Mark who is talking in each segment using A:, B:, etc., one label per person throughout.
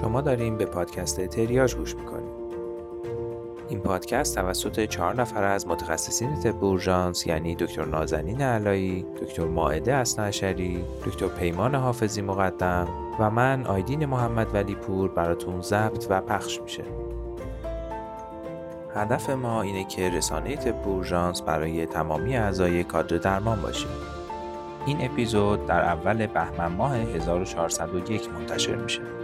A: شما داریم به پادکست تریاج گوش می‌کنیم. این پادکست توسط چهار نفر از متخصصین طب اورژانس یعنی دکتر نازنین علایی، دکتر ماعده اسنعشری، دکتر پیمان حافظی مقدم و من آیدین محمد ولی پور براتون ضبط و پخش میشه. هدف ما اینه که رسانه طب اورژانس برای تمامی اعضای کادر درمان باشیم. این اپیزود در اول بهمن ماه 1401 منتشر میشه.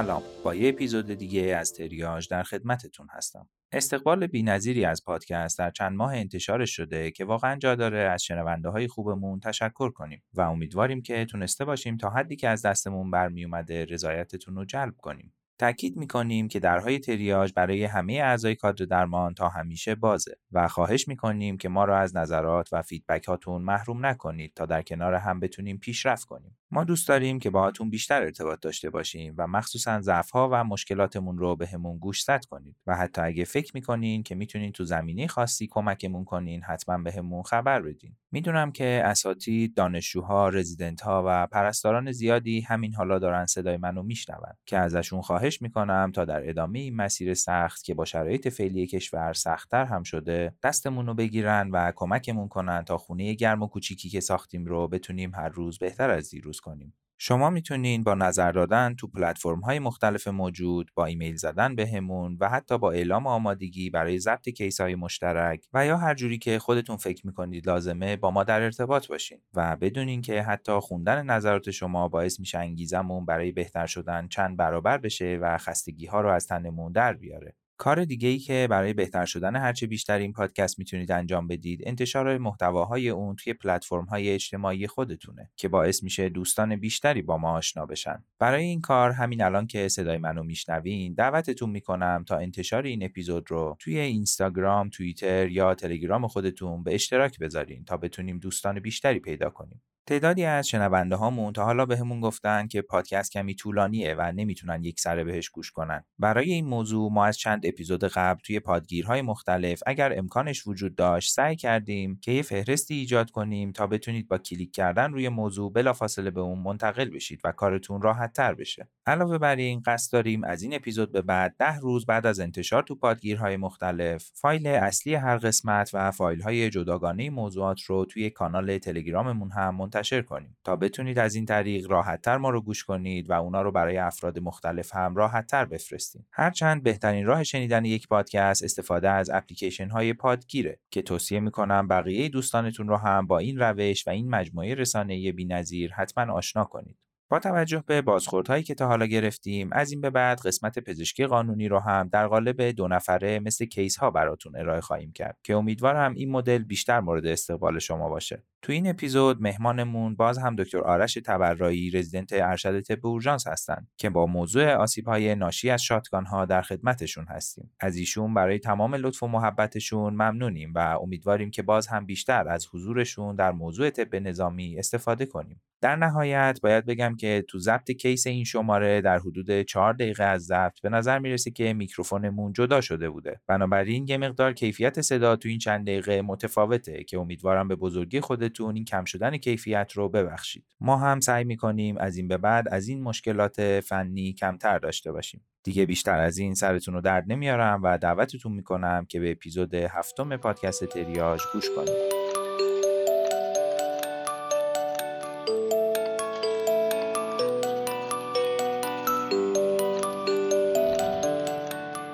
A: سلام. با یه اپیزود دیگه از تریاج در خدمتتون هستم. استقبال بینظیری از پادکست در چند ماه انتشارش شده که واقعا جا داره از شنونده های خوبمون تشکر کنیم و امیدواریم که تونسته باشیم تا حدی که از دستمون برمیومده رضایتتون رو جلب کنیم. تاکید می‌کنیم که درهای تریاج برای همه اعضای کادر درمان تا همیشه بازه و خواهش می‌کنیم که ما را از نظرات و فیدبک هاتون محروم نکنید تا در کنار هم بتونیم پیشرفت کنیم. ما دوست داریم که باهاتون بیشتر ارتباط داشته باشیم و مخصوصا ضعفها و مشکلاتمون رو بهمون گوش زد کنید و حتی اگه فکر می‌کنین که می‌تونین تو زمینه خاصی کمکمون کنین حتما بهمون خبر بدین. می‌دونم که اساتید، دانشجوها، رزیدنت ها و پرستاران زیادی همین حالا دارن صدای منو میشنون که ازشون خواهش می‌کنم تا در ادامه این مسیر سخت که با شرایط فعلی کشور سختتر هم شده دستمون رو بگیرن و کمکمون کنن تا خونه گرم و کوچیکی که ساختیم رو بتونیم هر روز بهتر از دیروز کنیم. شما می‌تونین با نظر دادن تو پلتفرم های مختلف موجود با ایمیل زدن بهمون و حتی با اعلام آمادگی برای ضبط کیس های مشترک و یا هر جوری که خودتون فکر می‌کنید لازمه با ما در ارتباط باشین و بدونین که حتی خوندن نظرات شما باعث میشه انگیزمون برای بهتر شدن چند برابر بشه و خستگی ها رو از تنمون در بیاره کار دیگه ای که برای بهتر شدن هرچه بیشتر این پادکست می‌تونید انجام بدید انتشار محتواهای اون توی پلتفرم های اجتماعی خودتونه که باعث میشه دوستان بیشتری با ما آشنا بشن. برای این کار همین الان که صدای منو میشنوین دعوتتون می‌کنم تا انتشار این اپیزود رو توی اینستاگرام توییتر یا تلگرام خودتون به اشتراک بذارین تا بتونیم دوستان بیشتری پیدا کنیم. تعدادی از شنونده هامون تا حالا بهمون گفتن که پادکست کمی طولانیه و نمی‌تونن یک سره بهش گوش کنن. برای این موضوع ما از چند اپیزود قبل توی پادگیرهای مختلف اگر امکانش وجود داشت سعی کردیم که یه فهرستی ایجاد کنیم تا بتونید با کلیک کردن روی موضوع بلافاصله به اون منتقل بشید و کارتون راحت تر بشه. علاوه بر این قصد داریم از این اپیزود به بعد ده روز بعد از انتشار تو پادگیرهای مختلف فایل اصلی هر قسمت و فایل های جداگانه موضوعات رو توی کانال تلگراممون هم منتشر کنیم تا بتونید از این طریق راحتتر ما رو گوش کنید و اونا رو برای افراد مختلف هم راحتتر بفرستیم. هرچند بهترین راه شنیدن یک پادکست استفاده از اپلیکیشن های پادگیره که توصیه می‌کنم بقیه دوستانتون رو هم با این روش و این مجموعه رسانه‌ای بی‌نظیر حتما آشنا کنید. با توجه به بازخوردهایی که تا حالا گرفتیم از این به بعد قسمت پزشکی قانونی رو هم در قالب دو نفره مثل case ها براتون ارائه خواهیم کرد که امیدوارم این مدل بیشتر مورد استقبال شما باشه تو این اپیزود مهمانمون باز هم دکتر آرش تبرایی رزیدنت ارشد طب اورژانس هستند که با موضوع آسیب های ناشی از shotgun ها در خدمتشون هستیم. از ایشون برای تمام لطف و محبتشون ممنونیم و امیدواریم که باز هم بیشتر از حضورشون در موضوع طب نظامی استفاده کنیم. در نهایت باید بگم که تو ضبط case این شماره در حدود 4 دقیقه از ضبط به نظر می‌رسه که میکروفونمون جدا شده بوده. بنابراین یه مقدار کیفیت صدا تو این چند دقیقه متفاوته که امیدوارم به بزرگی خودتون این کم شدن کیفیت رو ببخشید. ما هم سعی می‌کنیم از این به بعد از این مشکلات فنی کمتر داشته باشیم. دیگه بیشتر از این سرتون رو درد نمیارم و دعوتتون می‌کنم که به اپیزود هفتم پادکست تریاج گوش کنید.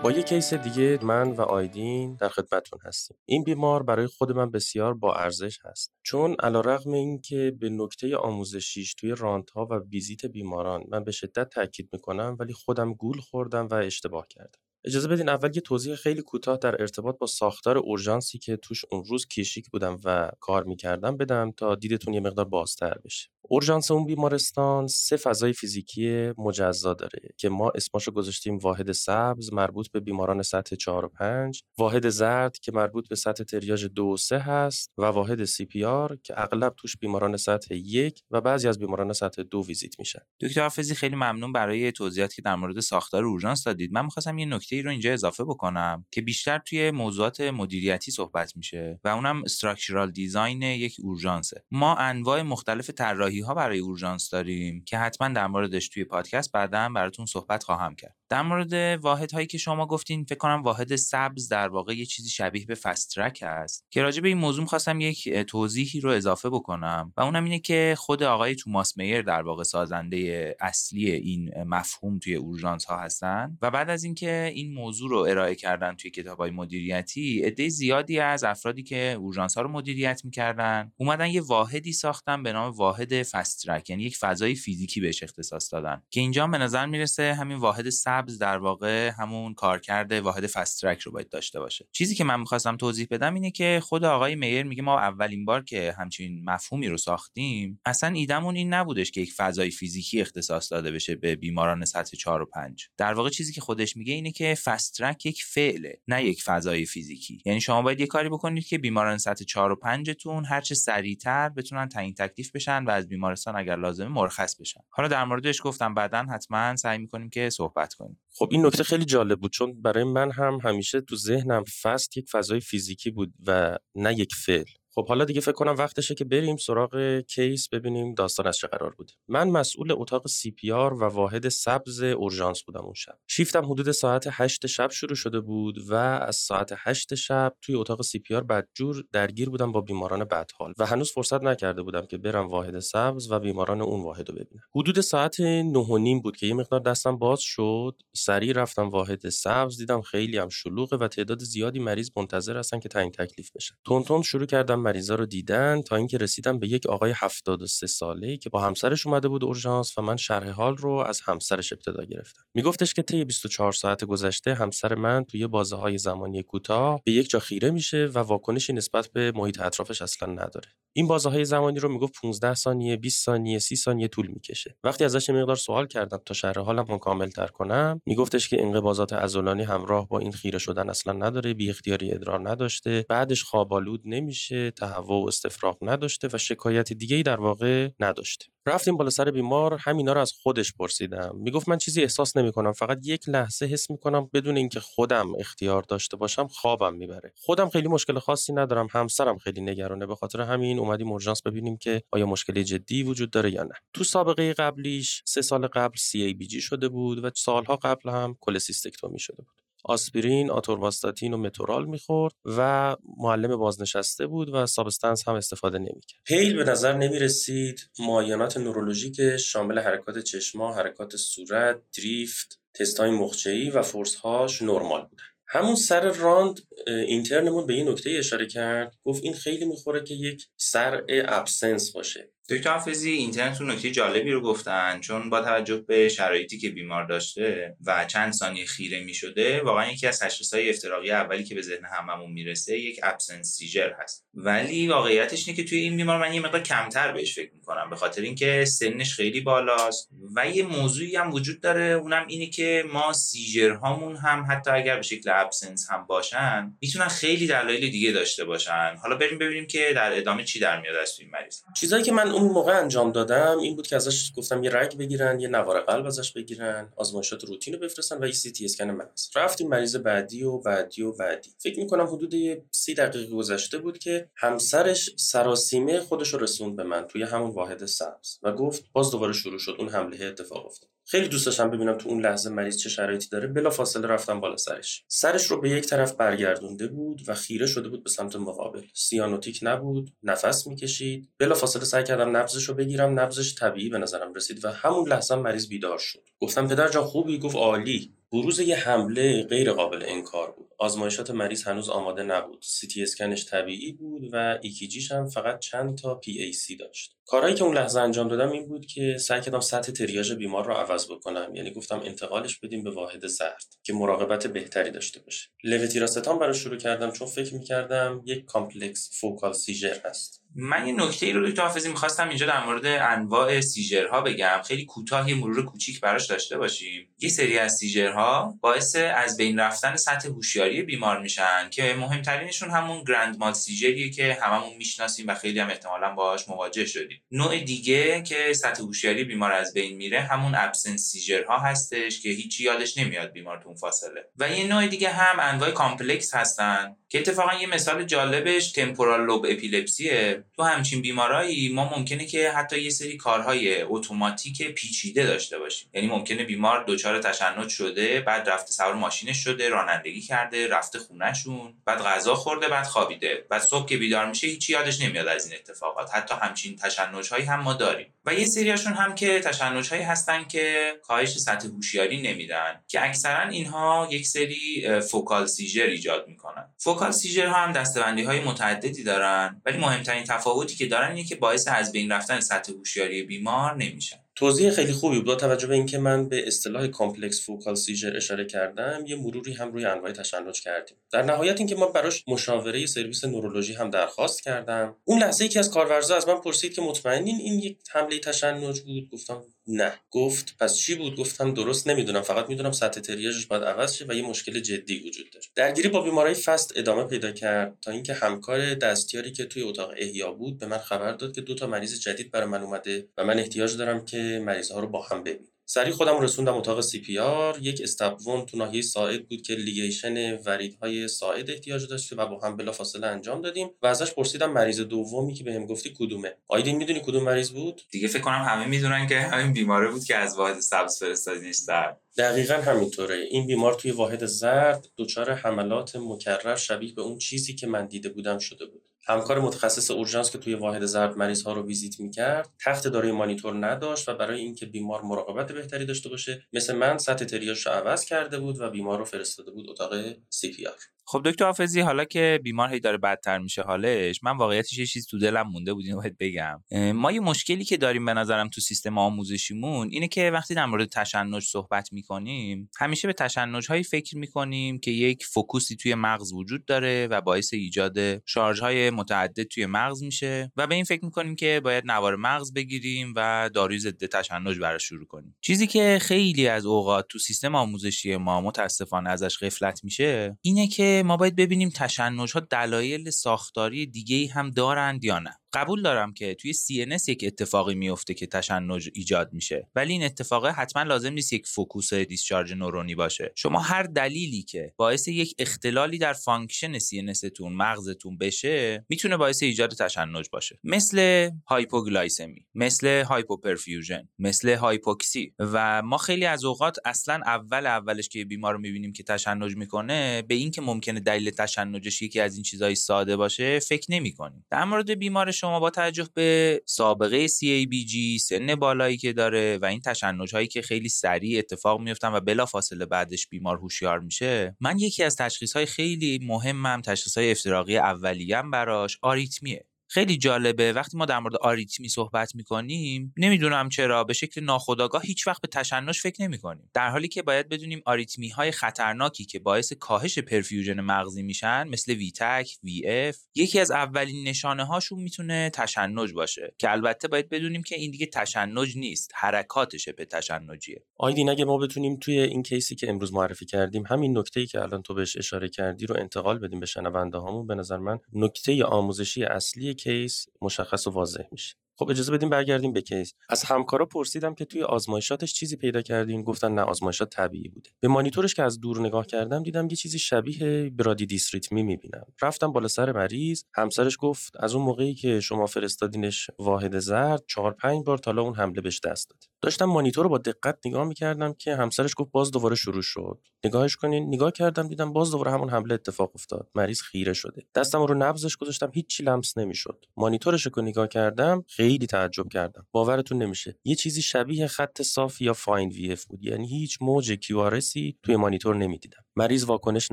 B: با یک کیس دیگه من و آیدین در خدمتتون هستیم. این بیمار برای خود من بسیار با ارزش هست. چون علیرغم اینکه به نکته آموزشیش توی رانت و ویزیت بیماران من به شدت تاکید می‌کنم ولی خودم گول خوردم و اشتباه کردم. اجازه بدین اول یه توضیح خیلی کوتاه در ارتباط با ساختار اورژانسی که توش اون روز کشیک بودم و کار می‌کردم بدم تا دیدتون یه مقدار بازتر بشه. اورژانس اون بیمارستان سه فضای فیزیکی مجزا داره که ما اسماشو گذاشتیم واحد سبز مربوط به بیماران سطح 4 و 5 واحد زرد که مربوط به سطح تریاژ 2 و 3 هست و واحد CPR که اغلب توش بیماران سطح 1 و بعضی از بیماران سطح 2 ویزیت میشن.
A: دکتر حافظی خیلی ممنون برای توضیحاتی که در مورد ساختار اورژانس دادید. من می‌خواستم یه نکته ای رو اینجا اضافه بکنم که بیشتر توی موضوعات مدیریتی صحبت میشه و اونم structural design یک اورژانسه. ما انواع مختلف طراحی ها برای اورژانس داریم که حتما در موردش توی پادکست بعدا براتون صحبت خواهم کرد. در مورد واحد هایی که شما گفتین فکر کنم واحد سبز در واقع یه چیزی شبیه به fast track هست که راجع به این موضوع خواستم یک توضیحی رو اضافه بکنم و اونم اینه که خود آقای توماس میر در واقع سازنده اصلی این مفهوم توی اورژانس ها هستن و بعد از اینکه این موضوع رو ارائه کردن توی کتاب های مدیریتی عده زیادی از افرادی که اورژانس ها رو مدیریت می‌کردن. اومدن یه واحدی ساختن به نام واحد فسترک یعنی یک فضای فیزیکی بهش اختصاص دادن. که اینجا به نظر می‌رسه همین واحد سبز در واقع همون کارکرد واحد فسترک رو باید داشته باشه. چیزی که من می‌خواستم توضیح بدم اینه که خود آقای میر میگه ما اولین بار که همچین مفهومی رو ساختیم اصلا ایدمون این نبودش که یک فضای فیزیکی اختصاص داده بشه به بیماران سطح 4 و 5 در واقع چیزی که خودش میگه اینه که فسترک یک فعله نه یک فضای فیزیکی. یعنی شما باید یه کاری بکنید که بیماران سطح 4 و 5 تون هر چه سریعتر بتونن تعیین تکلیف بشن و از بیمارستان اگر لازمه مرخص بشن. حالا در موردش گفتم بعدا حتما سعی می‌کنیم که صحبت کنیم.
B: خب این نکته خیلی جالب بود چون برای من هم همیشه تو ذهنم fast یک فضای فیزیکی بود و نه یک فعل. خب حالا دیگه فکر کنم وقتشه که بریم سراغ case ببینیم داستان از چه قرار بود من مسئول اتاق CPR و واحد سبز اورژانس بودم اون شب. شیفتم حدود ساعت 8 شب شروع شده بود و از ساعت 8 شب توی اتاق CPR بدجور درگیر بودم با بیماران بدحال و هنوز فرصت نکرده بودم که برم واحد سبز و بیماران اون واحد رو ببینم. حدود ساعت 9 و نیم بود که یه مقدار دستم باز شد. سریع رفتم واحد سبز دیدم خیلی هم شلوغه و تعداد زیادی مریض منتظر هستن که تعیین تکلیف بشن. تند شروع کردم مریضا رو دیدن تا اینکه رسیدم به یک آقای 73 ساله که با همسرش اومده بود اورژانس و من شرح حال رو از همسرش ابتدا گرفتم. میگفتش که طی 24 ساعت گذشته همسر من توی بازه های زمانی کوتاه به یک جا خیره میشه و واکنشی نسبت به محیط اطرافش اصلا نداره. این بازه های زمانی رو می‌گفت 15 ثانیه 20 ثانیه 30 ثانیه طول می‌کشه. وقتی ازش مقدار سوال کردم تا شرح حالم رو کامل تر کنم میگفتش که انقباضات عضلانی همراه با این خیره شدن اصلا نداره بی اختیاری ادرار نداشته بعدش خوابالود نمیشه تهوع و استفراغ نداشته و شکایت دیگه ای در واقع نداشته. رفتیم بالا سر بیمار همینا رو از خودش پرسیدم. می‌گفت من چیزی احساس نمی‌کنم فقط یک لحظه حس می‌کنم بدون اینکه خودم اختیار داشته باشم خوابم می‌بره. خودم خیلی مشکل خاصی ندارم همسرم خیلی نگرانه. به خاطر همین اومدیم اورژانس ببینیم که آیا مشکلی جدی وجود داره یا نه. تو سابقه قبلیش سه سال قبل PCI شده بود و سالها قبل هم cholecystectomy شده بود. آسپرین، آتورواستاتین و متورال می‌خورد و معلم بازنشسته بود و substance هم استفاده نمی‌کرد. ill به نظر نمی‌رسید معاینات نورولوژیک شامل حرکات چشما، حرکات صورت، drift، تستای مخچه‌ای و force هاش نرمال بودن. همون سر round intern مون به این نکته اشاره کرد گفت این خیلی می‌خوره که یک سر absence باشه
A: دکتر حافظی intern تون نکته جالبی رو گفتن چون با توجه به شرایطی که بیمار داشته و چند ثانیه خیره می شده واقعا یکی از تشخیصهای افتراقی اولی که به ذهن هممون می‌رسه یک absence seizure هست. ولی واقعیتش اینه که توی این بیمار من یه مقدار کمتر بهش فکر می‌کنم به خاطر اینکه سنش خیلی بالاست و یه موضوعی هم وجود داره اونم اینه که ما seizure هامون هم حتی اگر به شکل absence هم باشن می‌تونن خیلی دلایل دیگه داشته باشن. حالا بریم ببینیم که در ادامه چی در میاد از این مریض.
B: چیزایی که من اون موقع انجام دادم این بود که ازش گفتم یه رگ بگیرن یه نوار قلب ازش بگیرن آزمایشات روتین رو بفرستن و یه سی تی اسکن مغز. رفتیم مریض بعدی و بعدی و بعدی. فکر می‌کنم حدود سی دقیقه گذشته بود که همسرش سراسیمه خودش رو رسوند به من توی همون واحد سبز و گفت باز دوباره شروع شد اون حمله اتفاق افتاد. خیلی دوست داشتم ببینم تو اون لحظه مریض چه شرایطی داره. بلا فاصله رفتم بالا سرش. سرش رو به یک طرف برگردونده بود و خیره شده بود به سمت مقابل. سیانوتیک نبود نفس می‌کشید. بلا فاصله سعی کردم نبزش رو بگیرم نبزش طبیعی به نظرم رسید و همون لحظه مریض بیدار شد. گفتم پدر جان خوبی؟ گفت عالی. بروز یه حمله غیر قابل انکار بود. آزمایشات مریض هنوز آماده نبود. سی تی اسکنش طبیعی بود و EKG ش هم فقط چند تا PAC داشت. کارهایی که اون لحظه انجام دادم این بود که سعی کردم سطح تریاژ بیمار رو عوض بکنم. یعنی گفتم انتقالش بدیم به واحد زرد که مراقبت بهتری داشته باشه. levetiracetam براش شروع کردم چون فکر می‌کردم یک complex focal seizure هست
A: من یه نکته ای رو دکتر حافظی می‌خواستم اینجا در مورد انواع seizure ها بگم. خیلی کوتاه یه مرور کوچیک براش داشته باشیم. یه سری از seizure ها باعث از بین رفتن سطح هوشیاری بیمار میشن که مهمترینشون همون grand mal seizure یه که هممون می‌شناسیم و خیلی هم احتمالا باهاش مواجه شدیم. نوع دیگه که سطح هوشیاری بیمار از بین میره همون absence seizure ها هستش که هیچی یادش نمیاد بیمار تو فاصله. و یه نوع دیگه هم انواع complex هستن. که اتفاقا یه مثال جالبش temporal lobe epilepsy ه. تو همچین بیمارایی ما ممکنه که حتی یه سری کارهای اتوماتیک پیچیده داشته باشیم. یعنی ممکنه بیمار دچار تشنج شده بعد رفته سوار ماشینش شده رانندگی کرده رفته خونه‌شون بعد غذا خورده بعد خوابیده. بعد صبح که بیدار میشه هیچی یادش نمیاد از این اتفاقات. حتی همچین تشنج هایی هم ما داریم. و یه سریاشون هم که تشنج هایی هستن که کاهش سطح هوشیاری نمیدن که اکثرا اینها یک سری focal seizure ایجاد می‌کنن. focal seizure ها هم دسته‌بندی های متعددی دارن ولی مهمترین تفاوتی که دارن اینه که باعث از بین رفتن سطح هوشیاری بیمار نمیشن.
B: توضیح خیلی خوبی بود. توجه به اینکه من به اصطلاح complex focal seizure اشاره کردم یه مروری هم روی انواع تشنج کردیم. در نهایت اینکه ما براش مشاوره سرویس نورولوژی هم درخواست کردم. اون لحظه یکی از کارورزا از من پرسید که مطمئنین این یک حمله تشنج بود؟ گفتم نه. گفت پس چی بود؟ گفتم درست نمی‌دونم. فقط می‌دونم سطح تریاژش باید عوض شه و یه مشکل جدی وجود داره درگیری با بیمارای fast ادامه پیدا کرد تا اینکه همکار دستیاری که توی اتاق احیا بود به من خبر داد که دو تا مریض جدید برای من اومده و من احتیاج دارم که مریض ها رو با هم ببینم. سریع خودم رسوندم اتاق C PR یک stab wound تو ناحیه ساعد بود که ligation وریدهای ساعد احتیاج داشته و با هم بلافاصله انجام دادیم و ازش پرسیدم مریض دومی که بهم گفتی کدومه. آیدین می‌دونی کدوم مریض بود؟
A: دیگه فکر کنم همه می‌دونن که همین بیماره بود که از واحد سبز فرستادینش زرد.
B: دقیقا همینطوره. این بیمار توی واحد زرد دچار حملات مکرر شبیه به اون چیزی که من دیده بودم شده بود. همکار متخصص اورژانس که توی واحد زرد مریض ها رو ویزیت می‌کرد تخت دارای مانیتور نداشت و برای اینکه بیمار مراقبت بهتری داشته باشه مثل من سطح تریاژش رو عوض کرده بود و بیمار رو فرستاده بود اتاق CPR.
A: خب دکتر حافظی حالا که بیمار هی داره بدتر میشه حالش من واقعیتش یه چیز تو دلم مونده بود اینو بگم. ما یه مشکلی که داریم به نظرم تو سیستم آموزشیمون اینه که وقتی در مورد تشنج صحبت می‌کنیم همیشه به تشنج هایی فکر می‌کنیم که یک focus ی توی مغز وجود داره و باعث ایجاد شارژ های متعدد توی مغز میشه و به این فکر می‌کنیم که باید نوار مغز بگیریم و داروی ضد تشنج براش شروع کنیم. چیزی که خیلی از اوقات تو سیستم آموزشی ما متاسفانه ازش غفلت میشه اینه که ما باید ببینیم تشنج ها دلایل ساختاری دیگه هم دارند یا نه. قبول دارم که توی CNS یک اتفاقی میفته که تشنج ایجاد میشه. ولی این اتفاق حتما لازم نیست یک focus discharge نورونی باشه. شما هر دلیلی که باعث یک اختلالی در function CNS تون مغزتون بشه می‌تونه باعث ایجاد تشنج باشه. مثل hypoglycemia مثل hypoperfusion مثل hypoxy. و ما خیلی از اوقات اصلا اول اولش که بیمار رو می‌بینیم که تشنج می‌کنه به اینکه ممکنه دلیل تشنجش یکی از این چیزهای ساده باشه فکر نمی‌کنیم. در مورد بیمار شما با توجه به سابقه CABG سن بالایی که داره و این تشنج هایی که خیلی سریع اتفاق میفتن و بلافاصله بعدش بیمار هوشیار میشه من یکی از تشخیص های خیلی مهمم تشخیص های افتراقی اولیه‌ام براش آریتمیه. خیلی جالبه. وقتی ما در مورد آریتمی صحبت می‌کنیم نمی‌دونم چرا به شکل ناخودآگاه هیچ وقت به تشنج فکر نمی‌کنیم. در حالی که باید بدونیم آریتمی های خطرناکی که باعث کاهش perfusion مغزی میشن مثل VTach VF یکی از اولین نشانه هاشون می‌تونه تشنج باشه. که البته باید بدونیم که این دیگه تشنج نیست حرکات شبه تشنجیه.
B: آیدین اگه ما بتونیم توی این case ی که امروز معرفی کردیم همین نکته ای که الان تو بهش اشاره کردی رو انتقال بدیم به شنونده هامون. به نظر من نکته آموزشی اصلی case مشخص و واضح میشه. خب اجازه بدیم برگردیم به case. از همکارا پرسیدم که توی آزمایشاتش چیزی پیدا کردین؟ گفتن نه آزمایشات طبیعی بوده. به مانیتورش که از دور نگاه کردم دیدم یه چیزی شبیه برادی dysrhythmia می‌بینم. رفتم بالا سر مریض همسرش گفت از اون موقعی که شما فرستادینش واحد زرد چهار پنج بار تا حالا اون حمله بهش دست داد. داشتم مانیتور رو با دقت نگاه می‌کردم که همسرش گفت باز دوباره شروع شد. نگاهش کنین. نگاه کردم دیدم باز دوباره همون حمله اتفاق افتاد. مریض خیره شده. دستم رو نبضش گذاشتم هیچی لمس نمی‌شد. مانیتورش رو نگاه کردم تعجب کردم. باورتون نمیشه. یه چیزی شبیه خط صاف یا fine VF بود. یعنی هیچ موج Q توی مانیتور نمی‌دیدم. مریض واکنش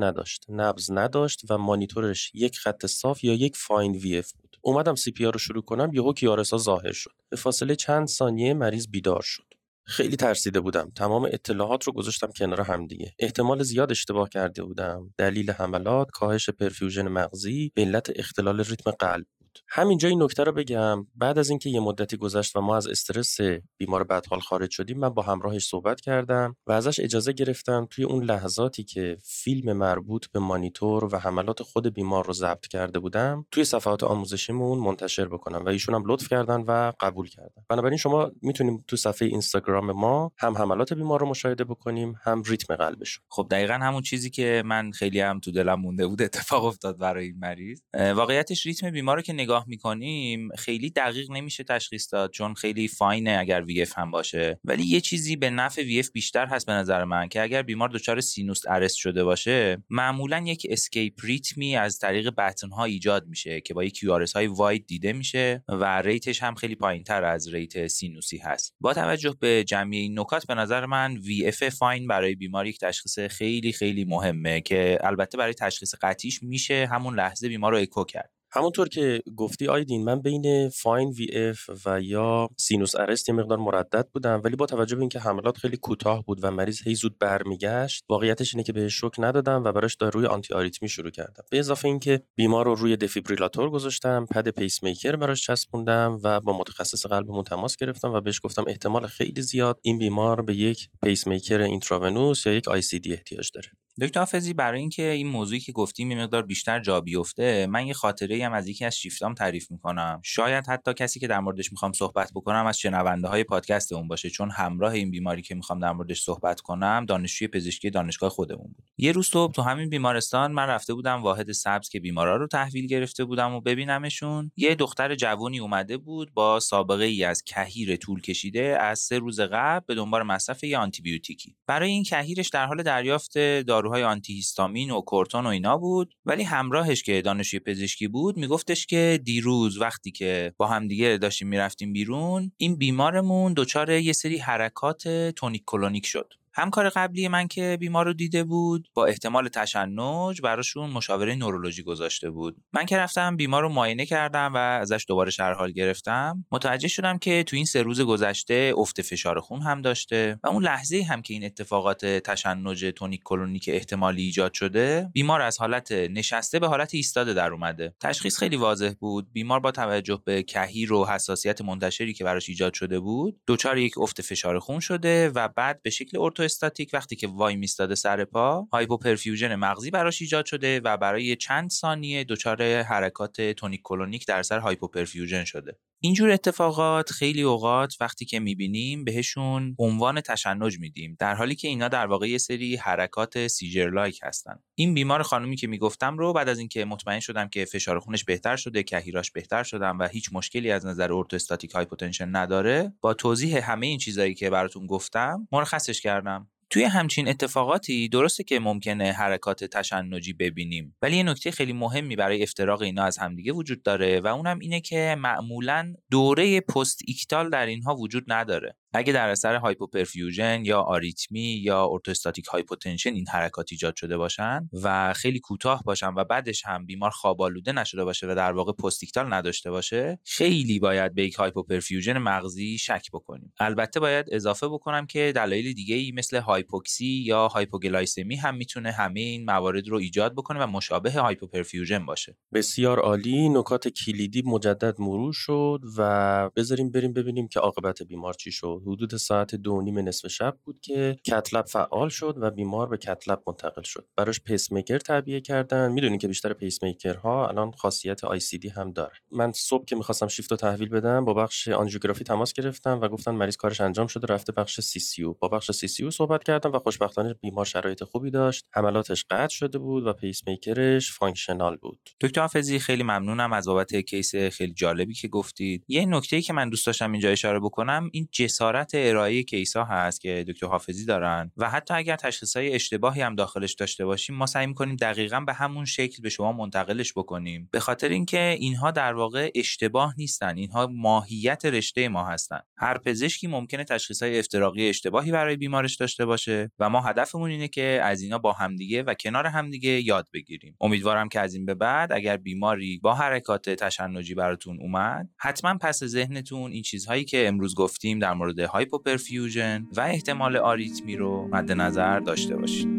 B: نداشت. نبض نداشت و مانیتورش یک خط صاف یا یک fine VF بود. اومدم CPR رو شروع کنم یهو QRS ها ظاهر شد. به فاصله چند ثانیه مریض بیدار شد. خیلی ترسیده بودم. تمام اطلاعات رو گذاشتم کنار هم دیگه. احتمال زیاد اشتباه کرده بودم. دلیل حملات کاهش perfusion مغزی به علت اختلال ریتم قلب. همینجا این نکته رو بگم. بعد از اینکه یه مدتی گذشت و ما از استرس بیمار بدحال خارج شدیم من با همراهش صحبت کردم و ازش اجازه گرفتم توی اون لحظاتی که فیلم مربوط به مانیتور و حملات خود بیمار رو ضبط کرده بودم توی صفحات آموزشیمون منتشر بکنم و ایشون هم لطف کردن و قبول کردن. بنابراین شما می‌تونیم تو صفحه اینستاگرام ما هم حملات بیمار رو مشاهده بکنیم هم ریتم قلبش
A: خب دقیقا همون چیزی که من خیلی هم تو دلم مونده بود اتفاق افتاد برای این مریض. واقعیتش ریتم بیمار رو که نگاه می‌کنیم خیلی دقیق نمیشه تشخیص داد چون خیلی fine ه اگر VF هم باشه. ولی یه چیزی به نفع VF بیشتر هست به نظر من که اگر بیمار دچار sinus arrest شده باشه معمولا یک escape rhythm ی از طریق بطن ها ایجاد میشه که با یک Q های wide دیده میشه و rate ش هم خیلی پایینتر از rate سینوسی هست. با توجه به جمعی این نکات به نظر من VF fine برای بیمار یک تشخیص خیلی خیلی مهمه که البته برای تشخیص قطعیش میشه همون لحظه بیمار رو اکو کرد.
B: همونطور که گفتی آیدین من بین fine VF و یا sinus arrest یه مقدار مردد بودم ولی با توجه به اینکه حملات خیلی کوتاه بود و مریض هی زود برمیگشت واقعیتش اینه که بهش شوک ندادم و براش داروی آنتی آریتمی شروع کردم. به اضافه اینکه بیمار رو روی دفیبریلاتور گذاشتم pad pacemaker براش چسبوندم و با متخصص قلبمون تماس گرفتم و بهش گفتم احتمال خیلی زیاد این بیمار به یک pacemaker intravenous یا یک ICD احتیاج داره.
A: دکتر حافظی برای اینکه این موضوعی که گفتیم یه مقدار بیشتر جا بیفته من یه خاطره هم از یکی از شیفتام تعریف می‌کنم. شاید حتی کسی که در موردش می‌خوام صحبت بکنم از شنونده های پادکست اون باشه چون همراه این بیماری که می‌خوام در موردش صحبت کنم دانشجوی پزشکی دانشگاه خودمون بود. یه روز صبح تو همین بیمارستان من رفته بودم واحد سبز که بیمارا رو تحویل گرفته بودم و ببینمشون. یه دختر جوونی اومده بود با سابقه ای از کهیر طول کشیده از سه روز قبل به دنبال مصرف یه آنتیبیوتیکی. برای این کهیرش در حال دریافت داروهای آنتی هیستامین و کورتون و اینا بود ولی همراهش که دانشجوی پزشکی بود میگفتش که دیروز وقتی که با هم دیگه داشتیم می‌رفتیم بیرون این بیمارمون دچار یه سری حرکات تونیک کلونیک شد. همکار قبلی من که بیمار رو دیده بود با احتمال تشنج براشون مشاوره نورولوژی گذاشته بود. من که رفتم بیمار رو معاینه کردم و ازش دوباره شرحال گرفتم. متوجه شدم که تو این سه روز گذشته افت فشار خون هم داشته و اون لحظه هم که این اتفاقات تشنج تونیک کلونیک احتمالی ایجاد شده بیمار از حالت نشسته به حالت ایستاده در اومده. تشخیص خیلی واضح بود. بیمار با توجه به کهیر و حساسیت منتشری که براش ایجاد شده بود دچار یک افت فشار خون شده و بعد به شکل orthostatic وقتی که وای میستاده سر پا hypoperfusion مغزی براش ایجاد شده و برای چند ثانیه دچار حرکات tonic clonic در اثر hypoperfusion شده. اینجور اتفاقات خیلی اوقات وقتی که می‌بینیم بهشون عنوان تشنج میدیم در حالی که اینا در واقع یه سری حرکات seizure like هستن. این بیمار خانومی که می‌گفتم رو بعد از اینکه مطمئن شدم که فشار خونش بهتر شده کهیراش بهتر شدم و هیچ مشکلی از نظر orthostatic hypotension نداره با توضیح همه این چیزایی که براتون گفتم مرخصش کردم. توی همچین اتفاقاتی درسته که ممکنه حرکات تشنجی ببینیم ولی یه نکته خیلی مهمی برای افتراق اینا از همدیگه وجود داره و اونم اینه که معمولا دوره postictal در اینها وجود نداره. اگه در اثر hypoperfusion یا آریتمی یا orthostatic hypotension این حرکات ایجاد شده باشن و خیلی کوتاه باشن و بعدش هم بیمار خوابالوده نشده باشه و در واقع postictal نداشته باشه خیلی باید به یک hypoperfusion مغزی شک بکنیم. البته باید اضافه بکنم که دلایل دیگه ای مثل hypoxy یا hypoglycemia هم می‌تونه همه این موارد رو ایجاد بکنه و مشابه hypoperfusion باشه.
B: بسیار عالی. نکات کلیدی مجدد مرور شد و بذاریم بریم ببینیم که عاقبت بیمار چی شد. حدود ساعت دو نیم نصف شب بود که cath lab فعال شد و بیمار به cath lab منتقل شد. براش پیس میکر تعبیه کردن. می‌دونین که بیشتر pace ها الان خاصیت ICD هم داره. من صبح که می‌خواستم شیفت رو تحویل بدم با بخش آنژیوگرافی تماس گرفتم و گفتن مریض کارش انجام شده رفته بخش CCU با بخش CCU صحبت کردم و خوشبختانه بیمار شرایط خوبی داشت. حملاتش قطع شده بود و pacemaker ش functional بود.
A: دکتر حافظی خیلی ممنونم از بابت case خیلی جالبی که گفتید. یه نکته که من دوست داشتم اینجا اشاره بکنم این جسارت جسارت ارائه case ها هست که دکتر حافظی دارن و حتی اگر تشخیص های اشتباهی هم داخلش داشته باشیم ما سعی می‌کنیم دقیقا به همون شکل به شما منتقلش بکنیم. به خاطر اینکه اینها در واقع اشتباه نیستن اینها ماهیت رشته ما هستن. هر پزشکی ممکنه تشخیص های افتراقی اشتباهی برای بیمارش داشته باشه و ما هدفمون اینه که از اینا با همدیگه و کنار همدیگه یاد بگیریم. امیدوارم که از این به بعد اگر بیماری با حرکات تشنجی براتون اومد حتما پس ذهنتون این چیزهایی که امروز گفتیم در مورد hypoperfusion و احتمال آریتمی رو مد نظر داشته باشید.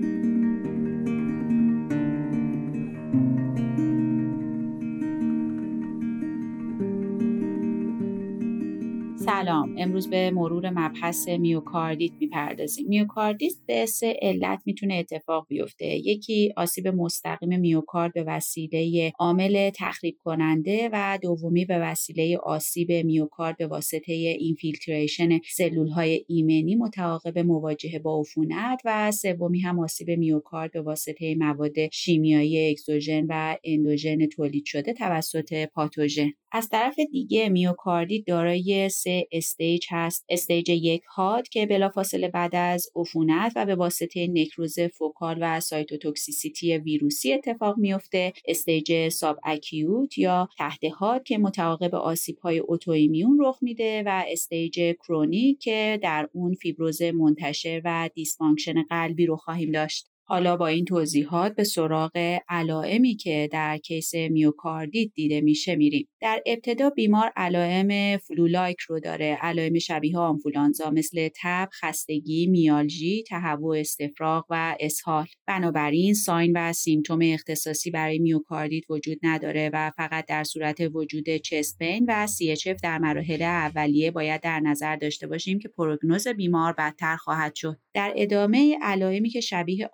C: سلام. امروز به مرور مبحث میوکاردیت می‌پردازیم. میوکاردیت به سه علت می‌تونه اتفاق بیفته. یکی آسیب مستقیم میوکارد به وسیله عامل تخریب کننده و دومی به وسیله آسیب میوکارد به واسطه infiltration سلول های ایمنی متعاقب مواجهه با عفونت و سومی هم آسیب میوکارد به واسطه مواد شیمیایی اکسوژن و اندوژن تولید شده توسط پاتوژن. از طرف دیگه میوکاردیت دارای سه stage هست. stage یک حاد که بلافاصله بعد از عفونت و به واسطه نکروز focal و cytotoxicity ویروسی اتفاق میفته. stage subacute یا تحت حاد که متعاقب آسیب های autoimmune رخ میده و stage chronic که در اون فیبروز منتشر و dysfunction قلبی رو خواهیم داشت. حالا با این توضیحات به سراغ علائمی که در case میوکاردیت دیده میشه میریم. در ابتدا بیمار علائم flu-like رو داره، علائم شبیه آنفولانزا مثل تب، خستگی، میالژی، تهوع استفراغ و اسهال. بنابراین sign و symptom اختصاصی برای میوکاردیت وجود نداره و فقط در صورت وجود chest pain و CHF در مراحل اولیه باید در نظر داشته باشیم که پروگنوز بیمار بدتر خواهد شد. در ادامه علائمی که شبیه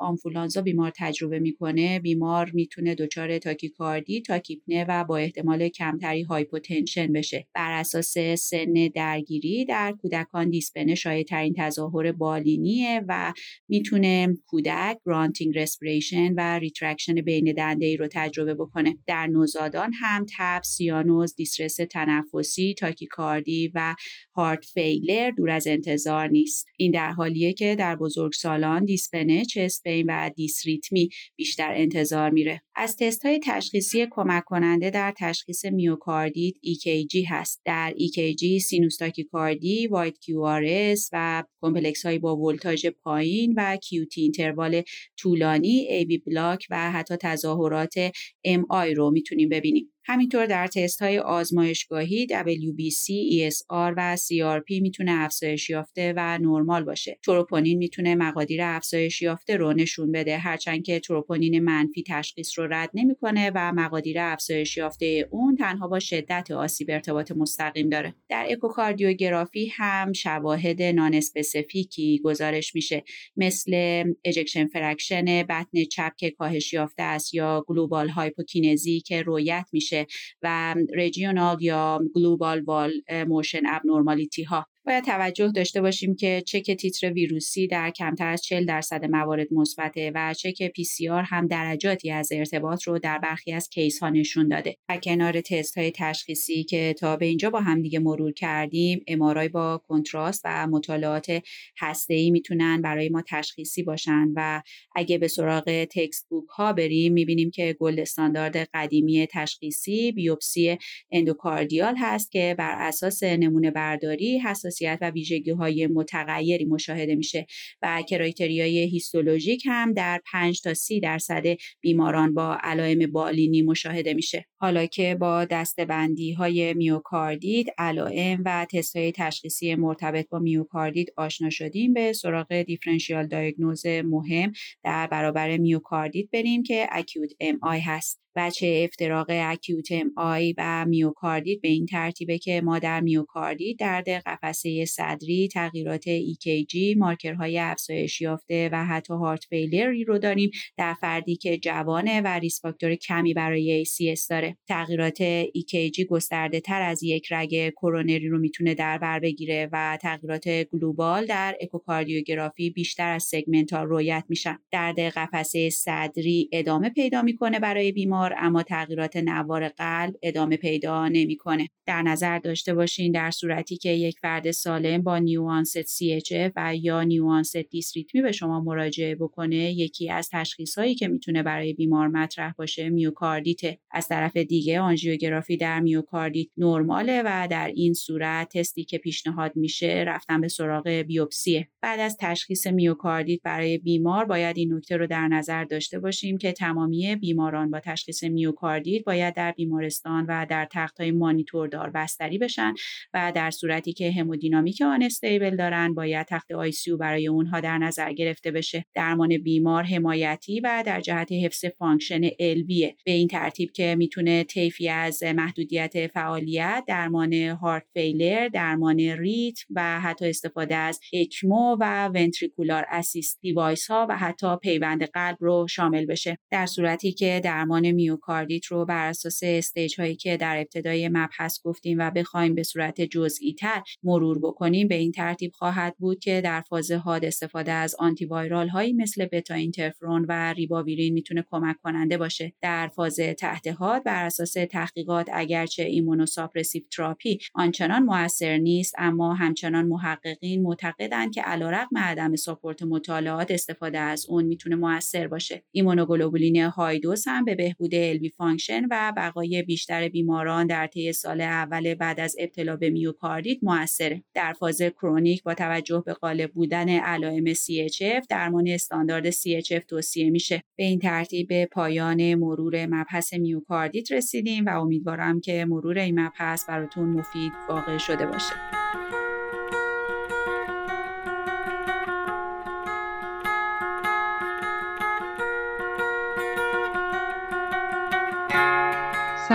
C: بیمار تجربه می‌کنه بیمار می‌تونه دچار تاکیکاردی تاکیپنه و با احتمال کمتری hypotension بشه. بر اساس سن درگیری در کودکان دیسپنه شایع ترین تظاهر بالینیه و می‌تونه کودک grunting respiration و retraction بین دنده ای رو تجربه بکنه. در نوزادان هم تب سیانوز دیسترس تنفسی تاکیکاردی و heart failure دور از انتظار نیست. این در حالیه که در بزرگسالان دیسپنه chest و دیسریتمی بیشتر انتظار میره. از تست های تشخیصی کمک کننده در تشخیص میوکاردیت EKG هست. در EKG سینوس تاکیکاردی wide QRS و کمپلکس های با ولتاژ پایین و QT interval طولانی AV block و حتی تظاهرات MI رو می‌تونیم ببینیم. همینطور در تست های آزمایشگاهی WBC, ESR و CRP می‌تونه افزایش یافته و نرمال باشه. تروپونین می‌تونه مقادیر افزایش یافته رو نشون بده هرچند که تروپونین منفی تشخیص رو رد نمی‌کنه و مقادیر افزایش یافته اون تنها با شدت آسیب ارتباط مستقیم داره. در اکوکاردیوگرافی هم شواهد nonspecific ی گزارش میشه مثل ejection fraction بطن چپ که کاهش یافته است یا global هایپوکینزی که رویت میشه و regional یا global wall motion abnormality ها. باید توجه داشته باشیم که چک تیتر ویروسی در کمتر از 40 درصد موارد مثبته و چک PCR هم درجاتی از ارتباط رو در برخی از case ها نشون داده. و کنار تست های تشخیصی که تا به اینجا با همدیگه مرور کردیم MRI با کنتراست و مطالعات هسته ای می‌تونن برای ما تشخیصی باشن و اگه به سراغ textbook ها بریم می‌بینیم که gold standard قدیمی تشخیصی بیوپسی endocardial هست که بر اساس نمونه برداری حساس حساسیت و ویژگی های متغیری مشاهده میشه و criteria ی histologic هم در 5 تا 30 درصد بیماران با علائم بالینی مشاهده میشه. حالا که با دسته‌بندی های میوکاردیت علائم و تست های تشخیصی مرتبط با میوکاردیت آشنا شدیم به سراغ differential diagnosis مهم در برابر میوکاردیت بریم که acute MI هست. وجه افتراق acute MI و میوکاردیت به این ترتیبه که ما در میوکاردیت درد قفسه صدری تغییرات EKG marker های افزایش یافته و حتی heart failure ی رو داریم در فردی که جوانه و risk factor کمی برای ACS داره. تغییرات EKG گسترده تر از یک رگ کرونری رو می‌تونه در بر بگیره و تغییرات گلوبال در اکوکاردیوگرافی بیشتر از segment ها رویت میشن. درد قفسه صدری ادامه پیدا می‌کنه برای بیمار بیمار اما تغییرات نوار قلب ادامه پیدا نمی‌کنه. در نظر داشته باشین در صورتی که یک فرد سالم با new onset CHF و یا new onset دیسریتمی به شما مراجعه بکنه یکی از تشخیص هایی که می‌تونه برای بیمار مطرح باشه میوکاردیته از طرف دیگه آنژیوگرافی در میوکاردیت نرماله و در این صورت تستی که پیشنهاد میشه رفتن به سراغ بیوپسیه بعد از تشخیص میوکاردیت برای بیمار باید این نکته رو در نظر داشته باشیم که تمامی بیماران با تشخیص میوکاردیت باید در بیمارستان و در تختهای مانیتوردار بستری بشن و در صورتی که همودینامیک unstable دارن باید تخت ICU برای اونها در نظر گرفته بشه. درمان بیمار حمایتی و در جهت حفظ function LV ئه به این ترتیب که می‌تونه طیفی از محدودیت فعالیت درمان heart failure درمان rate و حتی استفاده از ECMO و ventricular assist device ها و حتی پیوند قلب رو شامل بشه. در صورتی که درمان میوکاردیت رو بر اساس stage هایی که در ابتدای مبحث گفتیم و بخوایم به صورت جزئی تر مرور بکنیم به این ترتیب خواهد بود که در فاز حاد استفاده از antiviral هایی مثل بتا اینترفرون و ریباویرین می‌تونه کمک کننده باشه. در فاز تحت حاد بر اساس تحقیقات اگرچه immunosuppressive therapy آنچنان موثر نیست اما همچنان محققین معتقدند که علیرغم عدم support مطالعات استفاده از اون می‌تونه موثر باشه. ایمونوگلوبولین high dose هم به بهبود LV function و بقای بیشتر بیماران در طی سال اول بعد از ابتلا به میوکاردیت موثره. در فاز chronic با توجه به غالب بودن علائم CHF درمان استاندارد CHF توصیه میشه. به این ترتیب به پایان مرور مبحث میوکاردیت رسیدیم و امیدوارم که مرور این مبحث براتون مفید واقع شده باشه.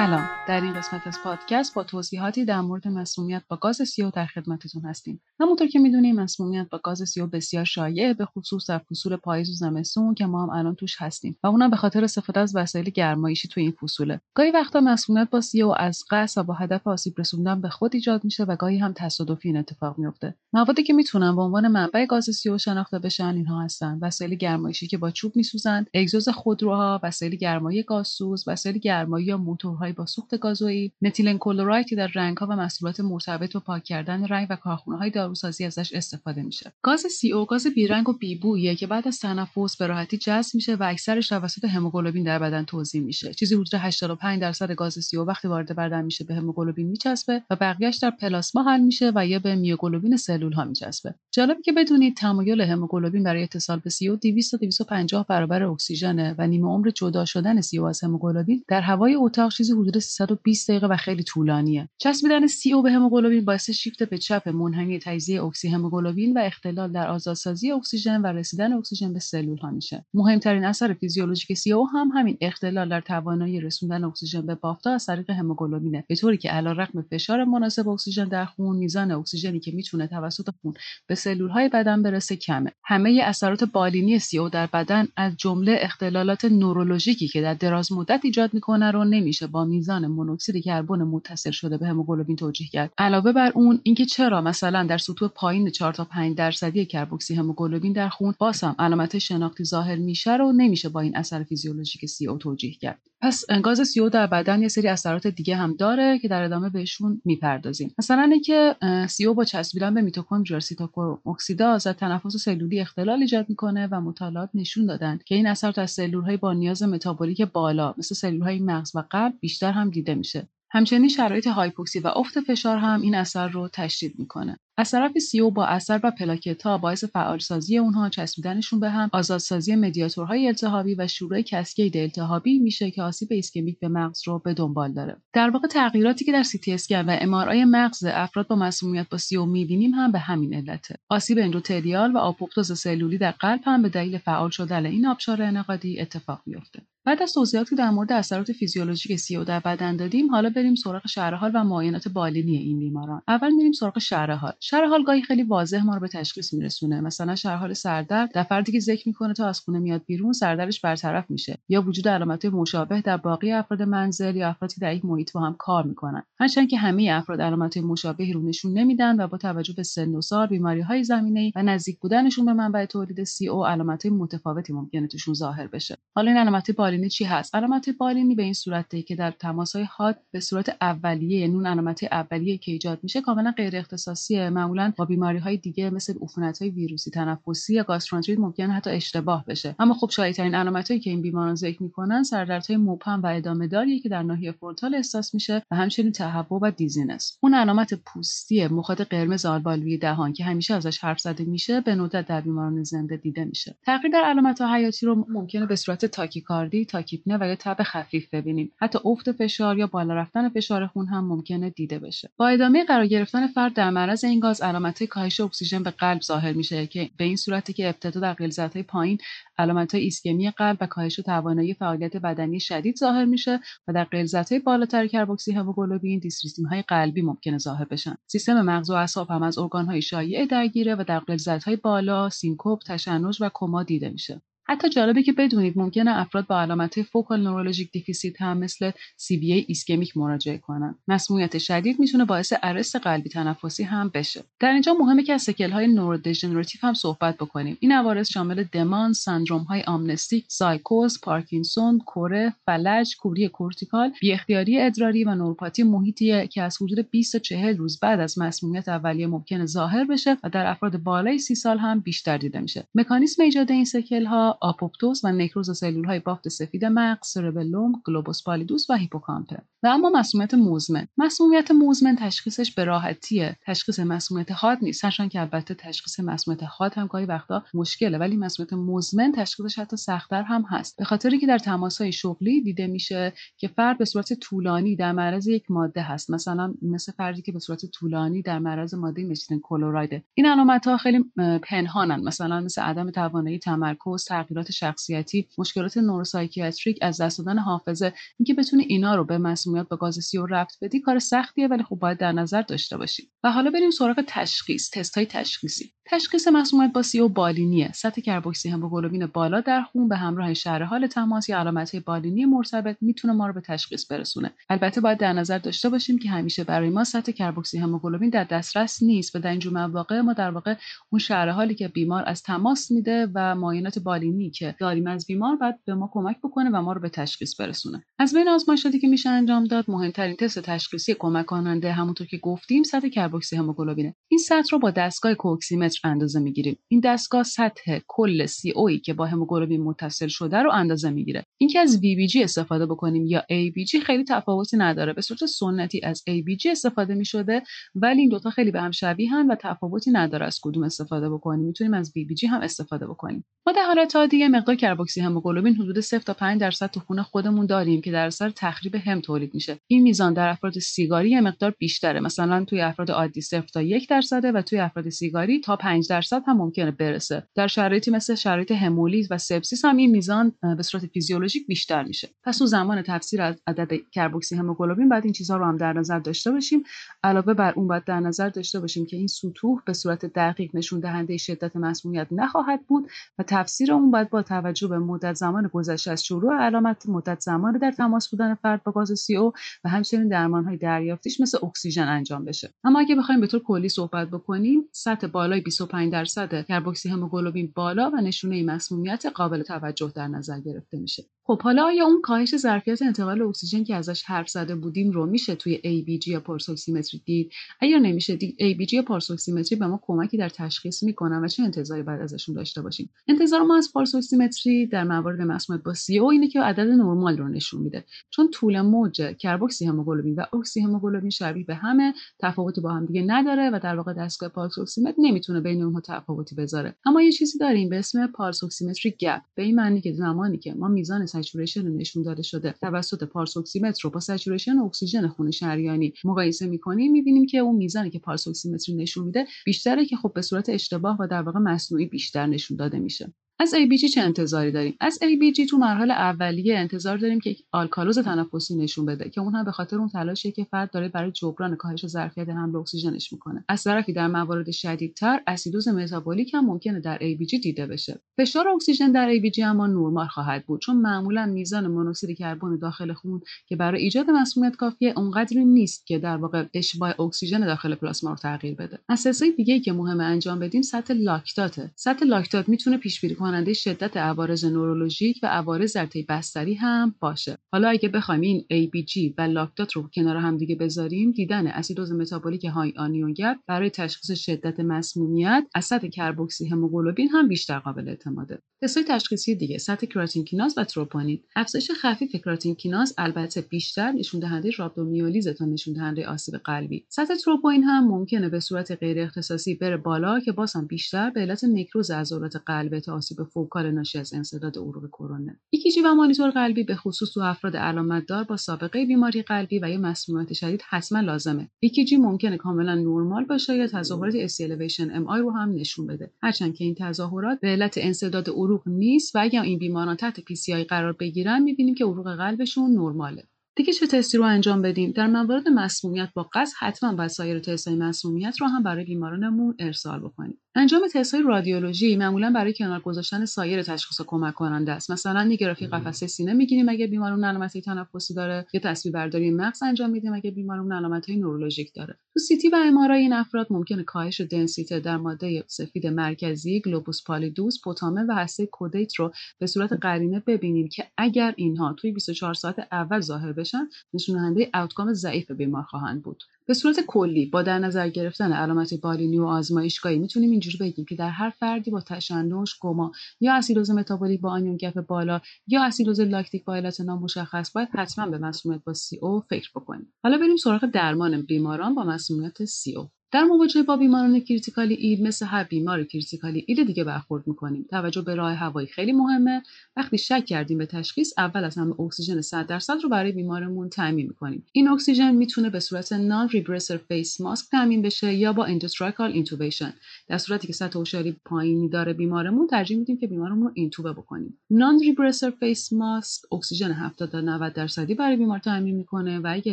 D: سلام در این قسمت از پادکست با توضیحاتی در مورد مسمومیت با گاز CO در خدمتتون هستیم. همونطور که می‌دونیم مسمومیت با گاز CO بسیار شایع به خصوص در فصول پاییز و زمستون که ما هم الان توش هستیم و اونم به خاطر استفاده از وسایل گرمایشی توی این فصوله. گاهی وقتا مسمومیت با CO از قصد و با هدف آسیب رسوندن به خود ایجاد میشه و گاهی هم تصادفی این اتفاق میفته موادی که می‌تونن به عنوان منبع گاز CO شناخته بشن اینها هستن. وسایل گرمایشی که با چوب میسوزند اگزوز خودروها وسایل گرمایی گازسوز وسایل گرمایی یا موتورهای با سوخت گازوئیل methylene chloride که در رنگها و محصولات مرتبط با پاک کردن رنگ و کارخونه های داروسازی ازش استفاده میشه. گاز CO گاز بیرنگ و بیبویه که بعد از تنفس به راحتی جذب میشه و اکثرش توسط هموگلوبین در بدن توزیع میشه. چیزی حدود 85 درصد گاز CO وقتی وارد بدن میشه به هموگلوبین میچسبه و بقیهش در پلاسما حل میشه و یا به میوگلوبین سلول ها میچسبه. جالبه که بدونید تمایل هموگلوبین برای اتصال به CO 200 تا 250 برابر اکسیژن و نیمه عمر جدا شدن CO از هموگلوبین در هوای اتاق چیزی حدود 320 دقیقه و خیلی طولانیه. چسبیدن CO به هموگلوبین باعث شیفت به چپ منحنی تجزیه اکسی هموگلوبین و اختلال در آزادسازی اکسیژن و رسیدن اکسیژن به سلول ها میشه. مهمترین اثر فیزیولوژیک CO هم همین اختلال در توانایی رسوندن اکسیژن به بافتا از طریق هموگلوبینه. به طوری که علیرغم فشار مناسب اکسیژن در خون میزان اکسیژنی که می‌تونه توسط خون به سلول های بدن برسه کمه. همه اثرات بالینی CO در بدن از جمله اختلالات نورولوژیکی که در دراز مدت ایجاد می‌کنه رو نمیشه با میزان مونوکسید کربن متصل شده به هموگلوبین توجیه کرد. علاوه بر اون اینکه چرا مثلا در سطوح پایین 4 تا 5 درصدی کربوکسی هموگلوبین در خون باز هم علامت شناختی ظاهر میشه رو نمیشه با این اثر فیزیولوژیک CO توجیه کرد. پس گاز CO در بدن یه سری اثرات دیگه هم داره که در ادامه بهشون می‌پردازیم مثلا اینکه CO با چسبیدن به mitochondrial cytochrome oxidase از تنفس سلولی اختلال ایجاد می‌کنه و مطالعات نشون دادن که این اثر در سلولهای با نیاز متابولیک بالا مثل سلولهای مغز و قلب بیشتر هم دیده میشه همچنین شرایط هایپوکسی و افت فشار هم این اثر رو تشدید می‌کنه. از طرفی CO با اثر رو پلاکتا باعث فعالسازی اونها چسبیدنشون به هم آزادسازی مدیاتورهای التهابی و شروع cascade التهابی میشه که آسیب ایسکمیک به مغز رو به دنبال داره. در واقع تغییراتی که در CT scan و MRI مغز افراد با مسمومیت با CO می‌بینیم هم به همین علته. آسیب اندوتلیال و آپوپتوز سلولی در قلب هم به دلیل فعال شدن این آبشار انعقادی اتفاق میفته بعد از توضیحاتی در مورد اثرات فیزیولوژیک CO در بدن دادیم حالا بریم سراغ شرح و معاینات بالینی این بیماران. اول میریم سراغ شرح حال گاهی خیلی واضح ما رو به تشخیص میرسونه. مثلا شرح حال سردرد در فردی که ذکر می‌کنه تا از خونه میاد بیرون سردردش برطرف میشه. یا وجود علامت مشابه در باقی افراد منزل یا افرادی در یک محیط با هم کار می‌کنن. هرچند که همه افراد علامت مشابهی رو نشون نمیدن و با توجه به سن و سال بیماری های زمینه‌ای و نزدیک بودنشون به منبع تولید CO علامت متفاوتی ممکنه توشون ظاهر بشه. حالا این علامت بالینی چی هست؟ علامت بالینی به این صورته که در تماسهای حاد به صورت اولیه یعنی اون علامت اولیه که ایجاد میشه کاملا غیر اختصاصیه معمولا با بیماری های دیگه مثل عفونت های ویروسی تنفسی یا گاستروانتریت ممکن حتی اشتباه بشه. اما خب شایع‌ترین علامتهایی که این بیماران ذکر می‌کنن سردردهای مبهم و ادامه داریه که در ناحیه frontal احساس میشه و همچنین تهوع و dizziness. اون علامت پوستی مخاط قرمز آلبالویی دهان که همیشه ازش حرف زده میشه به ندرت در بیماران زنده دیده میشه. تغییر در علامت حیاتی رو ممکنه به صورت تاکیکاردی تاکیپنه و یا تب خفیف ببینیم. حتی افت فشار یا بالا رفتن فشار خون هم ممکنه دیده بشه. با ادامه قرار گرفتن فرد در معرض این گاز علامت کاهش اکسیژن به قلب ظاهر میشه که به این صورتی که ابتدا در غلظت پایین علامت ایسکمی قلب و کاهش توانایی فعالیت بدنی شدید ظاهر میشه و در غلظت های بالاتر کربوکسی هموگلوبین دیسریتمی های قلبی ممکنه ظاهر بشن. سیستم مغز و اعصاب هم از ارگان های شایع درگیره و در غلظت های بالا سینکوپ تشنج و کما دیده میشه. حتی جالبه که بدونید ممکنه افراد با علامت focal neurologic deficit هم مثل CVA ایسکمیک مراجعه کنن. مسمومیت شدید می‌تونه باعث arrest قلبی تنفسی هم بشه. در اینجا مهمه که از sequel های نورودژنراتیو هم صحبت بکنیم. این عوارض شامل دمانس، سندروم های آمنستیک، سایکوز، پارکینسون، کوره، فلج، کوری کورتیکال، بی اختیاری ادراری و نوروپاتی محیطی که از حدود 20 تا 40 روز بعد از مسمومیت اولیه ممکنه ظاهر بشه و در افراد بالای 30 سال هم بیشتر دیده میشه. مکانیسم ایجاد این سکل ها آپوپتوز و نکروز سلول های بافت سفید مغز، سربلوم، گلوبوس پالیدوس و هیپوکامپه. و اما مسمومیت مزمن. مسمومیت مزمن تشخیصش به راحتیه. تشخیص مسمومیت حاد نیست. هرچند که البته تشخیص مسمومیت حاد هم گاهی وقتا مشکله ولی مسمومیت مزمن تشخیصش حتی سختتر هم هست. به خاطری که در های شغلی دیده میشه که فرد به صورت طولانی در معرض یک ماده هست. مثلا مثل فردی که به صورت طولانی در معرض ماده متیل کلراید. این علامت ها خیلی پنهانن. مثلا مثل عدم توانایی تمرکز، تغییرات شخصیتی مشکلات neuropsychiatric از دست دادن حافظه اینکه بتونی اینا رو به مسمومیت با گاز CO ربط بدی کار سختیه ولی خب باید در نظر داشته باشی. و حالا بریم سراغ تشخیص تست های تشخیصی. تشخیص مسمومیت با CO بالینیه. سطح کربوکسی هموگلوبین بالا در خون به همراه شرح حال تماس یا علامت بالینی مرتبط می‌تونه ما رو به تشخیص برسونه. البته باید در نظر داشته باشیم که همیشه برای ما سطح کربوکسی هموگلوبین در دسترس نیست و در اینجور مواقع ما در واقع اون شرح حالی که بیمار از تماس میده و معاینات بالینی که داریم از بیمار باید به ما کمک بکنه و ما رو به تشخیص برسونه. از بین آزمایشاتی که میشه انجام داد مهمترین تست تشخیصی کمک کننده همونطور که گفتیم سطح کربوکسی هموگلوبینه. این سطح رو با دستگاه کوکسیمتر اندازه می‌گیریم. این دستگاه سطح کل سی اوی که با هموگلوبین متصل شده رو اندازه می‌گیره. اینکه از VBG استفاده بکنیم یا ABG خیلی تفاوتی نداره. به صورت سنتی از ABG استفاده می‌شده ولی این دوتا خیلی به هم شبیهن و تفاوتی نداره از کدوم استفاده بکنیم. می‌تونیم از VBG هم استفاده بکنیم. ما در حالت عادی مقدار کربوکسی هموگلوبین حدود 0 تا 5 درصد تو خون خودمون داریم که در اثر تخریب هم تولید میشه. این میزان در افراد سیگاری یه مقدار بیشتره. مثلا توی افراد عادی 0 تا 1 درصده و توی افراد سیگاری تا 5 درصد هم ممکنه برسه. در شرایطی مثل شرایط همولیز و سپسیس هم این میزان به صورت فیزیولوژیک بیشتر میشه. پس تو زمان تفسیر از عدد کربوکسی هموگلوبین بعد این چیزها رو هم در نظر داشته باشیم. علاوه بر اون باید در نظر داشته باشیم که این سطوح به صورت دقیق نشون دهنده شدت مسمومیت نخواهد بود و تفسیر اون باید با توجه به مدت زمان گذشته از شروع علامت مدت زمان در تماس بودن فرد با گاز سی او و همچنین های دریافتیش مثل اکسیژن انجام بشه. اما اگه بخوایم به طور کلی صحبت بکنیم سطح بالای 25 درصد کربوکسی هموگلوبین بالا و نشونه مسمومیت قابل توجه در نظر گرفته میشه. خب حالا آیا اون کاهش ظرفیت انتقال اکسیژن که ازش حرف زده بودیم رو میشه توی ABG یا پارسوکسیمتری دید؟ اگر نمیشه دید ABG یا پالس اکسیمتری به ما کمکی در تشخیص می‌کنن و چه انتظاری بعد ازشون داشته باشیم؟ انتظار ما از پالس اکسیمتری در موارد مسمومیت با CO اینه که عدد نرمال رو نشون میده. چون طول موج کربوکسی هموگلوبین و اکسی هموگلوبین شبیه به همه تفاوتی با هم دیگه نداره و در واقع دستگاه پالس اکسیمتر نمی‌تونه بین اونها تفاوتی بذاره. اما یه چیزی داریم به اسم pulse oximetry gap به این معنی که زمانی که ما میزان saturation نشون داده شده. توسط پالس اکسیمتر رو با saturation اکسیژن خون شریانی مقایسه می‌کنیم می‌بینیم که اون میزانی که پالس اکسیمتری نشون میده بیشتره که خب به صورت اشتباه و در واقع مصنوعی بیشتر نشون داده میشه. از ABG چه انتظاری داریم؟ از ABG تو مرحله اولیه انتظار داریم که آلکالوز تنفسی نشون بده که اون هم به خاطر اون تلاشیه که فرد داره برای جبران کاهش ظرفیت حمل اکسیژنش می‌کنه. از طرفی در موارد شدیدتر اسیدوز متابولیک هم ممکنه در ABG دیده بشه. فشار اکسیژن در ABG اما نرمال خواهد بود چون معمولا میزان مونوکسید کربن داخل خون که برای ایجاد مسمومیت کافیه اونقدری نیست که در واقع اشباع اکسیژن داخل پلاسما رو تغییر بده. از دیگه که مهمه انجام بدیم سطح لاکتاته. سطح لاکتات می‌تونه پیش کننده شدت عوارض نورولوژیک و عوارض در طی بستری هم باشه. حالا اگه بخوایم این ABG و لاکتات رو کنار هم دیگه بذاریم دیدن اسیدوز متابولیک های anion gap برای تشخیص شدت مسمومیت از سطح کربوکسی هموگلوبین هم بیشتر قابل اعتماده. تستهای تشخیصی دیگه سطح کراتین کیناز و تروپونین. افزایش خفیف کراتین کیناز البته بیشتر نشون دهنده رابدومیولیز تا نشون دهنده آسیب قلبی. سطح تروپونین هم ممکنه به صورت غیر اختصاصی بره بالا که باز هم بیشتر به علت نکروز عضلات قلب تا آسیب فوکال ناشی از انسداد عروق کرونر EKG و مانیتور قلبی به خصوص تو افراد علامت دار با سابقه بیماری قلبی و یا مسمومیت شدید حتما لازمه. EKG ممکنه کاملا نرمال باشه یا تظاهرات STEMI رو هم نشون بده. هرچند که این تظاهرات به علت انسداد عروق نیست و اگر این بیماران تحت PCI قرار بگیرن می‌بینیم که عروق قلبشون نرماله. دیگه چه تستی رو انجام بدیم؟ در موارد مسمومیت با قصد حتما باید سایر تستهای مسمومیت رو هم برای بیمارانمون ارسال بکنیم. انجام های رادیولوژی معمولا برای کنار گذاشتن سایر تشخیص کمک کننده است. مثلا گرافی قفسه سینه می‌گیریم اگه بیمارمون علامتهای تنفسی داره. یا تصویر برداری مغز انجام میدیم اگه بیمارمون علامتهای نورولوژیک داره. تو CT و MRI این افراد ممکنه کاهش دانسیته در ماده سفید مرکزی گلوبوس پالیدوس پوتامن و هسته کودیت رو به صورت قرینه ببینیم که اگر اینها توی 24 ساعت اول ظاهر بشن نشون دهنده outcome ضعیف بیمار خواهند بود. به صورت کلی با در نظر گرفتن علامت بالینی و آزمایشگاهی می‌تونیم اینجوری بگیم که در هر فردی با تشنج کما یا اسیدوز متابولیک با anion gap بالا یا اسیدوز لاکتیک با علت نامشخص باید حتما به مسمومیت با CO فکر بکنیم. حالا بریم سراغ درمان بیماران با مسمومیت CO. در مواجهه با بیماران critically ill مثل هر بیمار critically ill دیگه برخورد می‌کنیم. توجه به راه هوایی خیلی مهمه. وقتی شک کردیم به تشخیص اول از همه اکسیژن 100 درصد رو برای بیمارمون تامین می‌کنیم. این اکسیژن می‌تونه به صورت non-rebreather face mask تامین بشه یا با endotracheal intubation در صورتی که سطح هوشیاری پایینی داره بیمارمون ترجیح میدیم که بیمارمون رو اینتوبه بکنیم. non-rebreather face mask اکسیژن 70 تا 90 درصدی برای بیمار تامین می‌کنه و اگه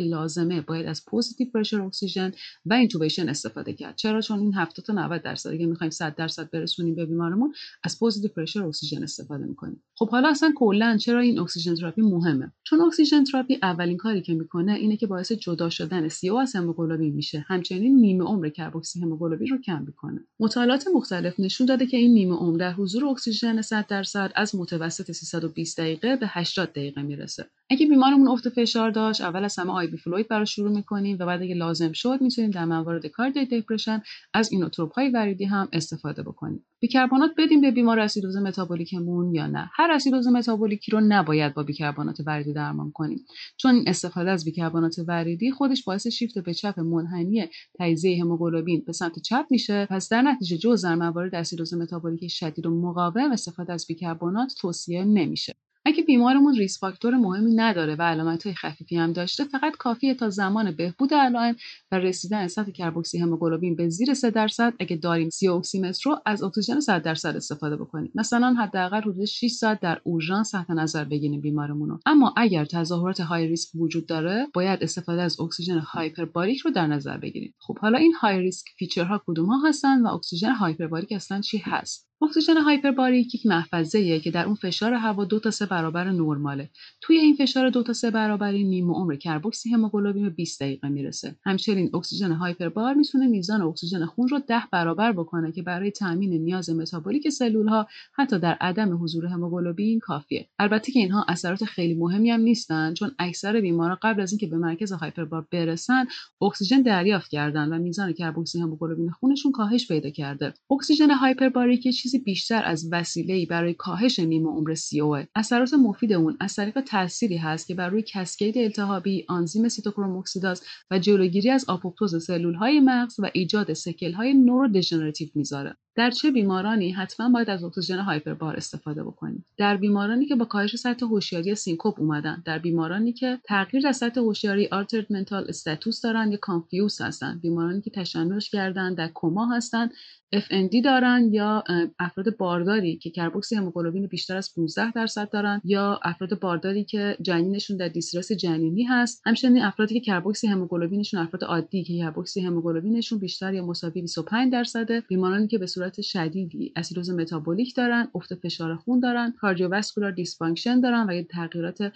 D: لازمه باید از positive pressure اکسیژن و intubation استفاده کرد. چرا؟ چون این 70 تا 90 درصد اگه می‌خوایم 100 درصد برسونیم به بیمارمون از positive pressure اکسیژن استفاده می‌کنیم. خب حالا اصلا کلا چرا این اکسیژن تراپی مهمه؟ چون اکسیژن تراپی اولین کاری که می‌کنه اینه که باعث جدا شدن CO از هموگلوبین میشه. همچنین نیمه عمر کربوکسی هموگلوبین رو کم می‌کنه. مطالعات مختلف نشون داده که این نیمه عمر در حضور اکسیژن 100 درصد از متوسط 320 دقیقه به 80 دقیقه می‌رسه. اگه بیمارمون افت فشار داشت اول از همه IV fluid برای شروع می‌کنیم و بعد اگه لازم شد می‌تونیم در موارد cardiac depression از اینوتروپ های وریدی هم استفاده بکنیم بیکربنات بدیم به بیمار اسیدوز متابولیکمون یا نه. هر اسیدوز متابولیکی رو نباید با بیکربنات وریدی درمان کنیم. چون استفاده از بیکربنات وریدی خودش باعث شیفت به چپ منحنی تجزیه هموگلوبین به سمت چپ میشه. پس در نتیجه جز در موارد اسیدوز متابولیک شدید و مقاوم استفاده از بیکربنات توصیه نمیشه. اگه بیمارمون risk factor مهمی نداره و علامت های خفیفی هم داشته فقط کافیه تا زمان بهبود علائم و رسیدن سطح کربوکسی هموگلوبین به زیر 3 درصد. اگه داریم CO oximeter رو از اکسیژن 100 درصد استفاده بکنیم. مثلا حداقل حدود 6 ساعت در اورژانس تحت نظر بگیریم بیمارمون رو. اما اگر تظاهرات high risk وجود داره باید استفاده از اکسیژن hyperbaric رو در نظر بگیریم. خب حالا این high risk feature ها کدوم ها هستن و اکسیژن hyperbaric اصلا چی هست؟ اکسیژن hyperbaric یک محفظه که در اون فشار هوا دو تا سه برابر نرماله. توی این فشار دو تا سه برابری نیمه عمر کربوکسی هموگلوبین به 20 دقیقه می‌رسه. همچنین اکسیژن hyperbar می‌تونه میزان اکسیژن خون رو ده برابر بکنه که برای تامین نیاز متابولیک سلول ها حتی در عدم حضور هموگلوبین کافیه. البته که اینها اثرات خیلی مهمی هم نیستن چون اکثر بیمارا قبل از اینکه به مرکز hyperbar برسن اکسیژن دریافت کردن و میزان کربوکسی هموگلوبین خونشون کاهش پیدا کرده. اکسیژن hyperbaric چیزی بیشتر از وسیله‌ای برای کاهش نیمه عمر CO اثرات مفید اون از طریق تأثیری هست که بر روی cascade التهابی آنزیم سیتوکروم اکسیداز و جلوگیری از آپوپتوز سلول‌های مغز و ایجاد sequel های neurodegenerative می‌ذاره. در چه بیمارانی حتما باید از اکسیژن hyperbar استفاده بکنیم؟ در بیمارانی که با کاهش سطح هوشیاری سینکوپ اومدن. در بیمارانی که تغییر در سطح هوشیاری altered mental status دارن یا confuse هستن. بیمارانی که تشنج کردن در کما هستن FND دارن یا افراد بارداری که کربوکسی هموگلوبین بیشتر از 15 درصد دارن یا افراد بارداری که جنینشون در distress جنینی هست. همچنین افرادی که کربوکسی هموگلوبینشون افراد عادی که کربوکسی هموگلوبینشون بیشتر یا مساوی 25 درصده. بیمارانی که به صورت شدیدی اسیدوز متابولیک دارن افت فشار خون دارن cardiovascular dysfunction دارن و یا تغییرات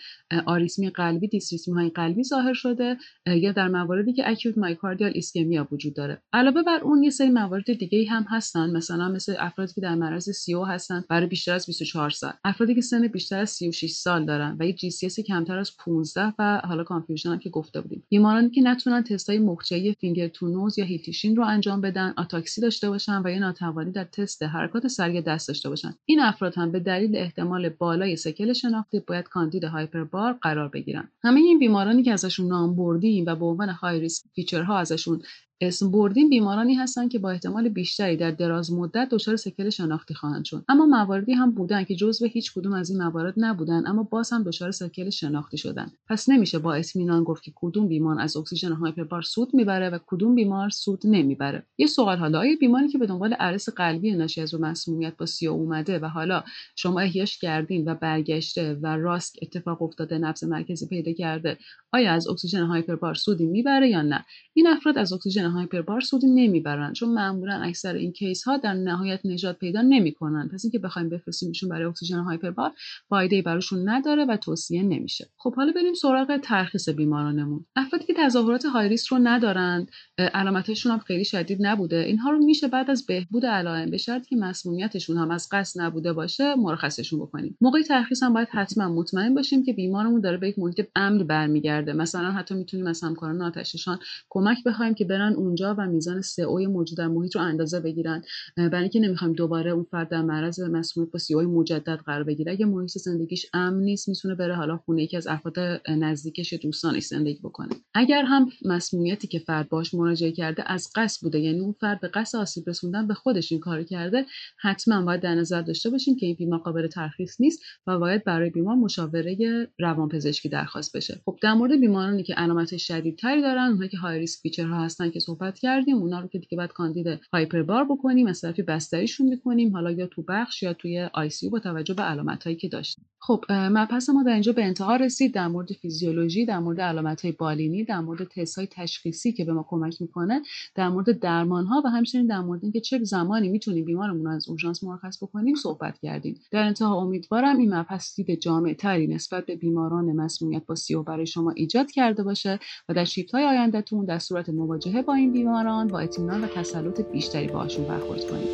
D: آریسمی قلبی دیسریتمی های قلبی ظاهر شده یا در مواردی که acute myocardial ischemia وجود داره. علاوه بر اون یه سری موارد دیگه هم هستن مثلا مثل افرادی که در معرض CO هستن برای بیشتر از 24 ساعت. افرادی که سن بیشتر از 36 سال دارن و یه GCS کمتر از 15 و حالا confusion هم که گفته بودیم. بیمارانی که نتونن تستای مخچه‌ای finger to nose یا heel to shin رو انجام بدن آتاکسی داشته باشن و یا ناتوانی در تست حرکات سریع دست داشته باشن این افراد هم به دلیل احتمال بالای sequel شناختی باید کاندید hyperbar قرار بگیرن همه این بیمارانی که ازشون نام بردیم و به عنوان high risk feature ها ازشون اسم بردیم بیمارانی هستند که با احتمال بیشتری در دراز مدت دچار sequel شناختی خواهند شد. اما مواردی هم بودن که جزو هیچ کدوم از این موارد نبودن اما باز هم دچار sequel شناختی شدن. پس نمیشه با اطمینان گفت که کدوم بیمار از اکسیژن hyperbar سود می‌بره و کدوم بیمار سود نمی‌بره. یه سوال حالا آیا بیماری که به دنبال arrest قلبی ناشی از مسمومیت با CO اومده و حالا شما احیاش کردین و برگشته و ROSC اتفاق افتاده نبض مرکزی پیدا کرده آیا از اکسیژن hyperbar سودی می‌بره یا نه؟ این افراد از اکسیژن hyperbar سودی نمی‌برن. چون معمولا اکثر این case ها در نهایت نجات پیدا نمی‌کنن. پس اینکه بخوایم بفرستیمشون برای اکسیژن hyperbar فایده براشون نداره و توصیه نمیشه. خب حالا بریم سراغ ترخیص بیمارانمون. افرادی که تظاهرات high risk رو ندارند علامتشون هم خیلی شدید نبوده. اینها رو میشه بعد از بهبود علائم به شرطی که مسمومیتشون هم از قصد نبوده باشه مرخصشون بکنیم. موقع ترخیص هم باید حتما مطمئن باشیم که بیمارمون داره به یک محیط امن برمیگرده. مثلا حتی می‌تونیم از همکاران آتش‌نشان کمک بخوایم که برن اونجا و میزان CO موجود در محیط رو اندازه بگیرن. برای اینکه نمی‌خوایم دوباره اون فرد در معرض مسمومیت با CO مجدد قرار بگیره اگه محیط زندگیش امن نیست می‌تونه بره حالا خونه یکی از افراد نزدیکش دوستانش زندگی بکنه. اگر هم مسمومیتی که فرد باش مراجعه کرده از قصد بوده یعنی اون فرد به قصد آسیب رسوندن به خودش این کار کرده حتما باید در نظر داشته باشیم که این بیمار قابل ترخیص نیست و باید برای بیمار مشاوره روانپزشکی درخواست بشه. خب در مورد بیمارانی که علامت شدیدتری دارن اونها که high risk feature ها هستن که صحبت کردیم اونا رو که دیگه بعد کاندید hyperbar بکنیم طرفی بستریشون می‌کنیم. حالا یا تو بخش یا توی ICU با توجه به علامت هایی که داشتیم. خب مبحث ما در اینجا به انتها رسید. در مورد فیزیولوژی در مورد علامت های بالینی در مورد تست های تشخیصی که به ما کمک می‌کنه در مورد درمان ها و همچنین در مورد اینکه چه زمانی می‌تونیم بیمارمون رو از اورژانس مرخص بکنیم صحبت کردیم. در انتها امیدوارم این مبحث دید جامع تری نسبت به بیماران مسمومیت با CO برای شما ایجاد کرده باشه و در شیفت های آیندهتون در صورت مواجهه با این بیماران با اطمینان و تسلط بیشتری باهاشون برخورد کنید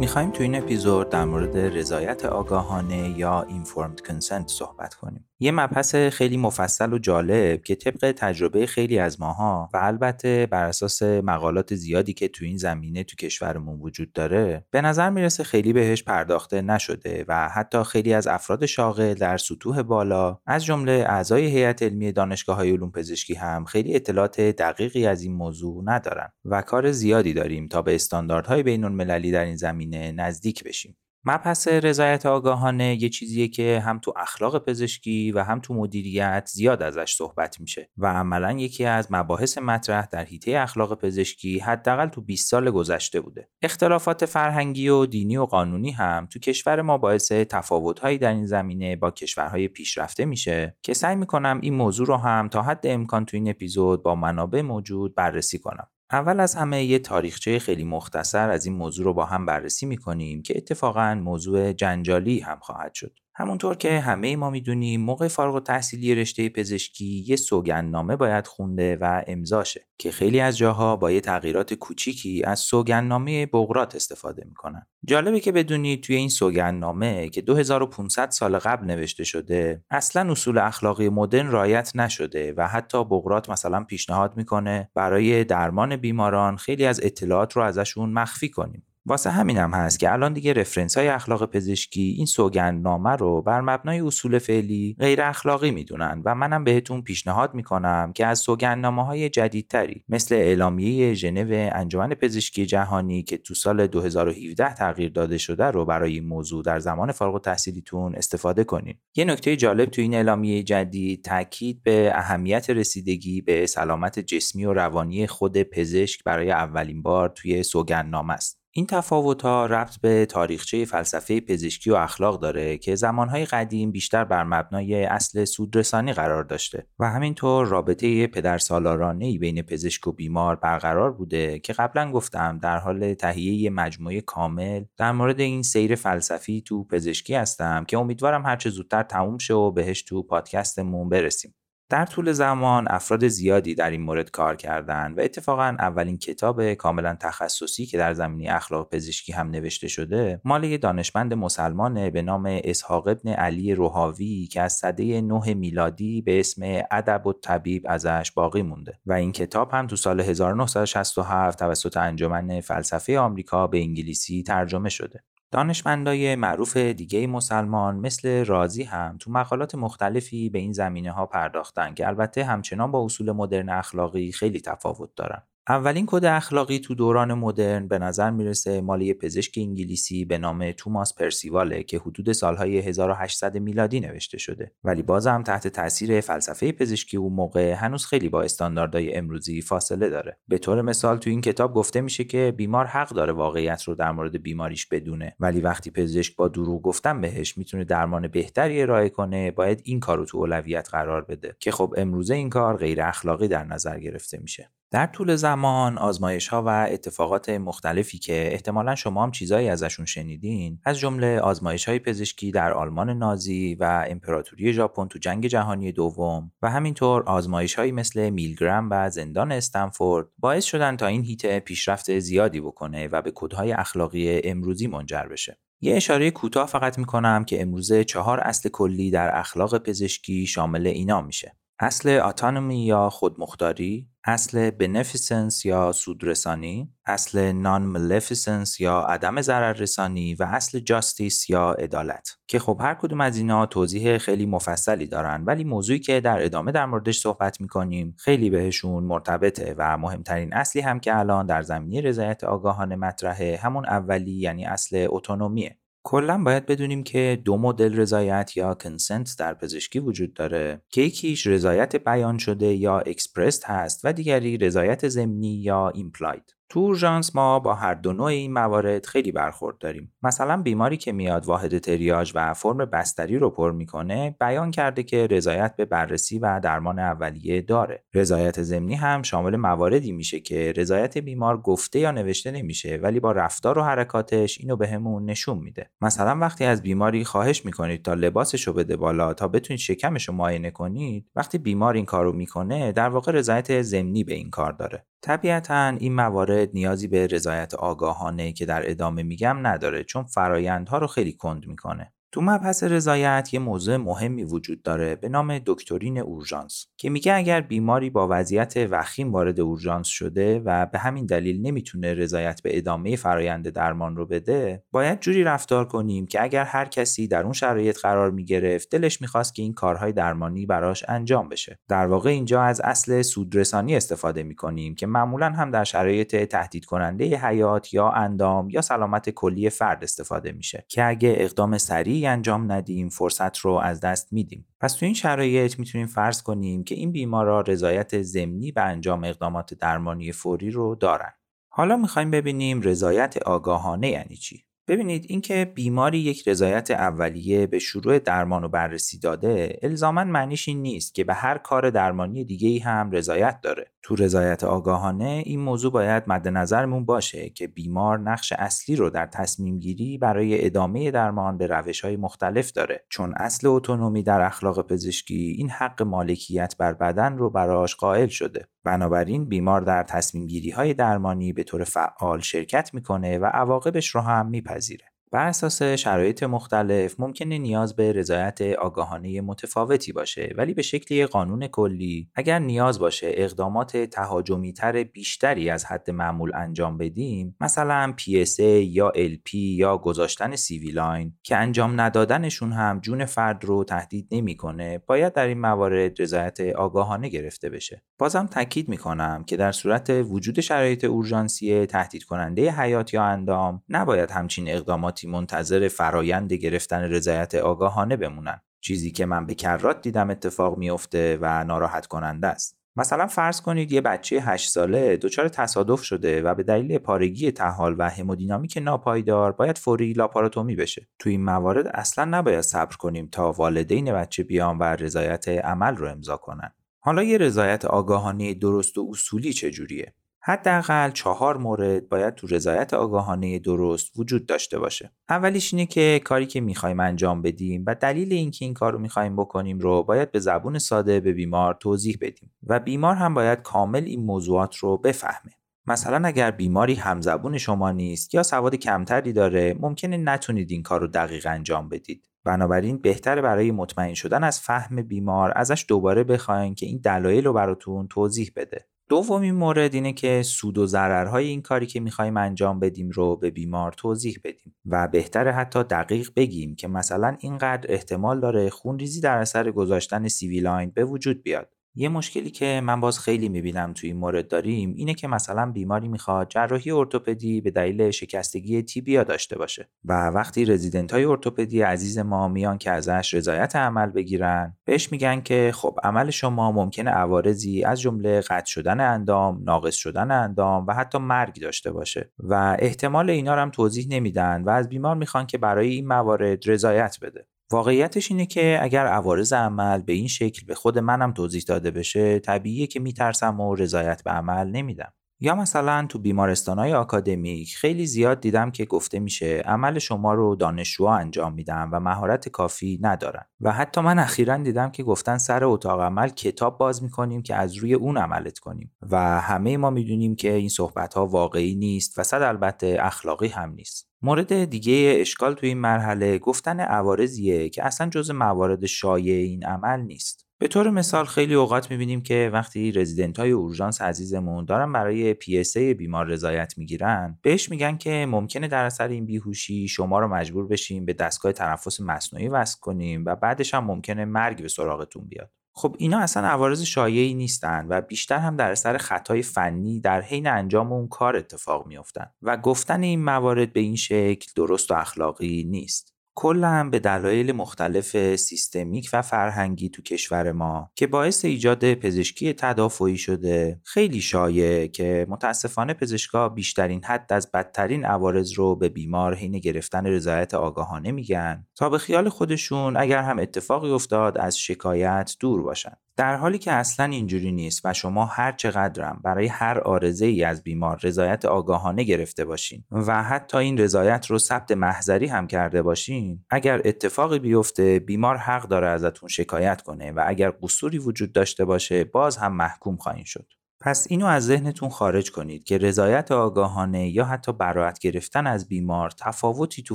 A: می‌خوایم تو این اپیزود در مورد رضایت آگاهانه یا informed consent صحبت کنیم. یه مبحث خیلی مفصل و جالب که طبق تجربه خیلی از ماها و البته بر اساس مقالات زیادی که تو این زمینه تو کشورمون وجود داره به نظر می‌رسه خیلی بهش پرداخته نشده و حتی خیلی از افراد شاغل در سطوح بالا از جمله اعضای هیئت علمی دانشگاه های علوم پزشکی هم خیلی اطلاعات دقیقی از این موضوع ندارن و کار زیادی داریم تا به استانداردهای بین المللی در این زمینه نزدیک بشیم. مبحث رضایت آگاهانه یه چیزیه که هم تو اخلاق پزشکی و هم تو مدیریت زیاد ازش صحبت میشه و عملا یکی از مباحث مطرح در حیطه اخلاق پزشکی حداقل تو 20 سال گذشته بوده. اختلافات فرهنگی و دینی و قانونی هم تو کشور ما باعث تفاوت‌هایی در این زمینه با کشورهای پیشرفته میشه که سعی می‌کنم این موضوع رو هم تا حد امکان تو این اپیزود با منابع موجود بررسی کنم. اول از همه یه تاریخچه خیلی مختصر از این موضوع رو با هم بررسی می‌کنیم که اتفاقا موضوع جنجالی هم خواهد شد. همونطور که همه ما می‌دونیم موقع فارغ تحصیلی رشته پزشکی یه سوگندنامه باید خونده و امضاشه که خیلی از جاها با یه تغییرات کوچیکی از سوگندنامه بغرات استفاده می‌کنن. جالبه که بدونید توی این سوگندنامه که 2500 سال قبل نوشته شده اصلا اصول اخلاقی مدرن رایت نشده و حتی بغرات مثلا پیشنهاد می‌کنه برای درمان بیماران خیلی از اطلاعات رو ازشون مخفی کنیم. واسه همین هم هست که الان دیگه رفرنس های اخلاق پزشکی این سوگندنامه رو بر مبنای اصول فعلی غیر اخلاقی می‌دونن و منم بهتون پیشنهاد می‌کنم که از سوگندنامه های جدیدتری مثل اعلامیه ژنو انجمن پزشکی جهانی که تو سال 2017 تغییر داده شده رو برای این موضوع در زمان فارغ التحصیلیتون استفاده کنید. یه نکته جالب تو این اعلامیه جدید تاکید به اهمیت رسیدگی به سلامت جسمی و روانی خود پزشک برای اولین بار توی سوگندنامه است. این تفاوت‌ها ربط به تاریخچه فلسفه پزشکی و اخلاق داره که زمانهای قدیم بیشتر بر مبنای اصل سودرسانی قرار داشته و همینطور رابطه پدر سالارانه بین پزشک و بیمار برقرار بوده که قبلا گفتم در حال تهیه مجموعه کامل در مورد این سیر فلسفی تو پزشکی هستم که امیدوارم هرچه زودتر تموم شه و بهش تو پادکستمون برسیم. در طول زمان افراد زیادی در این مورد کار کردند و اتفاقا اولین کتاب کاملا تخصصی که در زمینه اخلاق پزشکی هم نوشته شده مال یک دانشمند مسلمان به نام اسحاق ابن علی روحاوی که از سده 9 میلادی به اسم ادب و طبیب ازش باقی مونده. و این کتاب هم تو سال 1967 توسط انجمن فلسفه آمریکا به انگلیسی ترجمه شده. دانشمندای معروف دیگه مسلمان مثل رازی هم تو مقالات مختلفی به این زمینه ها پرداختن که البته همچنان با اصول مدرن اخلاقی خیلی تفاوت دارن. اولین کد اخلاقی تو دوران مدرن به نظر می‌رسه مالی پزشک انگلیسی به نام توماس پرسیواله که حدود سالهای 1800 میلادی نوشته شده. ولی بازم تحت تاثیر فلسفه پزشکی اون موقع هنوز خیلی با استانداردهای امروزی فاصله داره. به طور مثال تو این کتاب گفته میشه که بیمار حق داره واقعیت رو در مورد بیماریش بدونه. ولی وقتی پزشک با دروغ گفتن بهش می‌تونه درمان بهتری ارائه کنه باید این کار رو تو اولویت قرار بده. که خب امروزه این کار غیر اخلاقی در نظر گرفته میشه. در طول زمان آزمایش ها و اتفاقات مختلفی که احتمالا شما هم چیزایی ازشون شنیدین از جمله آزمایش های پزشکی در آلمان نازی و امپراتوری ژاپن تو جنگ جهانی دوم و همینطور آزمایش هایی مثل میلگرام و زندان استنفورد باعث شدن تا این هیته پیشرفت زیادی بکنه و به کدهای اخلاقی امروزی منجر بشه. یه اشاره کوتاه فقط می‌کنم که امروزه چهار اصل کلی در اخلاق پزشکی شامل اینا میشه. اصل اتانومی یا خودمختاری اصل بنفیسنس یا سودرسانی، اصل نان ملفیسنس یا عدم ضرر رسانی و اصل جاستیس یا عدالت. که خب هر کدوم از اینا توضیح خیلی مفصلی دارن ولی موضوعی که در ادامه در موردش صحبت می‌کنیم خیلی بهشون مرتبطه و مهمترین اصلی هم که الان در زمینه رضایت آگاهانه مطرحه همون اولی یعنی اصل اتونومیه کلا باید بدونیم که دو مدل رضایت یا consent در پزشکی وجود داره. که یکیش رضایت بیان شده یا expressed هست و دیگری رضایت ضمنی یا implied تو اورژانس ما با هر دو نوع این موارد خیلی برخورد داریم. مثلا بیماری که میاد واحد تریاژ و فرم بستری رو پر می‌کنه بیان کرده که رضایت به بررسی و درمان اولیه داره. رضایت ضمنی هم شامل مواردی میشه که رضایت بیمار گفته یا نوشته نمیشه ولی با رفتار و حرکاتش اینو بهمون به نشون میده. مثلا وقتی از بیماری خواهش می‌کنید تا لباسش بده بالا تا بتونید شکمش رو معاینه کنید وقتی بیمار این کارو می‌کنه در واقع رضایت ضمنی به این کار داره. طبیعتا این موارد نیازی به رضایت آگاهانه که در ادامه میگم نداره چون فرایندها رو خیلی کند می‌کنه. تو مبحث رضایت یه موضوع مهمی وجود داره به نام دکترین اورژانس که میگه اگر بیماری با وضعیت وخیم وارد اورژانس شده و به همین دلیل نمی‌تونه رضایت به ادامه فرایند درمان رو بده باید جوری رفتار کنیم که اگر هر کسی در اون شرایط قرار می‌گرفت دلش می‌خواست که این کارهای درمانی براش انجام بشه. در واقع اینجا از اصل سودرسانی استفاده می‌کنیم که معمولا هم در شرایط تهدید کننده حیات یا اندام یا سلامت کلی فرد استفاده میشه که اگه اقدام سریع انجام ندیم فرصت رو از دست میدیم. پس تو این شرایط می‌تونیم فرض کنیم که این بیمارا رضایت ضمنی به انجام اقدامات درمانی فوری رو دارن. حالا می‌خوایم ببینیم رضایت آگاهانه یعنی چی؟ ببینید اینکه بیماری یک رضایت اولیه به شروع درمان و بررسی داده الزاما معنیش این نیست که به هر کار درمانی دیگه ای هم رضایت داره. تو رضایت آگاهانه این موضوع باید مد نظرمون باشه که بیمار نقش اصلی رو در تصمیم گیری برای ادامه درمان به روش های مختلف داره. چون اصل اتونومی در اخلاق پزشکی این حق مالکیت بر بدن رو براش قائل شده. بنابراین بیمار در تصمیم گیری های درمانی به طور فعال شرکت می‌کنه و عواقبش رو هم میپذیره. بر اساس شرایط مختلف ممکنه نیاز به رضایت آگاهانه متفاوتی باشه ولی به شکل قانون کلی اگر نیاز باشه اقدامات تهاجمی تر بیشتری از حد معمول انجام بدیم مثلا PSA یا LP یا گذاشتن CV line که انجام ندادنشون هم جون فرد رو تهدید نمی‌کنه باید در این موارد رضایت آگاهانه گرفته بشه. بازم تاکید می‌کنم که در صورت وجود شرایط اورژانسی تهدید کننده حیات یا اندام نباید همچین اقداماتی منتظر فرایند گرفتن رضایت آگاهانه بمونن چیزی که من به کرات دیدم اتفاق میافته و ناراحت کننده است مثلا فرض کنید یه بچه 8 ساله دچار تصادف شده و به دلیل پارگی تحال و همودینامیک ناپایدار باید فوری لاپاراتومی بشه. تو این موارد اصلا نباید صبر کنیم تا والدین بچه بیان و رضایت عمل رو امضا کنن. حالا یه رضایت آگاهانه درست و اصولی چجوریه؟ حداقل چهار مورد باید تو رضایت آگاهانه درست وجود داشته باشه. اولیش اینه که کاری که می‌خوایم انجام بدیم و دلیل اینکه این کار رو می‌خوایم بکنیم رو باید به زبون ساده به بیمار توضیح بدیم و بیمار هم باید کامل این موضوعات رو بفهمه. مثلا اگر بیماری همزبون شما نیست یا سواد کمتری داره ممکنه نتونید این کار رو دقیق انجام بدید. بنابراین بهتره برای مطمئن شدن از فهم بیمار ازش دوباره بخواین که این دلایل رو براتون توضیح بده. دومین مورد اینه که سود و ضررهای این کاری که می‌خوایم انجام بدیم رو به بیمار توضیح بدیم و بهتره حتی دقیق بگیم که مثلا اینقدر احتمال داره خونریزی در اثر گذاشتن CV line به وجود بیاد. یه مشکلی که من باز خیلی می‌بینم توی این مورد داریم اینه که مثلا بیماری می‌خواد جراحی ارتوپدی به دلیل شکستگی تیبیا داشته باشه و وقتی رزیدنت های ارتوپدی عزیز ما میان که ازش رضایت عمل بگیرن بهش میگن که خب عمل شما ممکنه عوارضی از جمله قطع شدن اندام، ناقص شدن اندام و حتی مرگ داشته باشه و احتمال اینا رو هم توضیح نمیدن و از بیمار می‌خوان که برای این موارد رضایت بده. واقعیتش اینه که اگر عوارض عمل به این شکل به خود منم توضیح داده بشه طبیعیه که میترسم و رضایت به عمل نمیدم. یا مثلا تو بیمارستانهای آکادمیک خیلی زیاد دیدم که گفته میشه عمل شما رو دانشجوها انجام میدن و مهارت کافی ندارن. و حتی من اخیرا دیدم که گفتن سر اتاق عمل کتاب باز می‌کنیم که از روی اون عملت کنیم. و همه ما می‌دونیم که این صحبت ها واقعی نیست و صد البته اخلاقی هم نیست. مورد دیگه اشکال تو این مرحله گفتن عوارضیه که اصلا جز موارد شایع این عمل نیست. به طور مثال خیلی اوقات می‌بینیم که وقتی رزیدنت های اورژانس عزیزمون دارن برای پی بیمار رضایت می‌گیرن بهش میگن که ممکنه در اثر این بیهوشی شما رو مجبور بشیم به دستگاه تنفس مصنوعی وصل کنیم و بعدش هم ممکنه مرگ به سراغتون بیاد. خب اینا اصلا عوارض شایعی نیستن و بیشتر هم در اثر خطای فنی در حین انجام اون کار اتفاق میافتن و گفتن این موارد به این شکل درست و اخلاقی نیست. کلا به دلایل مختلف سیستمیک و فرهنگی تو کشور ما که باعث ایجاد پزشکی تدافعی شده. خیلی شایع که متاسفانه پزشکا بیشترین حد از بدترین عوارض رو به بیمار حین گرفتن رضایت آگاهانه میگن تا به خیال خودشون اگر هم اتفاقی افتاد از شکایت دور باشن. در حالی که اصلا اینجوری نیست و شما هر چقدرم برای هر آرزه ای از بیمار رضایت آگاهانه گرفته باشین و حتی این رضایت رو ثبت محضری هم کرده باشین اگر اتفاقی بیفته بیمار حق داره ازتون شکایت کنه و اگر قصوری وجود داشته باشه باز هم محکوم خواهید شد پس اینو از ذهنتون خارج کنید که رضایت آگاهانه یا حتی براعت گرفتن از بیمار تفاوتی تو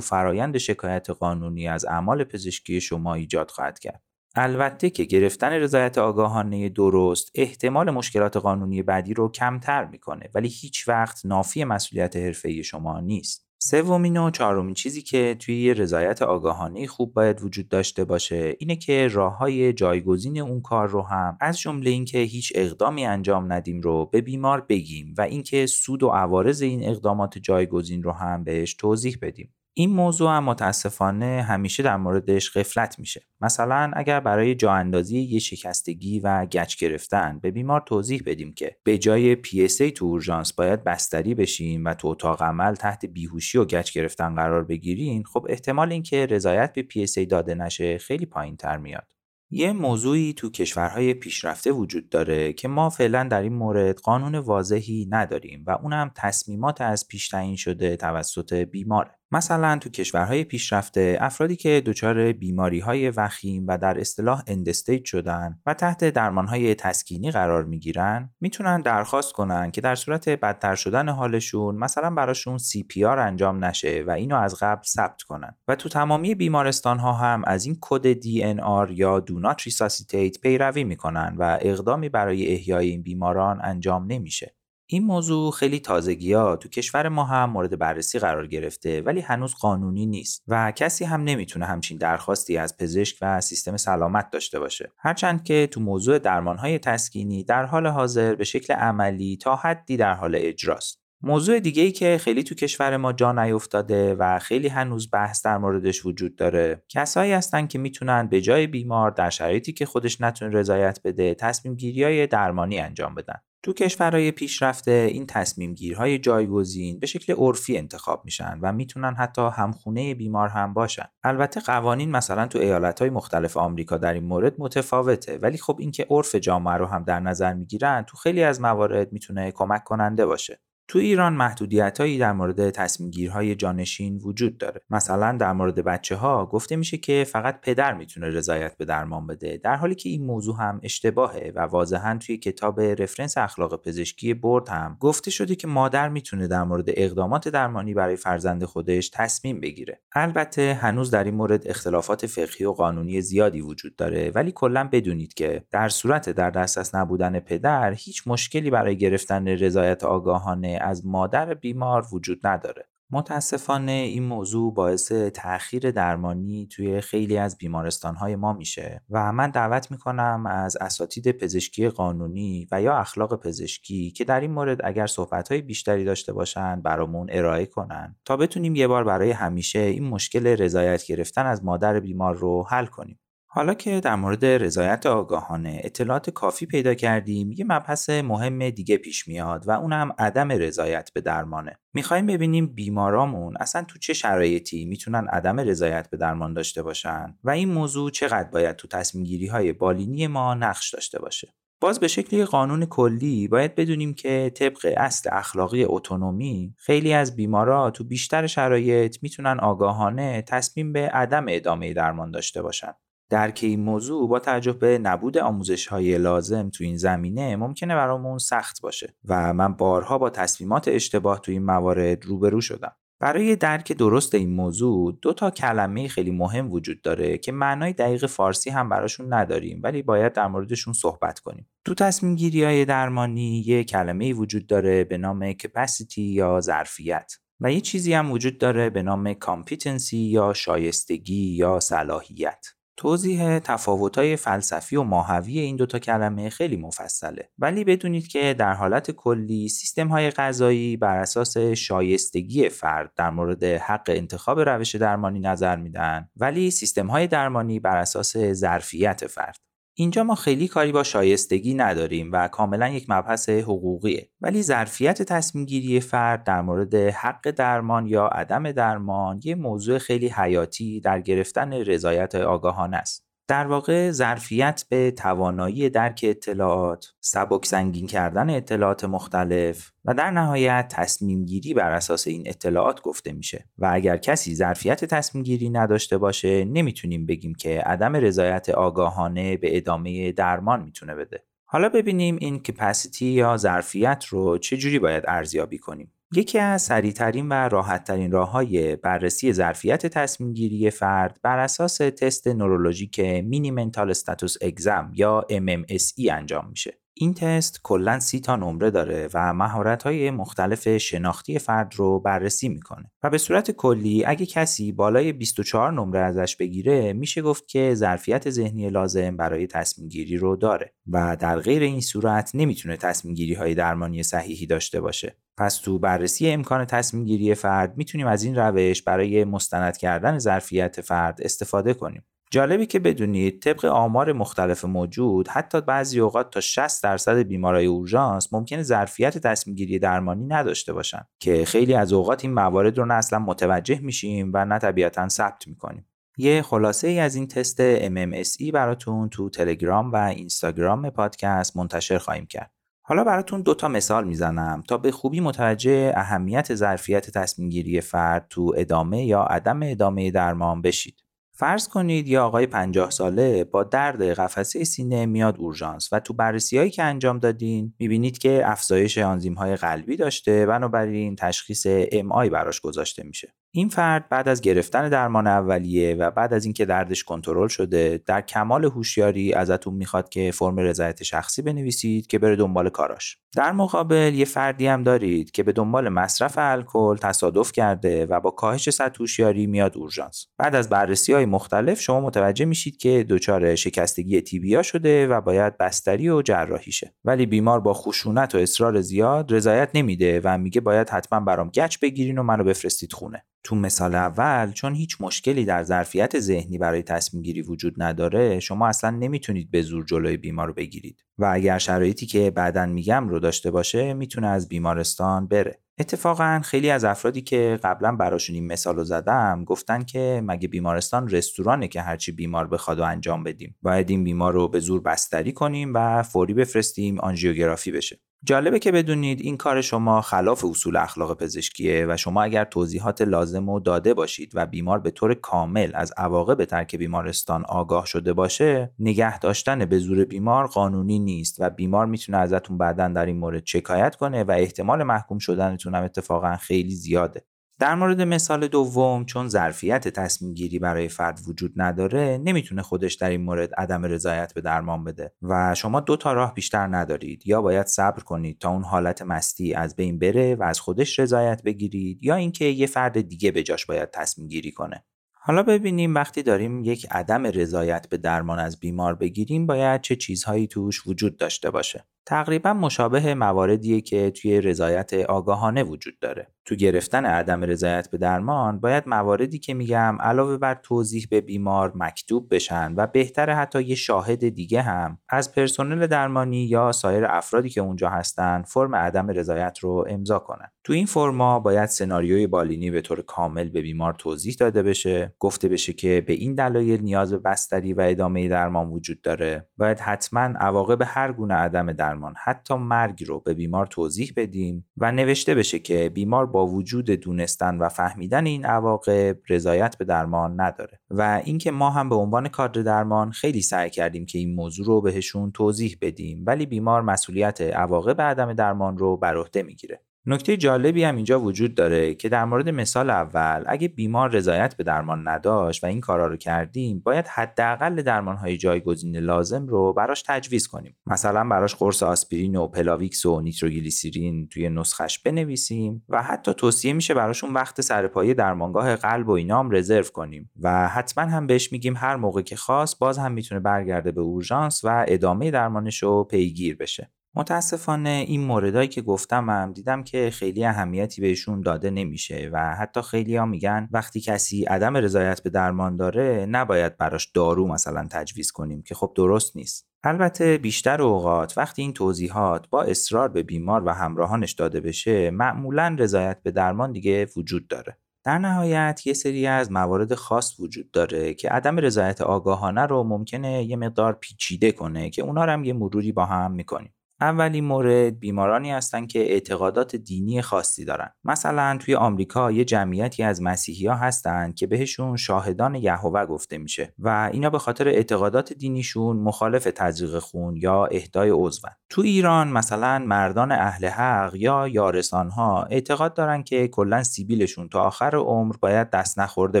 A: فرایند شکایت قانونی از اعمال پزشکی شما ایجاد خواهد کرد. البته که گرفتن رضایت آگاهانه درست احتمال مشکلات قانونی بعدی رو کمتر می‌کنه ولی هیچ وقت نافی مسئولیت حرفه‌ای شما نیست. سومین و چهارمین چیزی که توی رضایت آگاهانه خوب باید وجود داشته باشه اینه که راه های جایگزین اون کار رو هم از جمله اینکه هیچ اقدامی انجام ندیم رو به بیمار بگیم و اینکه سود و عوارض این اقدامات جایگزین رو هم بهش توضیح بدیم. این موضوع هم متاسفانه همیشه در موردش غفلت میشه مثلا اگر برای جا اندازی یه شکستگی و گچ گرفتن به بیمار توضیح بدیم که به جای PSA تو اورژانس باید بستری بشیم و تو اتاق عمل تحت بیهوشی و گچ گرفتن قرار بگیرین خب احتمال اینکه رضایت به PSA داده نشه خیلی پایین تر میاد یه موضوعی تو کشورهای پیشرفته وجود داره که ما فعلا در این مورد قانون واضحی نداریم و اونم تصمیمات از پیش تعیین شده توسط بیماره. مثلا تو کشورهای پیشرفته افرادی که دچار بیماری های وخیم و در اصطلاح اندستیت شدن و تحت درمان های تسکینی قرار می‌گیرن می‌تونن درخواست کنن که در صورت بدتر شدن حالشون مثلا براشون CPR انجام نشه و اینو از قبل ثبت کنن. و تو تمامی بیمارستان ها هم از این کد DNR یا Do Not Resuscitate پیروی می‌کنن و اقدامی برای احیای این بیماران انجام نمیشه. این موضوع خیلی تازگی ها تو کشور ما هم مورد بررسی قرار گرفته ولی هنوز قانونی نیست و کسی هم نمی‌تونه همچین درخواستی از پزشک و سیستم سلامت داشته باشه. هرچند که تو موضوع درمان های تسکینی در حال حاضر به شکل عملی تا حدی در حال اجراست. موضوع دیگه ای که خیلی تو کشور ما جا نیفتاده و خیلی هنوز بحث در موردش وجود داره کسایی هستن که می‌تونن به جای بیمار در شرایطی که خودش نتونه رضایت بده تصمیم گیری های درمانی انجام بدن. تو کشورهای پیشرفته این تصمیم گیرهای جایگزین به شکل عرفی انتخاب میشن و می‌تونن حتی همخونه بیمار هم باشن. البته قوانین مثلا تو ایالتهای مختلف آمریکا در این مورد متفاوته ولی خب اینکه عرف جامعه رو هم در نظر می‌گیرن تو خیلی از موارد می‌تونه کمک کننده باشه. تو ایران محدودیتهایی در مورد تصمیم گیرهای جانشین وجود داره. مثلا در مورد بچه ها گفته میشه که فقط پدر می‌تونه رضایت به درمان بده در حالی که این موضوع هم اشتباهه و واضحا توی کتاب رفرنس اخلاق پزشکی برد هم گفته شده که مادر می‌تونه در مورد اقدامات درمانی برای فرزند خودش تصمیم بگیره. البته هنوز در این مورد اختلافات فقهی و قانونی زیادی وجود داره ولی کلا بدونید که در صورت در دسترس نبودن پدر هیچ مشکلی برای گرفتن رضایت آگاهانه از مادر بیمار وجود نداره. متاسفانه این موضوع باعث تأخیر درمانی توی خیلی از بیمارستانهای ما میشه و من دعوت می‌کنم از اساتید پزشکی قانونی و یا اخلاق پزشکی که در این مورد اگر صحبتهای بیشتری داشته باشن برامون ارائه کنن تا بتونیم یه بار برای همیشه این مشکل رضایت گرفتن از مادر بیمار رو حل کنیم. حالا که در مورد رضایت آگاهانه اطلاعات کافی پیدا کردیم یه مبحث مهم دیگه پیش میاد و اونم عدم رضایت به درمانه. می‌خوایم ببینیم بیمارامون اصلا تو چه شرایطی می‌تونن عدم رضایت به درمان داشته باشن و این موضوع چقدر باید تو تصمیم گیری های بالینی ما نقش داشته باشه. باز به شکلی قانون کلی باید بدونیم که طبق اصل اخلاقی اتونومی خیلی از بیمارا تو بیشتر شرایط می‌تونن آگاهانه تصمیم به عدم ادامه درمان داشته باشن. درک این موضوع با توجه به نبود آموزش های لازم تو این زمینه ممکنه برامون سخت باشه و من بارها با تصمیمات اشتباه تو این موارد روبرو شدم. برای درک درست این موضوع دو تا کلمه خیلی مهم وجود داره که معنای دقیق فارسی هم براشون نداریم ولی باید در موردشون صحبت کنیم. تو تصمیم گیری های درمانی یه کلمه وجود داره به نام capacity یا ظرفیت و یه چیزی هم وجود داره به نام competency یا شایستگی یا صلاحیت. توضیح تفاوت‌های فلسفی و ماهوی این دوتا کلمه خیلی مفصله. ولی بدونید که در حالت کلی سیستم‌های غذایی بر اساس شایستگی فرد در مورد حق انتخاب روش درمانی نظر میدن ولی سیستم‌های درمانی بر اساس ظرفیت فرد. اینجا ما خیلی کاری با شایستگی نداریم و کاملا یک مبحث حقوقیه. ولی ظرفیت تصمیم گیری فرد در مورد حق درمان یا عدم درمان یه موضوع خیلی حیاتی در گرفتن رضایت آگاهانه است. در واقع ظرفیت به توانایی درک اطلاعات، سبک سنگین کردن اطلاعات مختلف و در نهایت تصمیم گیری بر اساس این اطلاعات گفته میشه و اگر کسی ظرفیت تصمیم گیری نداشته باشه نمی‌تونیم بگیم که عدم رضایت آگاهانه به ادامه درمان می‌تونه بده. حالا ببینیم این کپاسیتی یا ظرفیت رو چجوری باید ارزیابی کنیم. یکی از سریعترین و راحتترین راه های بررسی ظرفیت تصمیم گیری فرد بر اساس تست نورولوژیک مینی منتال استاتوس اگزم یا MMSE انجام میشه. این تست کلا سی تا نمره داره و مهارت های مختلف شناختی فرد رو بررسی می‌کنه و به صورت کلی اگه کسی بالای 24 نمره ازش بگیره میشه گفت که ظرفیت ذهنی لازم برای تصمیم گیری رو داره و در غیر این صورت نمی‌تونه تصمیم گیری های درمانی صحیحی داشته باشه پس تو بررسی امکان تصمیم گیری فرد می‌تونیم از این روش برای مستند کردن ظرفیت فرد استفاده کنیم جالبی که بدونید طبق آمار مختلف موجود حتی بعضی اوقات تا 60 درصد بیمارای اورژانس ممکنه ظرفیت تصمیم گیری درمانی نداشته باشن که خیلی از اوقات این موارد رو نه اصلا متوجه میشیم و نه طبیعتا ثبت می‌کنیم یه خلاصه ای از این تست MMSE براتون تو تلگرام و اینستاگرام پادکست منتشر خواهیم کرد. حالا براتون دوتا مثال می‌زنم تا به خوبی متوجه اهمیت ظرفیت تصمیم گیری فرد تو ادامه یا عدم ادامه درمان بشید. فرض کنید یه آقای 50 ساله با درد قفسه سینه میاد اورژانس و تو بررسی هایی که انجام دادین می‌بینید که افزایش آنزیم های قلبی داشته بنابراین تشخیص ام آی براش گذاشته میشه این فرد بعد از گرفتن درمان اولیه و بعد از اینکه دردش کنترل شده در کمال هوشیاری ازتون می‌خواد که فرم رضایت شخصی بنویسید که بره دنبال کاراش. در مقابل یه فردی هم دارید که به دنبال مصرف الکل تصادف کرده و با کاهش سطح هوشیاری میاد اورژانس. بعد از بررسی های مختلف شما متوجه میشید که دچار شکستگی تیبیا شده و باید بستری و جراحی شه. ولی بیمار با خشونت و اصرار زیاد رضایت نمیده و میگه باید حتما برام گچ بگیرین و منو بفرستید خونه. تو مثال اول چون هیچ مشکلی در ظرفیت ذهنی برای تصمیم گیری وجود نداره شما اصلا نمی‌تونید به زور جلوی بیمار رو بگیرید. و اگر شرایطی که بعدا میگم رو داشته باشه می‌تونه از بیمارستان بره. اتفاقا خیلی از افرادی که قبلا براشون این مثال رو زدم گفتن که مگه بیمارستان رستورانه که هرچی بیمار بخواد و انجام بدیم. باید این بیمار رو به زور بستری کنیم و فوری بفرستیم آنژیوگرافی بشه. جالبه که بدونید این کار شما خلاف اصول اخلاق پزشکیه و شما اگر توضیحات لازم رو داده باشید و بیمار به طور کامل از عواقب ترک بیمارستان آگاه شده باشه نگه داشتن به زور بیمار قانونی نیست و بیمار می‌تونه ازتون بعدا در این مورد شکایت کنه و احتمال محکوم شدنتون هم اتفاقا خیلی زیاده. در مورد مثال دوم چون ظرفیت تصمیم گیری برای فرد وجود نداره نمی‌تونه خودش در این مورد عدم رضایت به درمان بده و شما دو تا راه بیشتر ندارید. یا باید صبر کنید تا اون حالت مستی از بین بره و از خودش رضایت بگیرید یا اینکه یه فرد دیگه به جاش باید تصمیم گیری کنه. حالا ببینیم وقتی داریم یک عدم رضایت به درمان از بیمار بگیریم باید چه چیزهایی توش وجود داشته باشه؟ تقریبا مشابه مواردیه که توی رضایت آگاهانه وجود داره. تو گرفتن عدم رضایت به درمان باید مواردی که میگم علاوه بر توضیح به بیمار مکتوب بشن و بهتره حتی یه شاهد دیگه هم. از پرسنل درمانی یا سایر افرادی که اونجا هستن فرم عدم رضایت رو امضا کنن. تو این فرما باید سناریوی بالینی به طور کامل به بیمار توضیح داده بشه گفته بشه که به این دلایل نیاز به بستری و ادامه درمان وجود داره. باید حتما عواقب هر گونه عدم درمان حتی مرگ رو به بیمار توضیح بدیم و نوشته بشه که بیمار با وجود دونستن و فهمیدن این عواقب رضایت به درمان نداره. و اینکه ما هم به عنوان کادر درمان خیلی سعی کردیم که این موضوع رو بهشون توضیح بدیم ولی بیمار مسئولیت عواقب عدم درمان رو بر عهده می‌گیره. نکته جالبی هم اینجا وجود داره که در مورد مثال اول اگه بیمار رضایت به درمان نداشت و این کارا رو کردیم باید حداقل درمانهای جایگزین لازم رو براش تجویز کنیم. مثلا براش قرص آسپرین و پلاویکس و نیتروگلیسیرین توی نسخش بنویسیم و حتی توصیه میشه براشون وقت سرپایی درمانگاه قلب و اینام رزرو کنیم. و حتما هم بهش میگیم هر موقع که خواست باز هم می‌تونه برگرده به اورژانس و ادامه درمانش رو پیگیر بشه. متاسفانه این موردهایی که گفتم هم دیدم که خیلی اهمیتی بهشون داده نمیشه و حتی خیلی ها میگن وقتی کسی عدم رضایت به درمان داره نباید براش دارو مثلا تجویز کنیم که خب درست نیست. البته بیشتر اوقات وقتی این توضیحات با اصرار به بیمار و همراهانش داده بشه معمولا رضایت به درمان دیگه وجود داره. در نهایت یه سری از موارد خاص وجود داره که عدم رضایت آگاهانه رو ممکنه یه مقدار پیچیده کنه که اونا هم یه مروری با هم می‌کنیم. اولین مورد بیمارانی هستند که اعتقادات دینی خاصی دارن. مثلا توی آمریکا یه جمعیتی از مسیحی ها هستن که بهشون شاهدان یهوه گفته میشه و اینا به خاطر اعتقادات دینیشون مخالف تزریق خون یا اهدای عضون. تو ایران مثلا مردان اهل حق یا یارسان ها اعتقاد دارن که کلا سیبیلشون تا آخر عمر باید دست نخورده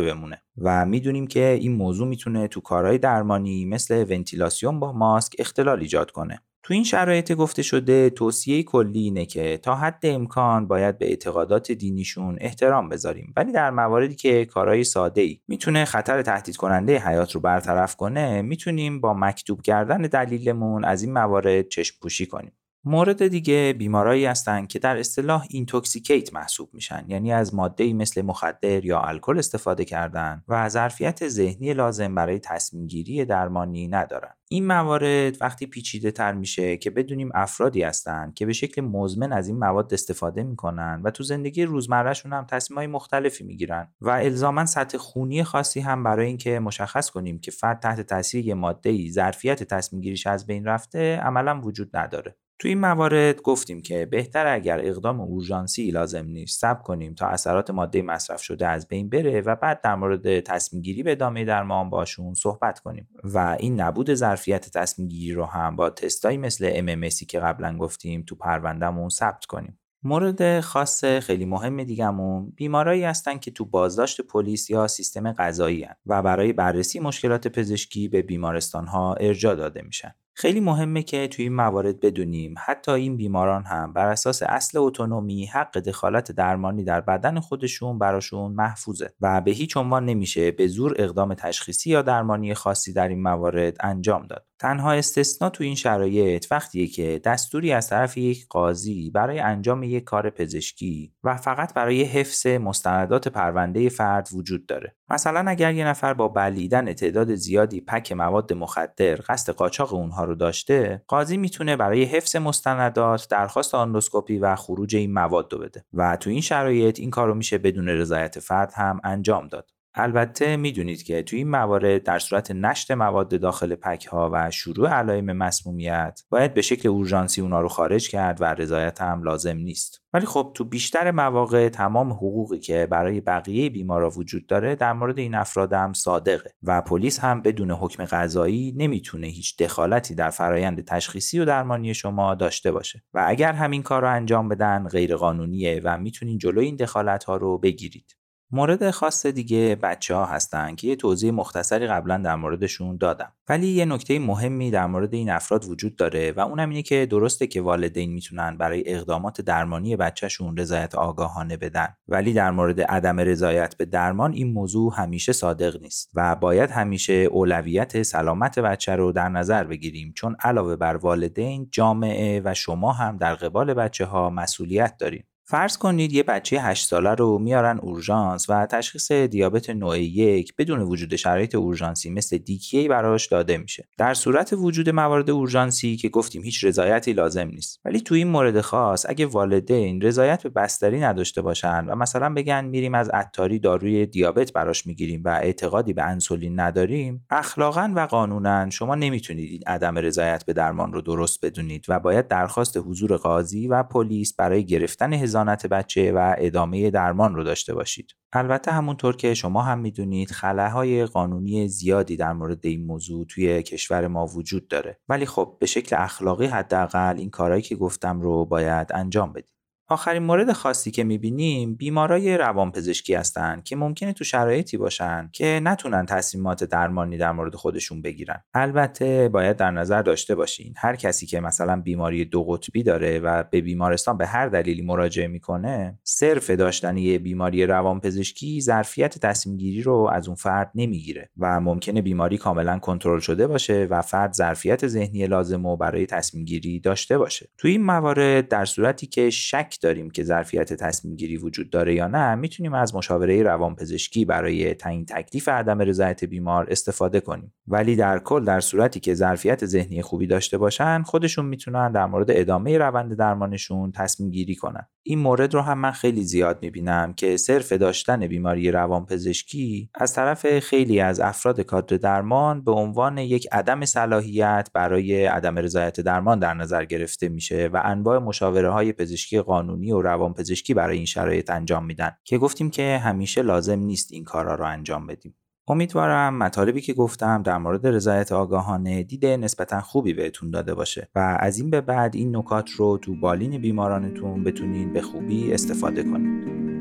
A: بمونه و می‌دونیم که این موضوع می‌تونه تو کارهای درمانی مثل ونتیلاسیون با ماسک اختلال ایجاد کنه. تو این شرایط گفته شده توصیه کلی اینه که تا حد امکان باید به اعتقادات دینیشون احترام بذاریم. ولی در مواردی که کارهای ساده ای می‌تونه خطر تهدید کننده حیات رو برطرف کنه می‌تونیم با مکتوب کردن دلیلمون از این موارد چشم پوشی کنیم. مورد دیگه بیمارایی هستند که در اصطلاح intoxicated محسوب میشن. یعنی از ماده مثل مخدر یا الکل استفاده کردن و ظرفیت ذهنی لازم برای تصمیم گیری درمانی ندارن. این موارد وقتی پیچیده تر میشه که بدونیم افرادی هستند که به شکل مزمن از این مواد استفاده می‌کنن و تو زندگی روزمرهشون هم های مختلفی می‌گیرن و الزاما سطح خونی خاصی هم برای اینکه مشخص کنیم که فرد تحت تاثیر یه ماده ظرفیت تصمیم گیریش از بین رفته عملا وجود نداره. تو این موارد گفتیم که بهتر اگر اقدام اورژانسی لازم نیست صبر کنیم تا اثرات ماده مصرف شده از بین بره و بعد در مورد تصمیم گیری به ادامه درمان باشون صحبت کنیم و این نبود ظرفیت تصمیم گیری رو هم با تستایی مثل MMSی که قبلا گفتیم تو پروندهمون ثبت کنیم مورد خاص خیلی مهم دیگمون بیمارایی هستن که تو بازداشت پلیس یا سیستم قضایی و برای بررسی مشکلات پزشکی به بیمارستان ها ارجا داده میشن. خیلی مهمه که توی این موارد بدونیم حتی این بیماران هم بر اساس اصل اتونومی حق دخالت درمانی در بدن خودشون براشون محفوظه و به هیچ عنوان نمیشه به زور اقدام تشخیصی یا درمانی خاصی در این موارد انجام داد. تنها استثنا تو این شرایط وقتیه که دستوری از طرف یک قاضی برای انجام یک کار پزشکی و فقط برای حفظ مستندات پرونده فرد وجود داره. مثلا اگر یه نفر با بلیدن تعداد زیادی پک مواد مخدر قصد قاچاق اونها رو داشته، قاضی می‌تونه برای حفظ مستندات درخواست آندوسکوپی و خروج این مواد رو بده و تو این شرایط این کار رو میشه بدون رضایت فرد هم انجام داد. البته می‌دونید که توی این موارد در صورت نشت مواد داخل پک ها و شروع علائم مسمومیت باید به شکل اورژانسی اونا رو خارج کرد و رضایت هم لازم نیست. ولی خب تو بیشتر مواقع تمام حقوقی که برای بقیه بیمارا وجود داره در مورد این افراد هم صادقه و پلیس هم بدون حکم قضایی نمی‌تونه هیچ دخالتی در فرایند تشخیصی و درمانی شما داشته باشه. و اگر همین کار رو انجام بدن غیرقانونیه و می‌تونین جلوی این دخالت ها رو بگیرید. مورد خاص دیگه بچه ها هستن که یه توضیح مختصری قبلا در موردشون دادم. ولی یه نکته مهمی در مورد این افراد وجود داره و اونم اینه که درسته که والدین می‌تونن برای اقدامات درمانی بچهشون رضایت آگاهانه بدن. ولی در مورد عدم رضایت به درمان این موضوع همیشه صادق نیست و باید همیشه اولویت سلامت بچه رو در نظر بگیریم. چون علاوه بر والدین جامعه و شما هم در قبال بچه ها مسئولیت داریم فرض کنید یه بچه 8 ساله رو میارن اورژانس و تشخیص دیابت نوع یک بدون وجود شرایط اورژانسی مثل دیکیی براش داده میشه. در صورت وجود موارد اورژانسی که گفتیم هیچ رضایتی لازم نیست. ولی تو این مورد خاص اگه والدین رضایت به بستری نداشته باشن و مثلا بگن میریم از عطاری داروی دیابت براش می‌گیریم و اعتقادی به انسولین نداریم اخلاقا و قانونا شما نمی‌تونید این عدم رضایت به درمان رو درست بدونید و باید درخواست حضور قاضی و پلیس برای گرفتن هزانت بچه و ادامه درمان رو داشته باشید. البته همونطور که شما هم می‌دونید خلاهای قانونی زیادی در مورد این موضوع توی کشور ما وجود داره ولی خب به شکل اخلاقی حداقل این کارهایی که گفتم رو باید انجام بدید. آخرین مورد خاصی که می‌بینیم بیمارای روانپزشکی هستند که ممکنه تو شرایطی باشن که نتونن تصمیمات درمانی در مورد خودشون بگیرن. البته باید در نظر داشته باشین هر کسی که مثلا بیماری دو قطبی داره و به بیمارستان به هر دلیلی مراجعه می‌کنه صرف داشتن یه بیماری روانپزشکی ظرفیت تصمیم گیری رو از اون فرد نمی‌گیره و ممکنه بیماری کاملا کنترل شده باشه و فرد ظرفیت ذهنی لازم رو برای تصمیم گیری داشته باشه. تو این موارد در صورتی که شک داریم که ظرفیت تصمیم گیری وجود داره یا نه می‌تونیم از مشاوره روانپزشکی برای تعیین تکلیف عدم رضایت بیمار استفاده کنیم. ولی در کل در صورتی که ظرفیت ذهنی خوبی داشته باشن خودشون می‌تونن در مورد ادامه روند درمانشون تصمیم گیری کنن. این مورد رو هم من خیلی زیاد می‌بینم که صرف داشتن بیماری روانپزشکی از طرف خیلی از افراد کادر درمان به عنوان یک عدم صلاحیت برای عدم رضایت درمان در نظر گرفته میشه و انواع مشاوره های پزشکی قانونی قانونی و روانپزشکی برای این شرایط انجام میدن که گفتیم که همیشه لازم نیست این کارا رو انجام بدیم. امیدوارم مطالبی که گفتم در مورد رضایت آگاهانه دید نسبتا خوبی بهتون داده باشه و از این به بعد این نکات رو تو بالین بیمارانتون بتونین به خوبی استفاده کنید.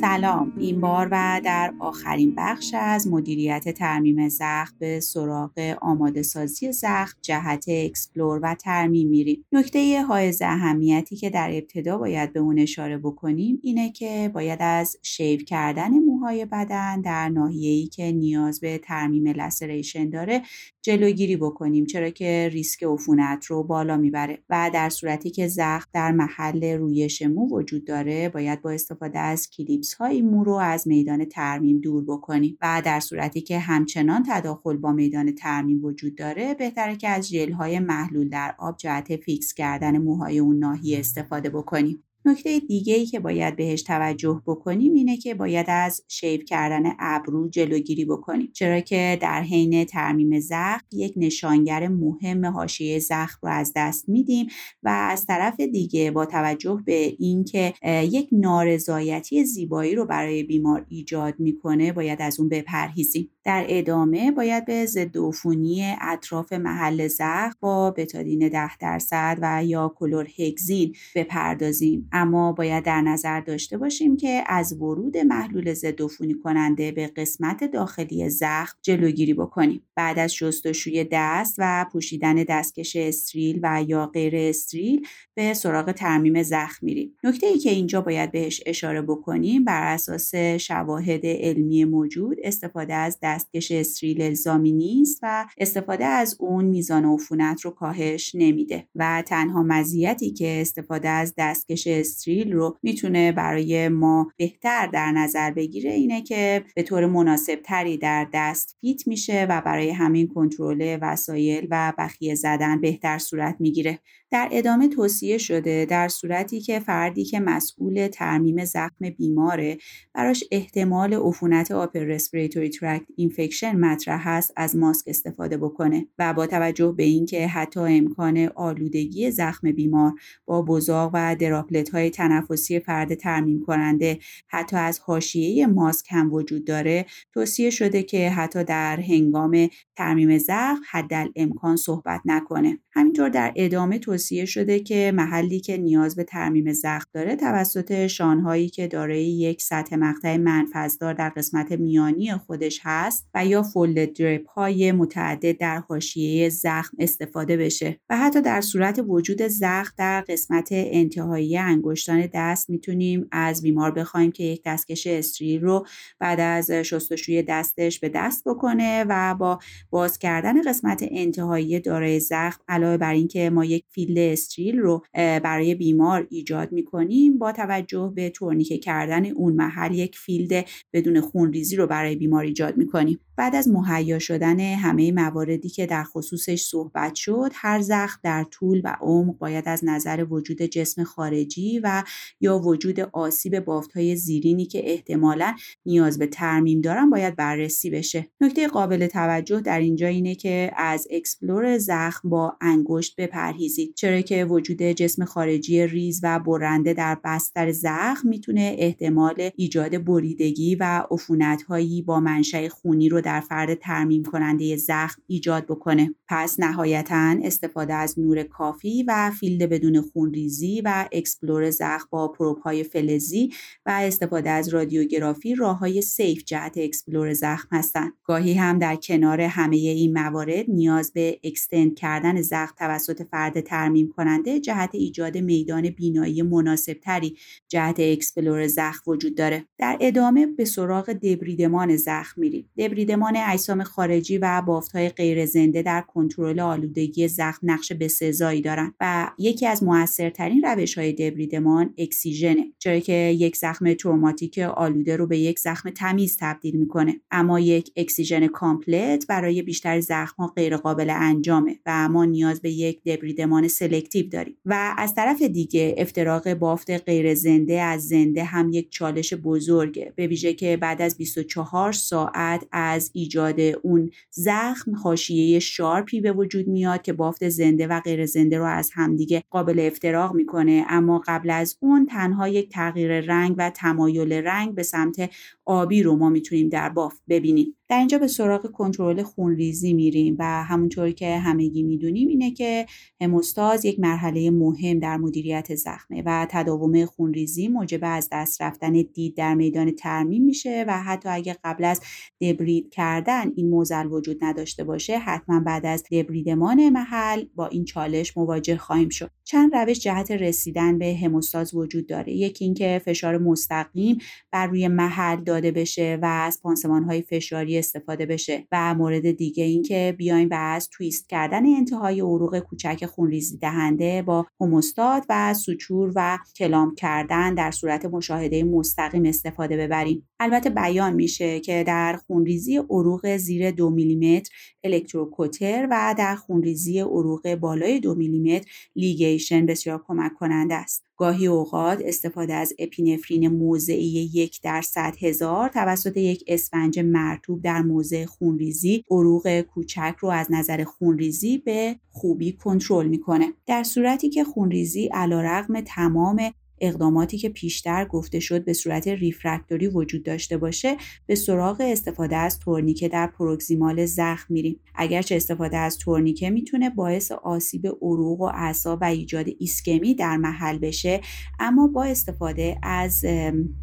C: سلام. این بار و در آخرین بخش از مدیریت ترمیم زخم به سراغ آماده سازی زخم جهت explore و ترمیم میریم. نکته حائز اهمیتی که در ابتدا باید به اون اشاره بکنیم اینه که باید از shave کردن موهای بدن در ناحیه‌ای که نیاز به ترمیم laceration داره جلوگیری بکنیم چرا که ریسک عفونت رو بالا می‌بره. و در صورتی که زخم در محل رویش مو وجود داره باید با استفاده از کلیپس های مو رو از میدان ترمیم دور بکنیم و در صورتی که همچنان تداخل با میدان ترمیم وجود داره بهتره که از ژل های محلول در آب جهت فیکس کردن موهای اون ناحیه استفاده بکنیم نکته دیگه ای که باید بهش توجه بکنیم اینه که باید از shave کردن ابرو جلوگیری بکنیم چرا که در حین ترمیم زخم یک نشانگر مهم حاشیه زخم رو از دست میدیم و از طرف دیگه با توجه به اینکه یک نارضایتی زیبایی رو برای بیمار ایجاد می‌کنه باید از اون بپرهیزیم. در ادامه باید به ضد عفونی اطراف محل زخم با بتادین 10 درصد و یا کلورهگزین بپردازیم. اما باید در نظر داشته باشیم که از ورود محلول ضد عفونی کننده به قسمت داخلی زخم جلوگیری بکنیم. بعد از شستشوی دست و پوشیدن دستکش استریل و یا غیر استریل به سراغ ترمیم زخم میریم. نکته ای که اینجا باید بهش اشاره بکنیم بر اساس شواهد علمی موجود استفاده از دستکش استریل الزامی نیست و استفاده از اون میزان عفونت رو کاهش نمیده و تنها مزیتی که استفاده از دستکش استریل رو می‌تونه برای ما بهتر در نظر بگیره اینه که به طور مناسب تری در دست فیت میشه و برای همین کنترل وسایل و بخیه زدن بهتر صورت می‌گیره. در ادامه توصیه شده در صورتی که فردی که مسئول ترمیم زخم بیماره براش احتمال عفونت upper respiratory tract infection مطرح هست از ماسک استفاده بکنه و با توجه به اینکه حتی امکان آلودگی زخم بیمار با بزاق و droplet های تنفسی فرد ترمیم کننده حتی از حاشیه ماسک هم وجود داره توصیه شده که حتی در هنگام ترمیم زخم حد امکان صحبت نکنه. همینطور در ادامه توصیه شده که محلی که نیاز به ترمیم زخم داره توسط شانهایی که دارای یک سطح مقطع منفذدار در قسمت میانی خودش هست و یا فولد درپ های متعدد در حاشیه زخم استفاده بشه و حتی در صورت وجود زخم در قسمت انتهایی انگشتان دست می‌تونیم از بیمار بخوایم که یک دستکش استریل رو بعد از شستشوی دستش به دست بکنه و با باز کردن قسمت انتهایی دارای زخم علاوه بر اینکه ما یک field استریل رو برای بیمار ایجاد می‌کنیم با توجه به تورنیکه کردن اون محل یک field بدون خونریزی رو برای بیمار ایجاد می‌کنیم. بعد از مهیا شدن همه مواردی که در خصوصش صحبت شد هر زخم در طول و عمق باید از نظر وجود جسم خارجی و یا وجود آسیب بافتهای زیرینی که احتمالا نیاز به ترمیم دارن باید بررسی بشه. نکته قابل توجه در اینجا اینه که از explore زخم با انگشت بپرهیزید. چرا که وجود جسم خارجی ریز و برنده در بستر زخم می‌تونه احتمال ایجاد بریدگی و عفونتهایی با منشأ خونی رو در فرد ترمیم کننده زخم ایجاد بکنه. پس نهایتا استفاده از نور کافی و field بدون خونریزی و explore زخم با probe های فلزی و استفاده از رادیوگرافی راه های safe جهت explore زخم هستند. گاهی هم در کنار همه این موارد نیاز به extend کردن زخم توسط فرد ترمیم کننده جهت ایجاد میدان بینایی مناسب تری جهت explore زخم وجود داره. در ادامه به سراغ دبریدمان زخم میریم. دبریدمان اجسام خارجی و بافتهای غیر زنده در کنترل آلودگی زخم نقش بسزایی دارند و یکی از موثرترین روش های دبریدمان excision ه چرا که یک زخم traumatic آلوده رو به یک زخم تمیز تبدیل می‌کنه. اما یک excision complete برای بیشتر زخم ها غیر قابل انجامه و ما نیاز به یک دبریدمان selective داریم. و از طرف دیگه افتراق بافت غیر زنده از زنده هم یک چالش بزرگه. به ویژه که بعد از 24 ساعت از ایجاد اون زخم حاشیه شارپی به وجود میاد که بافت زنده و غیر زنده رو از همدیگه قابل افتراق می‌کنه. اما قبل از اون تنها یک تغییر رنگ و تمایل رنگ به سمت آبی رو ما می‌تونیم در بافت ببینیم. در اینجا به سراغ کنترل خونریزی میریم و همونطوری که همگی می‌دونیم اینه که هموستاز یک مرحله مهم در مدیریت زخمه و تداوم خونریزی موجب از دست رفتن دید در میدان ترمیم میشه و حتی اگه قبل از دبرید کردن این موزل وجود نداشته باشه حتما بعد از دبریدمان محل با این چالش مواجه خواهیم شد. چند روش جهت رسیدن به هموستاز وجود داره. یکی اینکه فشار مستقیم بر روی محل داده بشه و از پانسمان های فشاری استفاده بشه و مورد دیگه اینکه بیایم و از تویست کردن انتهای عروق کوچک خونریزی دهنده با هموستات و سوچور و کلام کردن در صورت مشاهده مستقیم استفاده ببریم. البته بیان میشه که در خونریزی عروق زیر دو میلیمتر الکتروکوتر و در خونریزی عروق بالای دو میلیمتر لیگیشن بسیار کمک کننده است. گاهی اوقات استفاده از اپینفرین موضعی یک درصد هزار توسط یک اسفنج مرتوب در موضع خونریزی عروق کوچک رو از نظر خونریزی به خوبی کنترل می‌کنه. در صورتی که خونریزی علیرغم تمام اقداماتی که پیشتر گفته شد به صورت ریفرکتوری وجود داشته باشه به سراغ استفاده از تورنیکه در پروکسیمال زخم میریم. اگرچه استفاده از تورنیکه می‌تونه باعث آسیب عروق و اعصاب و ایجاد ایسکمی در محل بشه اما با استفاده از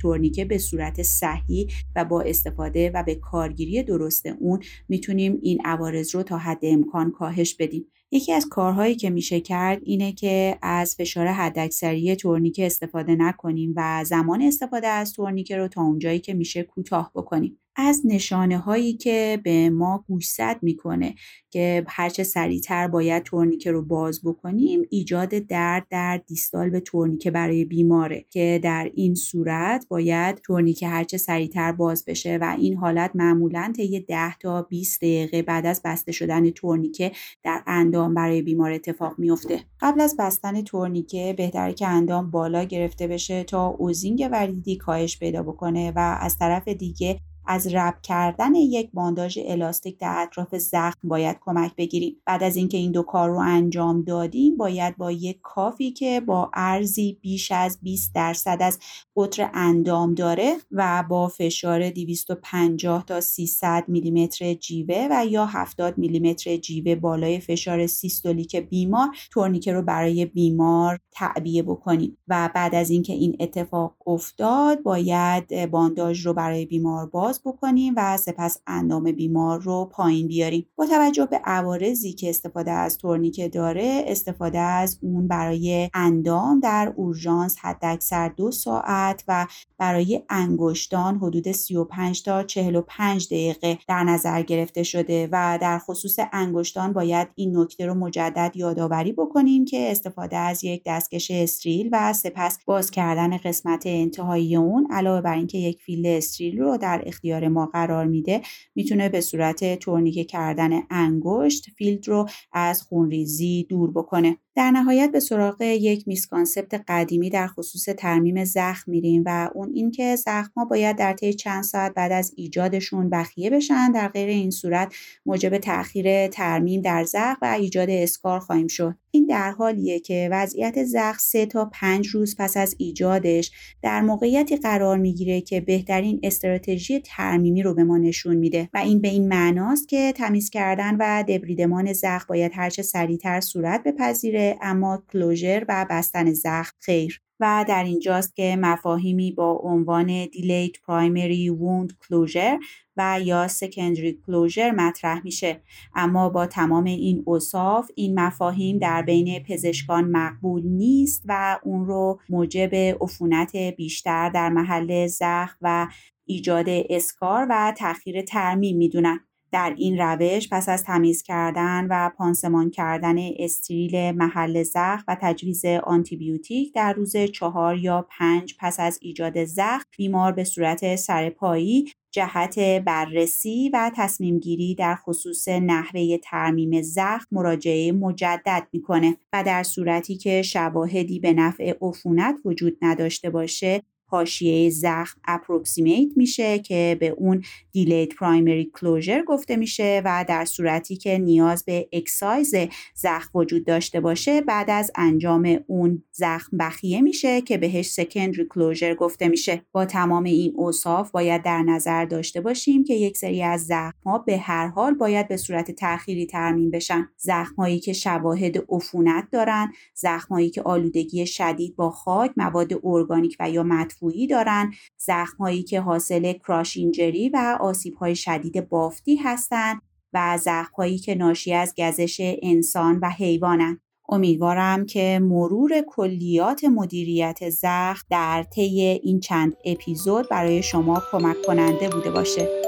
C: تورنیکه به صورت صحیح و با استفاده و به کارگیری درست اون می‌تونیم این عوارض رو تا حد امکان کاهش بدیم. یکی از کارهایی که میشه کرد اینه که از فشار حداکثری تورنیکه استفاده نکنیم و زمان استفاده از تورنیکه رو تا اونجایی که میشه کوتاه بکنیم. از نشانه هایی که به ما گوشزد می‌کنه که هرچه سریعتر باید تورنیکه رو باز بکنیم ایجاد درد در دیستال به تورنیکه برای بیماره که در این صورت باید تورنیکه هرچه سریعتر باز بشه و این حالت معمولا طی 10 تا 20 دقیقه بعد از بسته شدن تورنیکه در اندام برای بیمار اتفاق میفته قبل از بستن تورنیکه بهتره که اندام بالا گرفته بشه تا اوزینگ وریدی کاهش پیدا بکنه و از طرف دیگه از wrap کردن یک بانداژ الاستیک در اطراف زخم باید کمک بگیریم. بعد از اینکه این دو کار رو انجام دادیم باید با یک cuff ی که با عرضی بیش از 20 درصد از قطر اندام داره و با فشار 250 تا 300 میلیمتر جیوه و یا 70 میلیمتر جیوه بالای فشار سیستولیک بیمار تورنیکه رو برای بیمار تعبیه بکنیم. و بعد از اینکه این اتفاق افتاد باید بانداژ رو برای بیمار باز بکنیم و سپس اندام بیمار رو پایین بیاریم. با توجه به عوارضی که استفاده از تورنیکه داره استفاده از اون برای اندام در اورژانس حداکثر دو ساعت و برای انگشتان حدود 35 تا 45 دقیقه در نظر گرفته شده و در خصوص انگشتان باید این نکته رو مجدد یادآوری بکنیم که استفاده از یک دستکش استریل و سپس باز کردن قسمت انتهایی اون علاوه بر اینکه یک field استریل رو در اختیار ما قرار میده می‌تونه به صورت تورنیکه کردن انگشت field رو از خونریزی دور بکنه. در نهایت به سراغ یک misconcept قدیمی در خصوص ترمیم زخم میریم و اون اینکه زخم ها باید در طی چند ساعت بعد از ایجادشون بخیه بشن در غیر این صورت موجب تاخیر ترمیم در زخم و ایجاد اسکار خواهیم شد. این در حالیه که وضعیت زخم سه تا پنج روز پس از ایجادش در موقعیتی قرار می‌گیره که بهترین استراتژی ترمیمی رو به ما نشون میده و این به این معناست که تمیز کردن و دبریدمان زخم باید هرچه سریعتر صورت بپذیره اما کلوژر و بستن زخم خیر. و در اینجاست که مفاهیمی با عنوان Delayed Primary Wound Closure و یا Secondary Closure مطرح میشه. اما با تمام این اصاف این مفاهیم در بین پزشکان مقبول نیست و اون رو موجب عفونت بیشتر در محل زخم و ایجاد اسکار و تاخیر ترمیم می‌دونن. در این روش پس از تمیز کردن و پانسمان کردن استریل محل زخم و تجویز آنتیبیوتیک در روز چهار یا پنج پس از ایجاد زخم بیمار به صورت سرپایی جهت بررسی و تصمیم گیری در خصوص نحوه ترمیم زخم مراجعه مجدد می‌کنه و در صورتی که شواهدی به نفع عفونت وجود نداشته باشه حاشیه زخم approximate میشه که به اون delayed primary closure گفته میشه و در صورتی که نیاز به excise زخم وجود داشته باشه بعد از انجام اون زخم بخیه میشه که بهش secondary closure گفته میشه. با تمام این اوصاف باید در نظر داشته باشیم که یک سری از زخم ها به هر حال باید به صورت تأخیری ترمیم بشن. زخم هایی که شواهد عفونت دارن زخم هایی که آلودگی شدید با خاک مواد ارگانیک و یا مدفوعی دارن زخم هایی که حاصل کراش اینجری و آسیب های شدید بافتی هستند و زخم هایی که ناشی از گزش انسان و حیوانند امیدوارم که مرور کلیات مدیریت زخم در طی این چند اپیزود برای شما کمک کننده بوده باشه.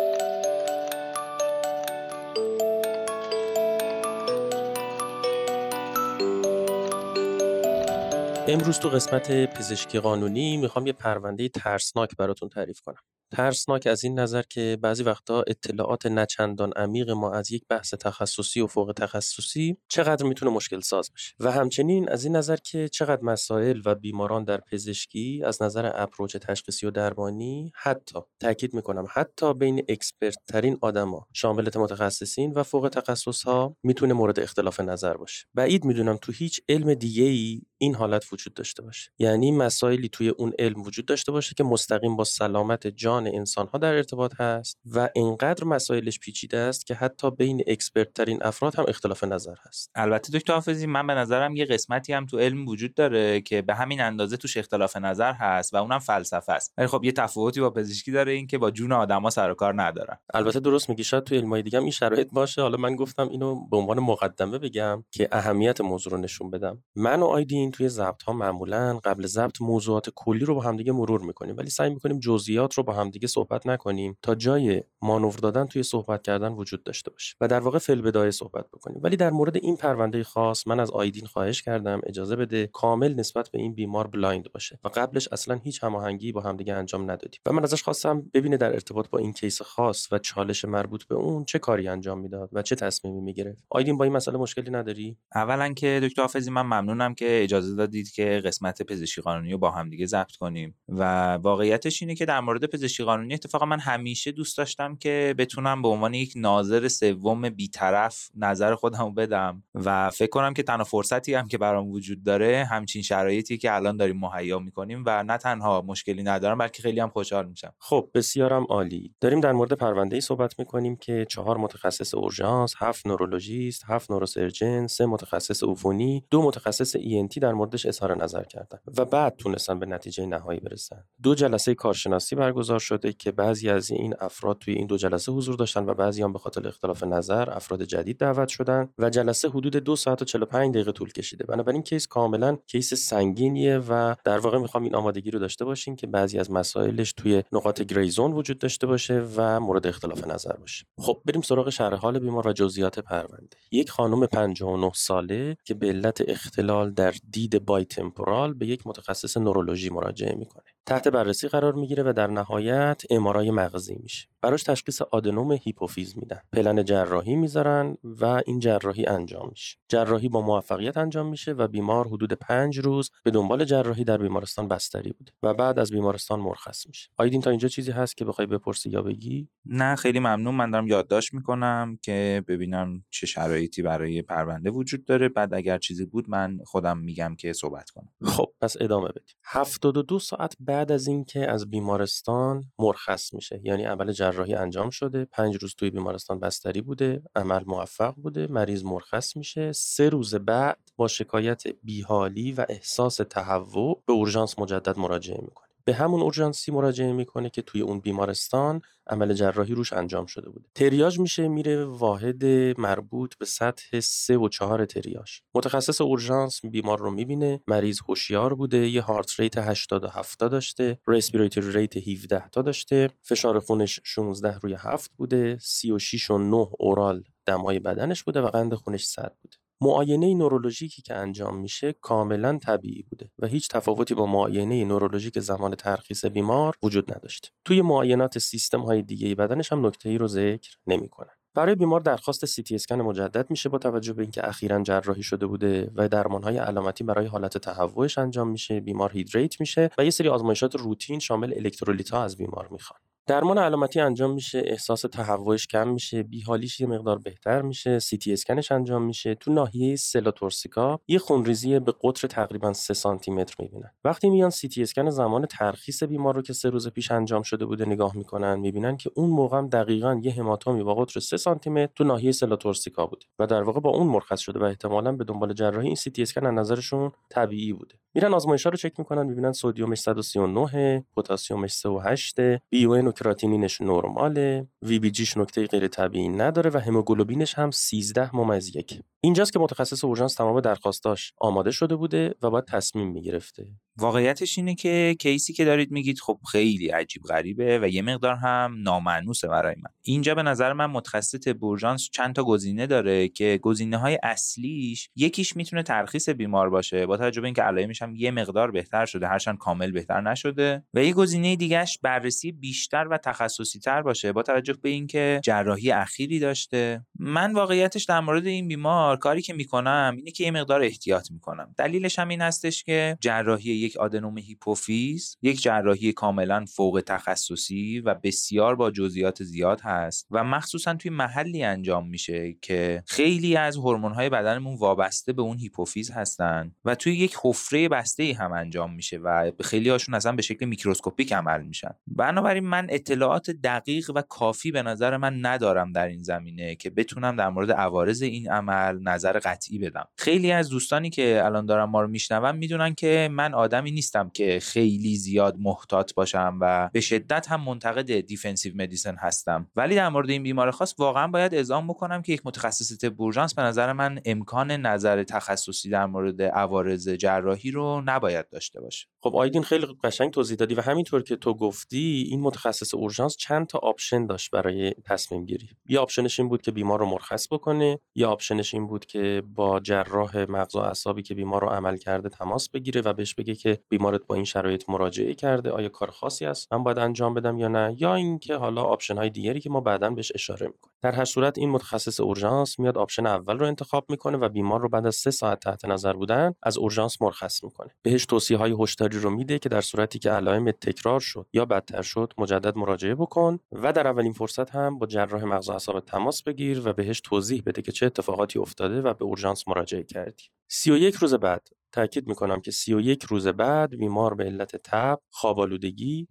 B: امروز تو قسمت پزشکی قانونی می‌خوام یه پرونده ترسناک براتون تعریف کنم. ترسناک از این نظر که بعضی وقتا اطلاعات نچندان عمیق ما از یک بحث تخصصی و فوق تخصصی چقدر می‌تونه مشکل ساز بشه و همچنین از این نظر که چقدر مسائل و بیماران در پزشکی از نظر approach تشخیصی و درمانی حتی تاکید می‌کنم حتی بین expert ترین آدما شامل متخصصین و فوق تخصص ها می‌تونه مورد اختلاف نظر باشه بعید می‌دونم تو هیچ علم دیگه این حالت وجود داشته باشه. یعنی مسائلی توی اون علم وجود داشته باشه که مستقیم با سلامت جان انسان ها در ارتباط هست و اینقدر مسائلش پیچیده است که حتی بین expert ترین افراد هم اختلاف نظر هست.
A: البته دکتر حافظی من به نظرم یه قسمتی هم تو علم وجود داره که به همین اندازه توش اختلاف نظر هست و اونم فلسفه است. ولی خب یه تفاوتی با پزشکی داره این که با جون آدما سر و کار ندارن.
B: البته درست میگی شاید تو علمای دیگه هم این شرایط باشه. حالا من گفتم اینو به عنوان مقدمه بگم که اهمیت موضوع رو نشون بدم. من و آیدین توی ضبط ها معمولا قبل ضبط موضوعات کلی رو با همدیگه مرور می‌کنیم ولی سعی می‌کنیم جزئیات رو با همدیگه صحبت نکنیم تا جای مانور دادن توی صحبت کردن وجود داشته باشه و در واقع فی البداهه صحبت بکنیم. ولی در مورد این پرونده خاص من از آیدین خواهش کردم اجازه بده کامل نسبت به این بیمار blind باشه و قبلش اصلا هیچ هماهنگی با همدیگه انجام ندادیم. و من ازش خواستم ببینه در ارتباط با این کیس خاص و چالش مربوط به اون چه کاری انجام می‌داد و چه تصمیمی می‌گرفت. آیدین با این مسئله مشکلی نداری؟
A: اولا که دکتر حافظی من ممنونم که اجازه دادید که قسمت پزشکی قانونی رو با هم دیگه ضبط کنیم. و واقعیتش اینه که در مورد پزشکی قانونی اتفاقا من همیشه دوست داشتم که بتونم به عنوان یک ناظر سوم بیطرف نظر خودم بدم و فکر کنم که تنها فرصتی هم که برام وجود داره همچین شرایطی که الان داریم مهیا می‌کنیم و نه تنها مشکلی ندارم بلکه خیلی هم خوشحال میشم.
B: خب بسیارم عالی. داریم در مورد پرونده ای صحبت می‌کنیم که چهار متخصص اورژانس هفت نورولوژیست هفت neurosurgeon سه متخصص عفونی دو متخصص ENT در موردش اظهار نظر کردن و بعد تونستن به نتیجه نهایی برسن. دو جلسه کارشناسی برگزار شده که بعضی از این افراد توی این دو جلسه حضور داشتن و بعضی هم به خاطر اختلاف نظر افراد جدید دعوت شدن و جلسه حدود دو ساعت و 45 دقیقه طول کشیده. بنابراین case کاملا case سنگینیه و در واقع می‌خوام این آمادگی رو داشته باشیم که بعضی از مسائلش توی نقاط gray zone وجود داشته باشه و مورد اختلاف نظر باشه. خب بریم سراغ شرح حال بیمار و جزئیات پرونده. یک خانم 59 ساله که به علت اختلال در دید bitemporal به یک متخصص نورولوژی مراجعه می‌کنه. تحت بررسی قرار می‌گیره و در نهایت امارای مغزی میشه. براش تشخیص آدنوم هیپوفیز میدن. پلن جراحی می‌ذارن و این جراحی انجام میشه. جراحی با موفقیت انجام میشه و بیمار حدود پنج روز به دنبال جراحی در بیمارستان بستری بوده و بعد از بیمارستان مرخص میشه. آیدین تا اینجا چیزی هست که بخوای بپرسی یا بگی؟
A: نه خیلی ممنون. من دارم یادداشت می‌کنم که ببینم چه شرایطی برای پرونده وجود داره. بعد اگر چیزی بود من خودم میگم که صحبت کنم.
B: خب پس ادامه بدیم. 72 ساعت بعد از اینکه از بیمارستان مرخص میشه. یعنی عمل جراحی انجام شده پنج روز توی بیمارستان بستری بوده عمل موفق بوده مریض مرخص میشه. سه روز بعد با شکایت بیحالی و احساس تهوع به اورژانس مجدد مراجعه می‌کنه. به همون اورژانسی مراجعه می‌کنه که توی اون بیمارستان عمل جراحی روش انجام شده بوده. تریاج میشه میره واحد مربوط به سطح 3 و 4 تریاج متخصص اورژانس بیمار رو می‌بینه مریض هوشیار بوده یه heart rate 87 تا داشته respiratory rate 17 تا داشته فشار خونش 16 روی 7 بوده 36 و 9 oral دمای بدنش بوده و قند خونش 100 بوده. معاینه نورولوژیکی که انجام میشه کاملا طبیعی بوده و هیچ تفاوتی با معاینه نورولوژیک زمان ترخیص بیمار وجود نداشته توی معاینات سیستم های دیگه بدنش هم نکته ای رو ذکر نمی‌کنن. برای بیمار درخواست سی تی اسکن مجدد میشه با توجه به اینکه اخیرا جراحی شده بوده و درمان های علامتی برای حالت تهوعش انجام میشه بیمار hydrate میشه و یه سری آزمایشات روتین شامل الکترولیت ها از بیمار می‌خوان. درمان علامتی انجام میشه احساس تهوعش کم میشه بیحالیش یه مقدار بهتر میشه سی تی اسکنش انجام میشه تو ناحیه sella turcica یه خونریزی به قطر تقریبا 3 سانتی متر می‌بینن. وقتی میان سی تی اسکن زمان ترخیص بیمار رو که سه روز پیش انجام شده بوده نگاه می‌کنن می‌بینن که اون موقع هم دقیقا یه هماتومی با قطر 3 سانتی متر تو ناحیه sella turcica بوده و در واقع با اون مرخص شده و احتمالاً به دنبال جراحی این سی تی اسکن از نظرشون طبیعی بوده. میرن آزمایش‌ها رو چک می‌کنن می‌بینن سدیومش 139 پتاسیمش 3.8 BUN کراتینینش نرماله VBG ش نکته غیر طبیعی نداره و هموگلوبینش هم 13 ممیز یک. اینجاست که متخصص اورژانس تمام درخواستاش آماده شده بوده و باید تصمیم می‌گرفته.
A: واقعیتش اینه که case ی که دارید میگید خب خیلی عجیب غریبه و یه مقدار هم نامأنوسه برای من. اینجا به نظر من متخصص طب اورژانس چند تا گزینه داره که گزینه های اصلیش یکیش می‌تونه ترخیص بیمار باشه با توجه به اینکه علائمش هم یه مقدار بهتر شده هرچند کامل بهتر نشده. و یه گزینه دیگهش بررسی بیشتر تر و تخصصی تر باشه با توجه به اینکه جراحی اخیری داشته. من واقعیتش در مورد این بیمار کاری که می‌کنم اینه که یه مقدار احتیاط می‌کنم. دلیلش هم این هستش که جراحی یک آدنوم هیپوفیز یک جراحی کاملا فوق تخصصی و بسیار با جزئیات زیاد هست و مخصوصا توی محلی انجام میشه که خیلی از های بدنمون وابسته به اون هیپوفیز هستن و توی یک حفره بسته ای هم انجام میشه و خیلی هاشون اصلا به شکل میکروسکوپیک عمل میشن. بنابراین من اطلاعات دقیق و کافی به نظر من ندارم در این زمینه که بتونم در مورد عوارض این عمل نظر قطعی بدم. خیلی از دوستانی که الان دارم ما رو میشنون می‌دونن که من آدمی نیستم که خیلی زیاد محتاط باشم و به شدت هم منتقد defensive medicine هستم. ولی در مورد این بیمار خاص واقعا باید اذعان بکنم که یک متخصص طب به نظر من امکان نظر تخصصی در مورد عوارض جراحی رو نباید داشته باشه.
B: خب آیدین خیلی قشنگ توضیح دادی و همینطور که تو گفتی این متخصص اورژانس چند تا option داشت برای تصمیم گیری. یه option ش این بود که بیمار رو مرخص بکنه یا option ش این بود که با جراح مغز و اعصابی که بیمار رو عمل کرده تماس بگیره و بهش بگه که بیمارت با این شرایط مراجعه کرده آیا کار خاصی است؟ من باید انجام بدم یا نه؟ یا اینکه حالا option های دیگری که ما بعدا بهش اشاره می‌کنیم. در هر صورت این متخصص اورژانس میاد option اول رو انتخاب می‌کنه و بیمار رو بعد از سه ساعت تحت نظر بودن از اورژانس مرخص می‌کنه. بهش توصیه های هشداری رو میده که در صورتی که علائم تکرار شد یا بدتر شد مجدد مراجعه بکن و در اولین فرصت هم با جراح مغز و اعصاب تماس بگیر و بهش توضیح بده که چه اتفاقاتی افتاده و به اورژانس مراجعه کردی. 31 روز بعد تاکید می‌کنم که 31 روز بعد بیمار به علت تب خواب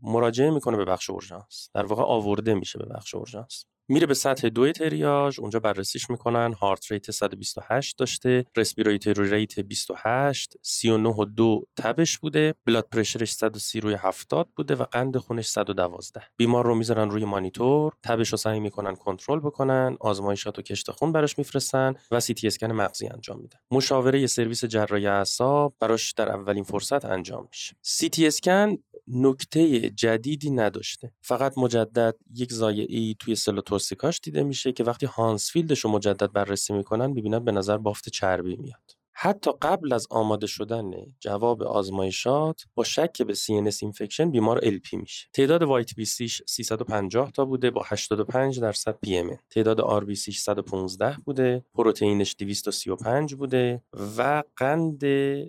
B: مراجعه می‌کنه به بخش اورژانس. در واقع آورده میشه به بخش اورژانس. میره به سطح دو تریاژ اونجا بررسیش می‌کنن. heart rate 128 داشته respiratory rate 28 39 و 2 تبش بوده blood pressure ش 130 روی 70 بوده و قند خونش 112 بیمار رو می‌ذارن روی مانیتور تبش رو سعی می‌کنن کنترل بکنن آزمایشات و کشت خون براش میفرستن و سی تی اسکن مغزی انجام میدن. مشاوره سرویس جراحی اعصاب براش در اولین فرصت انجام میشه. سی تی اسکن نکته جدیدی نداشته. فقط مجدد یک ضایعه‌ای توی sella turcica ش دیده میشه که وقتی Hounsfield ش رو مجدد بررسی می‌کنن می‌بینن به نظر بافت چربی میاد. حتی قبل از آماده شدن جواب آزمایشات با شک به CNS infection بیمار LP میشه. تعداد white BC ش 350 تا بوده با 85 درصد PMN تعداد RBC ش 115 بوده پروتئینش 235 بوده و قند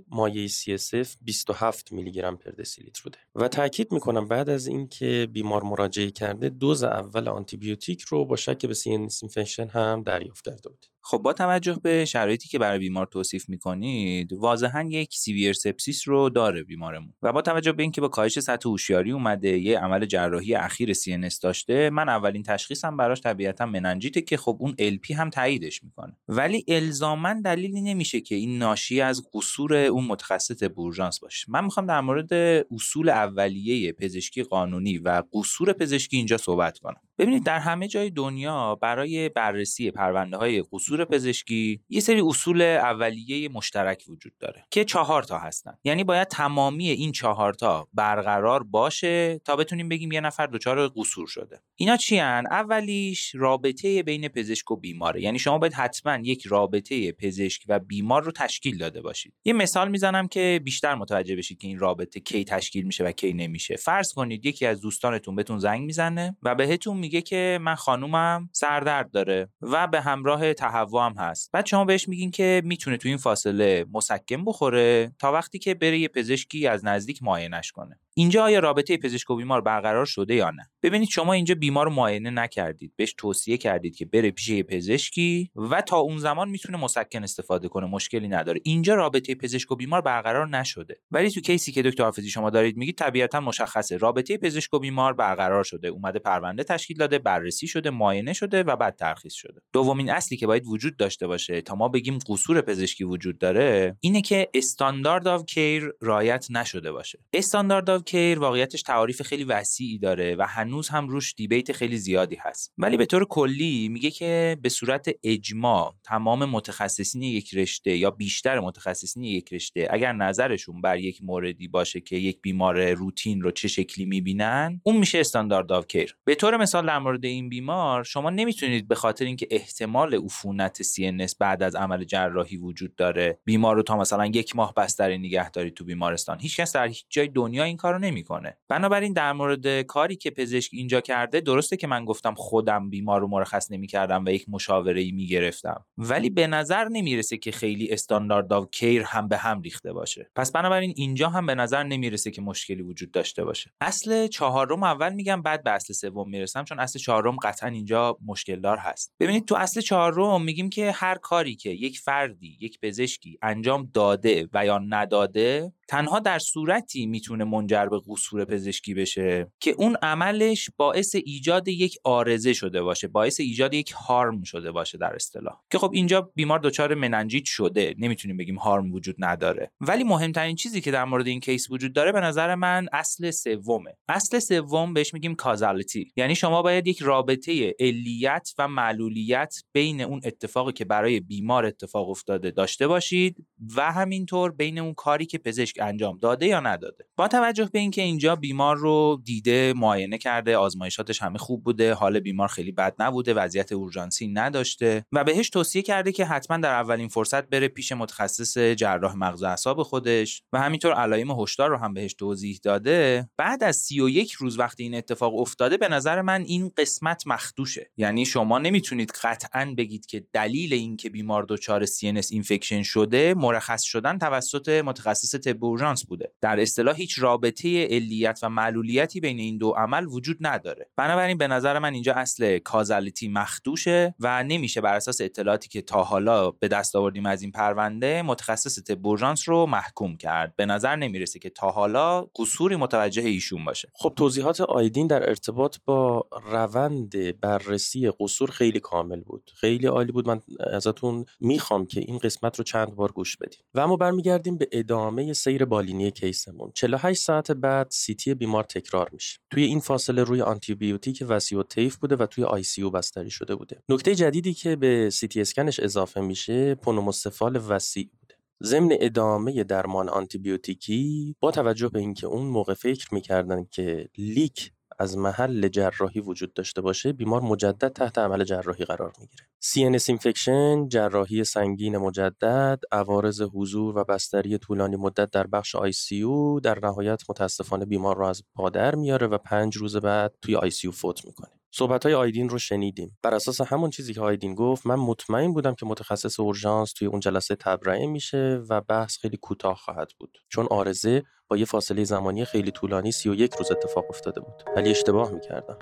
B: مایع CSF 27 میلی گرم پر دسیلیتر بوده. و تاکید می‌کنم بعد از اینکه بیمار مراجعه کرده دوز اول آنتی بیوتیک رو با شک به CNS infection هم دریافت کرده بوده
A: خب با توجه به شرایطی که برای بیمار توصیف می‌کنید واضحا یک severe sepsis رو داره بیمارمون. و با توجه به اینکه با کاهش سطح هوشیاری اومده یه عمل جراحی اخیر CNS داشته من اولین تشخیصم براش طبیعتا مننژیته که خب اون LP هم تاییدش می‌کنه. ولی الزاما دلیلی نمیشه که این ناشی از قصور اون متخصص طب اورژانس باشه. من می‌خوام در مورد اصول اولیه پزشکی قانونی و قصور پزشکی اینجا صحبت کنم. ببینید در همه جای دنیا برای بررسی پرونده های قصور پزشکی یه سری اصول اولیه مشترک وجود داره که چهار تا هستن. یعنی باید تمامی این چهار تا برقرار باشه تا بتونیم بگیم یه نفر دچار قصور شده. اینا چی هن؟ اولیش رابطه بین پزشک و بیماره. یعنی شما باید حتما یک رابطه پزشک و بیمار رو تشکیل داده باشید. یه مثال می‌زنم که بیشتر متوجه بشید که این رابطه کی تشکیل میشه و کی نمیشه. فرض کنید یکی از دوستانتون بهتون زنگ می‌زنه و بهتون میگه که من خانومم سردرد داره و به همراه تهوع هم هست. بعد شما بهش میگین که می‌تونه تو این فاصله مسکن بخوره تا وقتی که بره یه پزشکی از نزدیک معاینش کنه. اینجا آیا رابطه پزشک و بیمار برقرار شده یا نه؟ ببینید شما اینجا بیمار رو معاینه نکردید. بهش توصیه کردید که بره پیش پزشکی و تا اون زمان می‌تونه مسکن استفاده کنه. مشکلی نداره. اینجا رابطه پزشک و بیمار برقرار نشده. ولی تو case ی که دکتر حافظی شما دارید میگید طبیعتا مشخصه. رابطه پزشک و بیمار برقرار شده. اومده پرونده تشکیل داده بررسی شده معاینه شده و بعد ترخیص شده. دومین اصلی که باید وجود داشته باشه تا ما بگیم قصور پزشکی وجود داره اینه که standard of care رایت نشده باشه. standard care واقعیتش تعاریف خیلی وسیعی داره و هنوز هم روش debate خیلی زیادی هست. ولی به طور کلی میگه که به صورت اجماع تمام متخصصین یک رشته یا بیشتر متخصصین یک رشته اگر نظرشون بر یک موردی باشه که یک بیمار روتین رو چه شکلی می‌بینن اون میشه standard of care. به طور مثال در مورد این بیمار شما نمی‌تونید به خاطر اینکه احتمال عفونت CNS بعد از عمل جراحی وجود داره بیمار رو تا مثلا یک ماه بستری نگه دارید تو بیمارستان هیچکس در هیچ جای دنیا این کار کارو نمی‌کنه. بنابراین در مورد کاری که پزشک اینجا کرده درسته که من گفتم خودم بیمار رو مرخص نمی‌کردم و یک مشاوره ای می‌گرفتم. ولی به نظر نمی‌رسه که خیلی standard of care هم به هم ریخته باشه. پس بنابراین اینجا هم به نظر نمی‌رسه که مشکلی وجود داشته باشه. اصل چهارم اول میگم بعد به اصل سوم می‌رسم چون اصل چهارم قطعا اینجا مشکل دار هست. ببینید تو اصل چهارم میگیم که هر کاری که یک فردی یک پزشکی انجام داده و یا نداده تنها در صورتی می‌تونه منجر به قصور پزشکی بشه که اون عملش باعث ایجاد یک آرزه شده باشه باعث ایجاد یک هارم شده باشه در اصطلاح. که خب اینجا بیمار دچار مننجیت شده نمی‌تونیم بگیم هارم وجود نداره. ولی مهمترین چیزی که در مورد این کیس وجود داره به نظر من اصل سومه. اصل سوم بهش میگیم کازالیتی یعنی شما باید یک رابطه علیت و معلولیت بین اون اتفاقی که برای بیمار اتفاق افتاده داشته باشید و همینطور بین اون کاری که پزشک انجام داده یا نداده. با توجه به اینکه اینجا بیمار رو دیده معاینه کرده آزمایشاتش همه خوب بوده حال بیمار خیلی بد نبوده وضعیت اورژانسی نداشته و بهش توصیه کرده که حتما در اولین فرصت بره پیش متخصص جراح مغز و اعصاب خودش و همینطور علائم هشدار رو هم بهش توضیح داده. بعد از 31 روز وقتی این اتفاق افتاده به نظر من این قسمت مخدوشه. یعنی شما نمی‌تونید قطعا بگید که دلیل اینکه بیمار دچار CNS اینفکشن شده مرخص شدن توسط متخصص طب اورژانس بوده. در اصطلاح هیچ رابطه علیت و معلولیتی بین این دو عمل وجود نداره. بنابراین به نظر من اینجا اصل causality مخدوشه و نمیشه بر اساس اطلاعاتی که تا حالا به دست آوردیم از این پرونده متخصص طب رو محکوم کرد. به نظر نمی‌رسه که تا حالا قصوری متوجه ایشون باشه.
B: خب توضیحات آیدین در ارتباط با روند بررسی قصور خیلی کامل بود. خیلی عالی بود. من ازتون می‌خوام که این قسمت رو چند بار گوش بدیم و اما برمیگردیم به ادامه سیر بالینی case مون. 48 ساعت بعد CT بیمار تکرار میشه. توی این فاصله روی آنتی بیوتیک وسیع الطیف بوده و توی ICU بستری شده بوده. نکته جدیدی که به CT scan ش اضافه میشه pneumocephalus وسیع بوده. ضمن ادامه درمان آنتیبیوتیکی با توجه به اینکه اون موقع فکر می‌کردن که leak از محل جراحی وجود داشته باشه بیمار مجدد تحت عمل جراحی قرار می‌گیره. CNS infection جراحی سنگین مجدد عوارض حضور و بستری طولانی مدت در بخش ICU در نهایت متاسفانه بیمار رو از پادر میاره و پنج روز بعد توی ICU فوت می‌کنه. صحبت های آیدین رو شنیدیم. بر اساس همون چیزی که آیدین گفت من مطمئن بودم که متخصص اورژانس توی اون جلسه تبرئه میشه و بحث خیلی کوتاه خواهد بود. چون عارضه با یه فاصله زمانی خیلی طولانی 31 روز اتفاق افتاده بود. ولی اشتباه می‌کردم.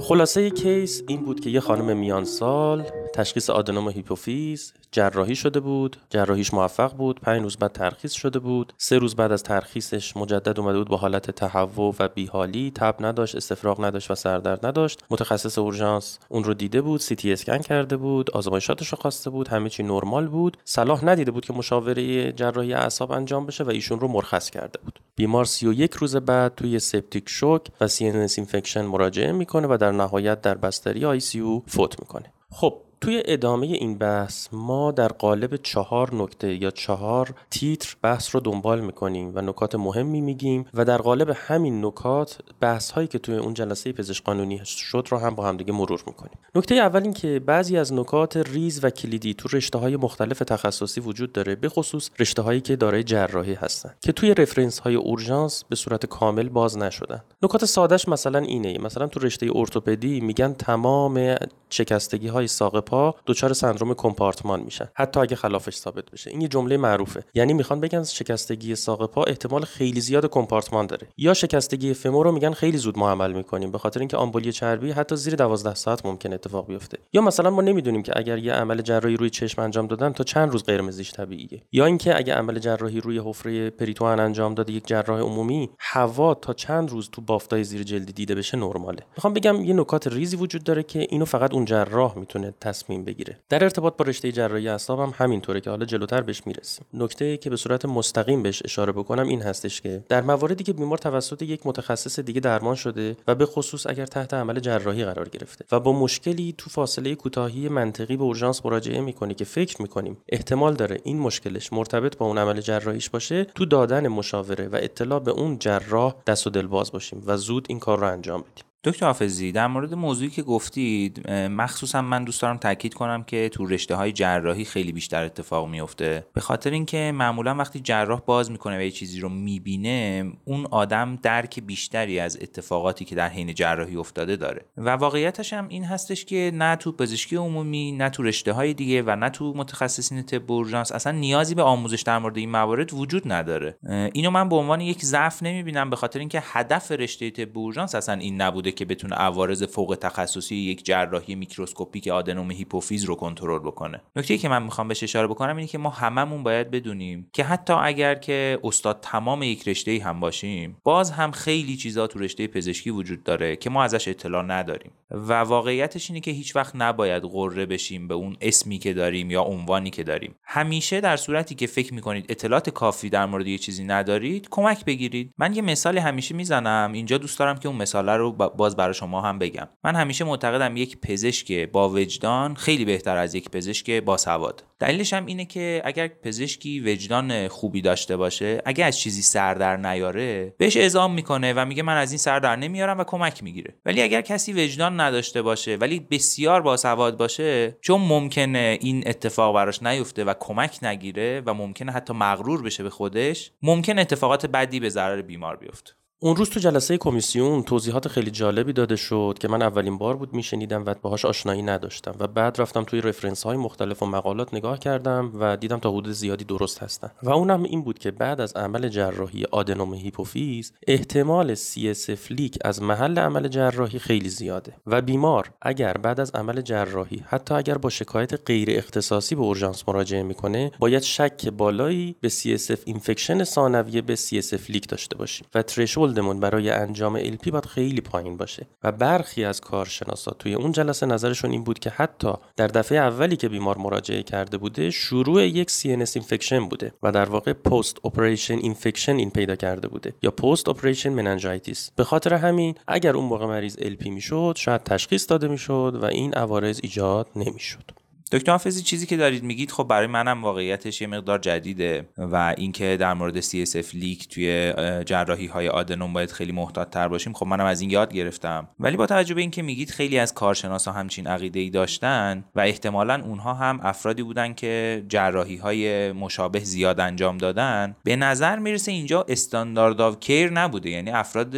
B: خلاصه case این بود که یه خانم میان سال تشخیص آدنوم هیپوفیز جراحی شده بود. جراحیش موفق بود. پنج روز بعد ترخیص شده بود. سه روز بعد از ترخیصش مجدد اومده بود با حالت تهوع و بیحالی. تب نداشت استفراغ نداشت و سردرد نداشت. متخصص اورژانس اون رو دیده بود CT scan کرده بود آزمایشاتش رو خواسته بود همه چی نرمال بود. صلاح ندیده بود که مشاوره جراحی اعصاب انجام بشه و ایشون رو مرخص کرده بود. بیمار 31 روز بعد توی septic shock و CNS infection مراجعه می‌کنه و در نهایت در بستری آی فوت می‌کنه. خب توی ادامه این بحث ما در قالب چهار نکته یا چهار تیتر بحث رو دنبال می‌کنیم و نکات مهمی میگیم و در قالب همین نکات بحث هایی که توی اون جلسه پزشک قانونی شد رو هم با همدیگه مرور می‌کنیم. نکته اول این که بعضی از نکات ریز و کلیدی تو رشته های مختلف تخصصی وجود داره به خصوص رشته هایی که دارای جراحی هستن که توی رفرنس های اورژانس به صورت کامل باز نشدن. نکات سادهش مثلا اینه مثلا تو رشته ارتوپدی میگن تمام شکستگی های ساق پا دچار سندروم کمپارتمان میشن. حتی اگه خلافش ثابت بشه. این یه جمله معروفه. یعنی می‌خوان بگن شکستگی ساق پا احتمال خیلی زیاد کمپارتمان داره. یا شکستگی فمور رو میگن خیلی زود ما عمل می‌کنیم به خاطر اینکه آمبولی چربی حتی زیر 12 ساعت ممکن اتفاق بیفته. یا مثلا ما نمی‌دونیم که اگر یه عمل جراحی روی چشم انجام دادن تا چند روز قرمزیش طبیعیه. یا اینکه اگه عمل جراحی روی حفره پریتوان انجام داده یک جراح عمومی هوا تا چند روز تو بافتای زیر جلدی دیده بشه نرماله. می‌خوام بگم یه نکات ریزی وجود داره که اینو فقط اون جراح می‌تونه تصمیم بگیره. در ارتباط با رشته جراحی اعصاب هم همینطوره که حالا جلوتر بهش می‌رسیم. نکته که به صورت مستقیم بهش اشاره بکنم این هستش که در مواردی که بیمار توسط یک متخصص دیگه درمان شده و به خصوص اگر تحت عمل جراحی قرار گرفته و با مشکلی تو فاصله کوتاهی منطقی به اورژانس مراجعه می‌کنه که فکر می‌کنیم احتمال داره این مشکلش مرتبط با اون عمل جراحیش باشه تو دادن مشاوره و اطلاع به اون جراح دست و دل باز باشیم و زود این کار رو انجام بدیم.
A: دکتر حافظی در مورد موضوعی که گفتید مخصوصا من دوست دارم تاکید کنم که تو رشته های جراحی خیلی بیشتر اتفاق میفته به خاطر اینکه معمولا وقتی جراح باز می‌کنه و یه چیزی رو می‌بینه اون آدم درک بیشتری از اتفاقاتی که در حین جراحی افتاده داره. و واقعیتش هم این هستش که نه تو پزشکی عمومی نه تو رشته های دیگه و نه تو متخصصین طب اورژانس اصلا نیازی به آموزش در مورد این موارد وجود نداره. اینو من به عنوان یک ضعف نمی‌بینم به خاطر اینکه هدف رشته طب اورژانس اصلا این نبوده که بتونه عوارض فوق تخصصی یک جراحی microscopic آدنوم هیپوفیز رو کنترل بکنه. نکته که من می‌خوام بهش اشاره بکنم اینه که ما هممون باید بدونیم که حتی اگر که استاد تمام یک رشته هم باشیم باز هم خیلی چیزا تو رشته پزشکی وجود داره که ما ازش اطلاع نداریم. و واقعیتش اینه که هیچ وقت نباید غره بشیم به اون اسمی که داریم یا عنوانی که داریم. همیشه در صورتی که فکر می‌کنید اطلاعات کافی در مورد یه چیزی ندارید کمک بگیرید. من یه مثال همیشه می‌زنم. اینجا دوست دارم که اون مثال رو باز برای شما هم بگم. من همیشه معتقدم یک پزشک با وجدان خیلی بهتر از یک پزشک با سواد. دلیلش هم اینه که اگر پزشکی وجدان خوبی داشته باشه اگر از چیزی سر در نیاره بهش اعزام می‌کنه و میگه من از این سر در نمیارم و کمک می‌گیره. ولی اگر کسی وجدان نداشته باشه ولی بسیار باسواد باشه چون ممکنه این اتفاق براش نیفته و کمک نگیره و ممکنه حتی مغرور بشه به خودش ممکن اتفاقات بدی به ضرر بیمار بیفته.
B: اون روز تو جلسه کمیسیون توضیحات خیلی جالبی داده شد که من اولین بار بود میشنیدم و باهاش آشنایی نداشتم و بعد رفتم توی reference های مختلف و مقالات نگاه کردم و دیدم تا حدود زیادی درست هستن. و اونم این بود که بعد از عمل جراحی آدنوم هیپوفیز احتمال CSF leak از محل عمل جراحی خیلی زیاده و بیمار اگر بعد از عمل جراحی حتی اگر با شکایت غیر اختصاصی به اورژانس مراجعه می‌کنه باید شک بالایی به CSF infection ثانویه به CSF leak داشته باشیم و threshold مون برای انجام LP باید خیلی پایین باشه و برخی از کارشناسا توی اون جلسه نظرشون این بود که حتی در دفعه اولی که بیمار مراجعه کرده بوده شروع یک CNS infection بوده و در واقع post operation infection این پیدا کرده بوده یا post operation meningitis به خاطر همین اگر اون موقع مریض LP می‌شد شاید تشخیص داده می‌شد و این عوارض ایجاد نمی‌شد.
A: دکتر حافظی چیزی که دارید میگید خب برای منم واقعیتش یه مقدار جدیده و اینکه در مورد CSF leak توی جراحی های آدنوم باید خیلی محتاط تر باشیم خب منم از این یاد گرفتم. ولی با توجه به اینکه میگید خیلی از کارشناسا همچین عقیده ای داشتن و احتمالا اونها هم افرادی بودن که جراحی های مشابه زیاد انجام دادن به نظر می‌رسه اینجا standard of care نبوده. یعنی افراد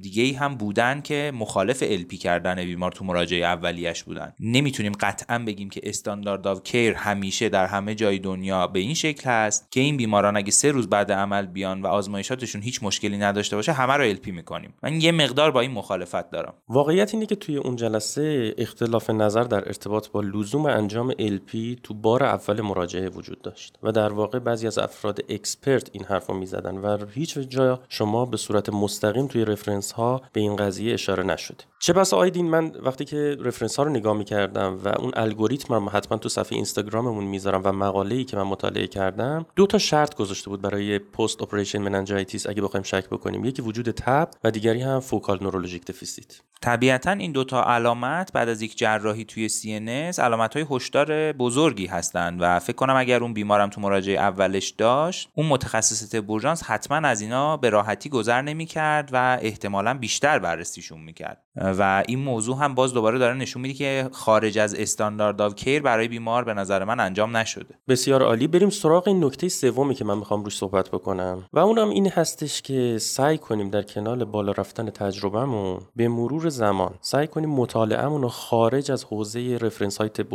A: دیگه ای هم بودن که مخالف LP کردن بیمار تو مراجعه اولیش بودن. نمی‌تونیم قطعا بگیم که of care همیشه در همه جای دنیا به این شکل هست که این بیماران اگه سه روز بعد عمل بیان و آزمایشاتشون هیچ مشکلی نداشته باشه همه رو LP می‌کنیم. من یه مقدار با این مخالفت دارم.
B: واقعیت اینه که توی اون جلسه اختلاف نظر در ارتباط با لزوم انجام LP تو بار اول مراجعه وجود داشت و در واقع بعضی از افراد expert این حرفو می‌زدن و هیچ جا شما به صورت مستقیم توی reference ها به این قضیه اشاره نشده چه بسا آیدین من وقتی که reference ها رو نگاه می‌کردم و اون الگوریتم رو حتما تو صفحه اینستاگراممون می‌ذارم و مقاله ای که من مطالعه کردم. دو تا شرط گذاشته بود برای post operation meningitis اگه بخوایم شک بکنیم. یکی وجود تب و دیگری هم focal neurologic deficit.
A: طبیعتا این دوتا علامت بعد از یک جراحی توی CNS علامت های هشدار بزرگی هستند و فکر کنم اگر اون بیمارم تو مراجعه اولش داشت اون متخصص اورژانس حتما از اینا به راحتی گذر نمی‌کرد و احتمالا بیشتر بررسیشون می‌کرد. و این موضوع هم باز دوباره داره نشون میده که خارج از standard of care برای بیمار به نظر من انجام نشده.
B: بسیار عالی. بریم سراغ این نکته سومی که من می‌خوام روش صحبت بکنم. و اونم این هستش که سعی کنیم در کنار بالا رفتن تجربهمون به مرور زمان سعی کنیم مطالعهمون رو خارج از حوزه reference های طب